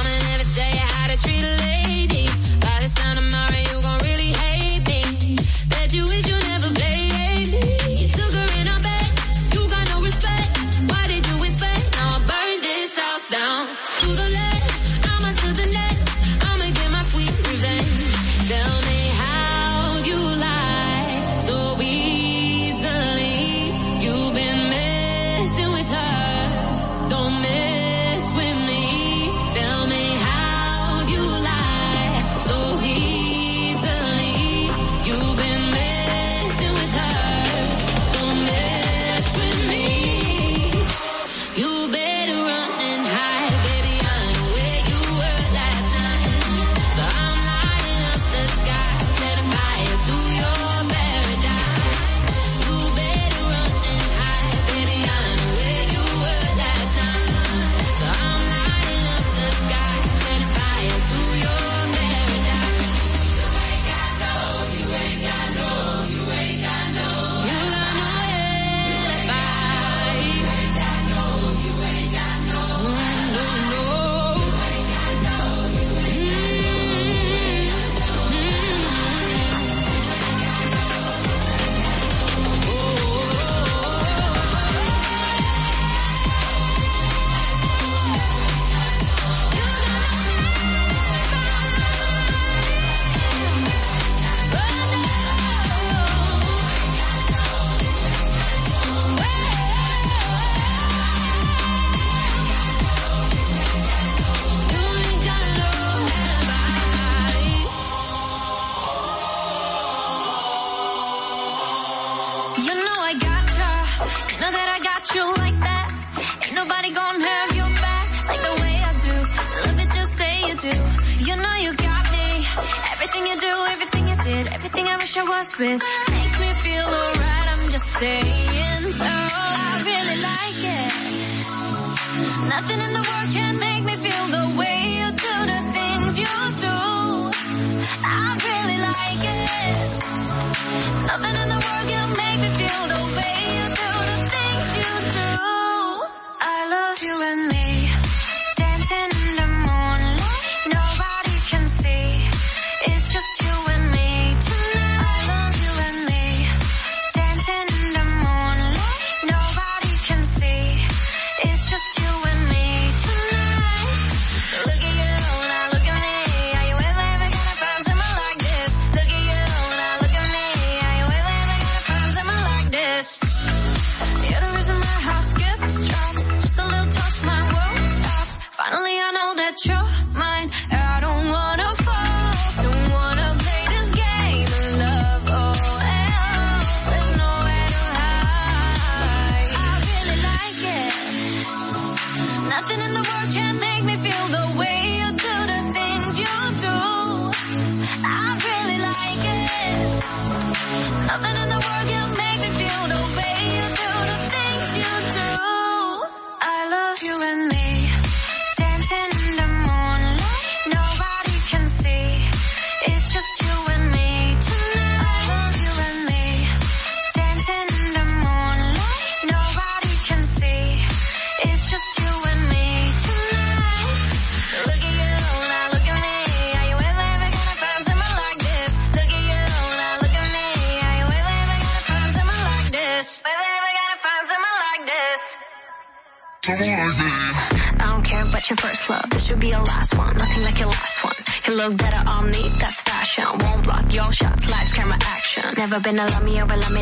Been a love me or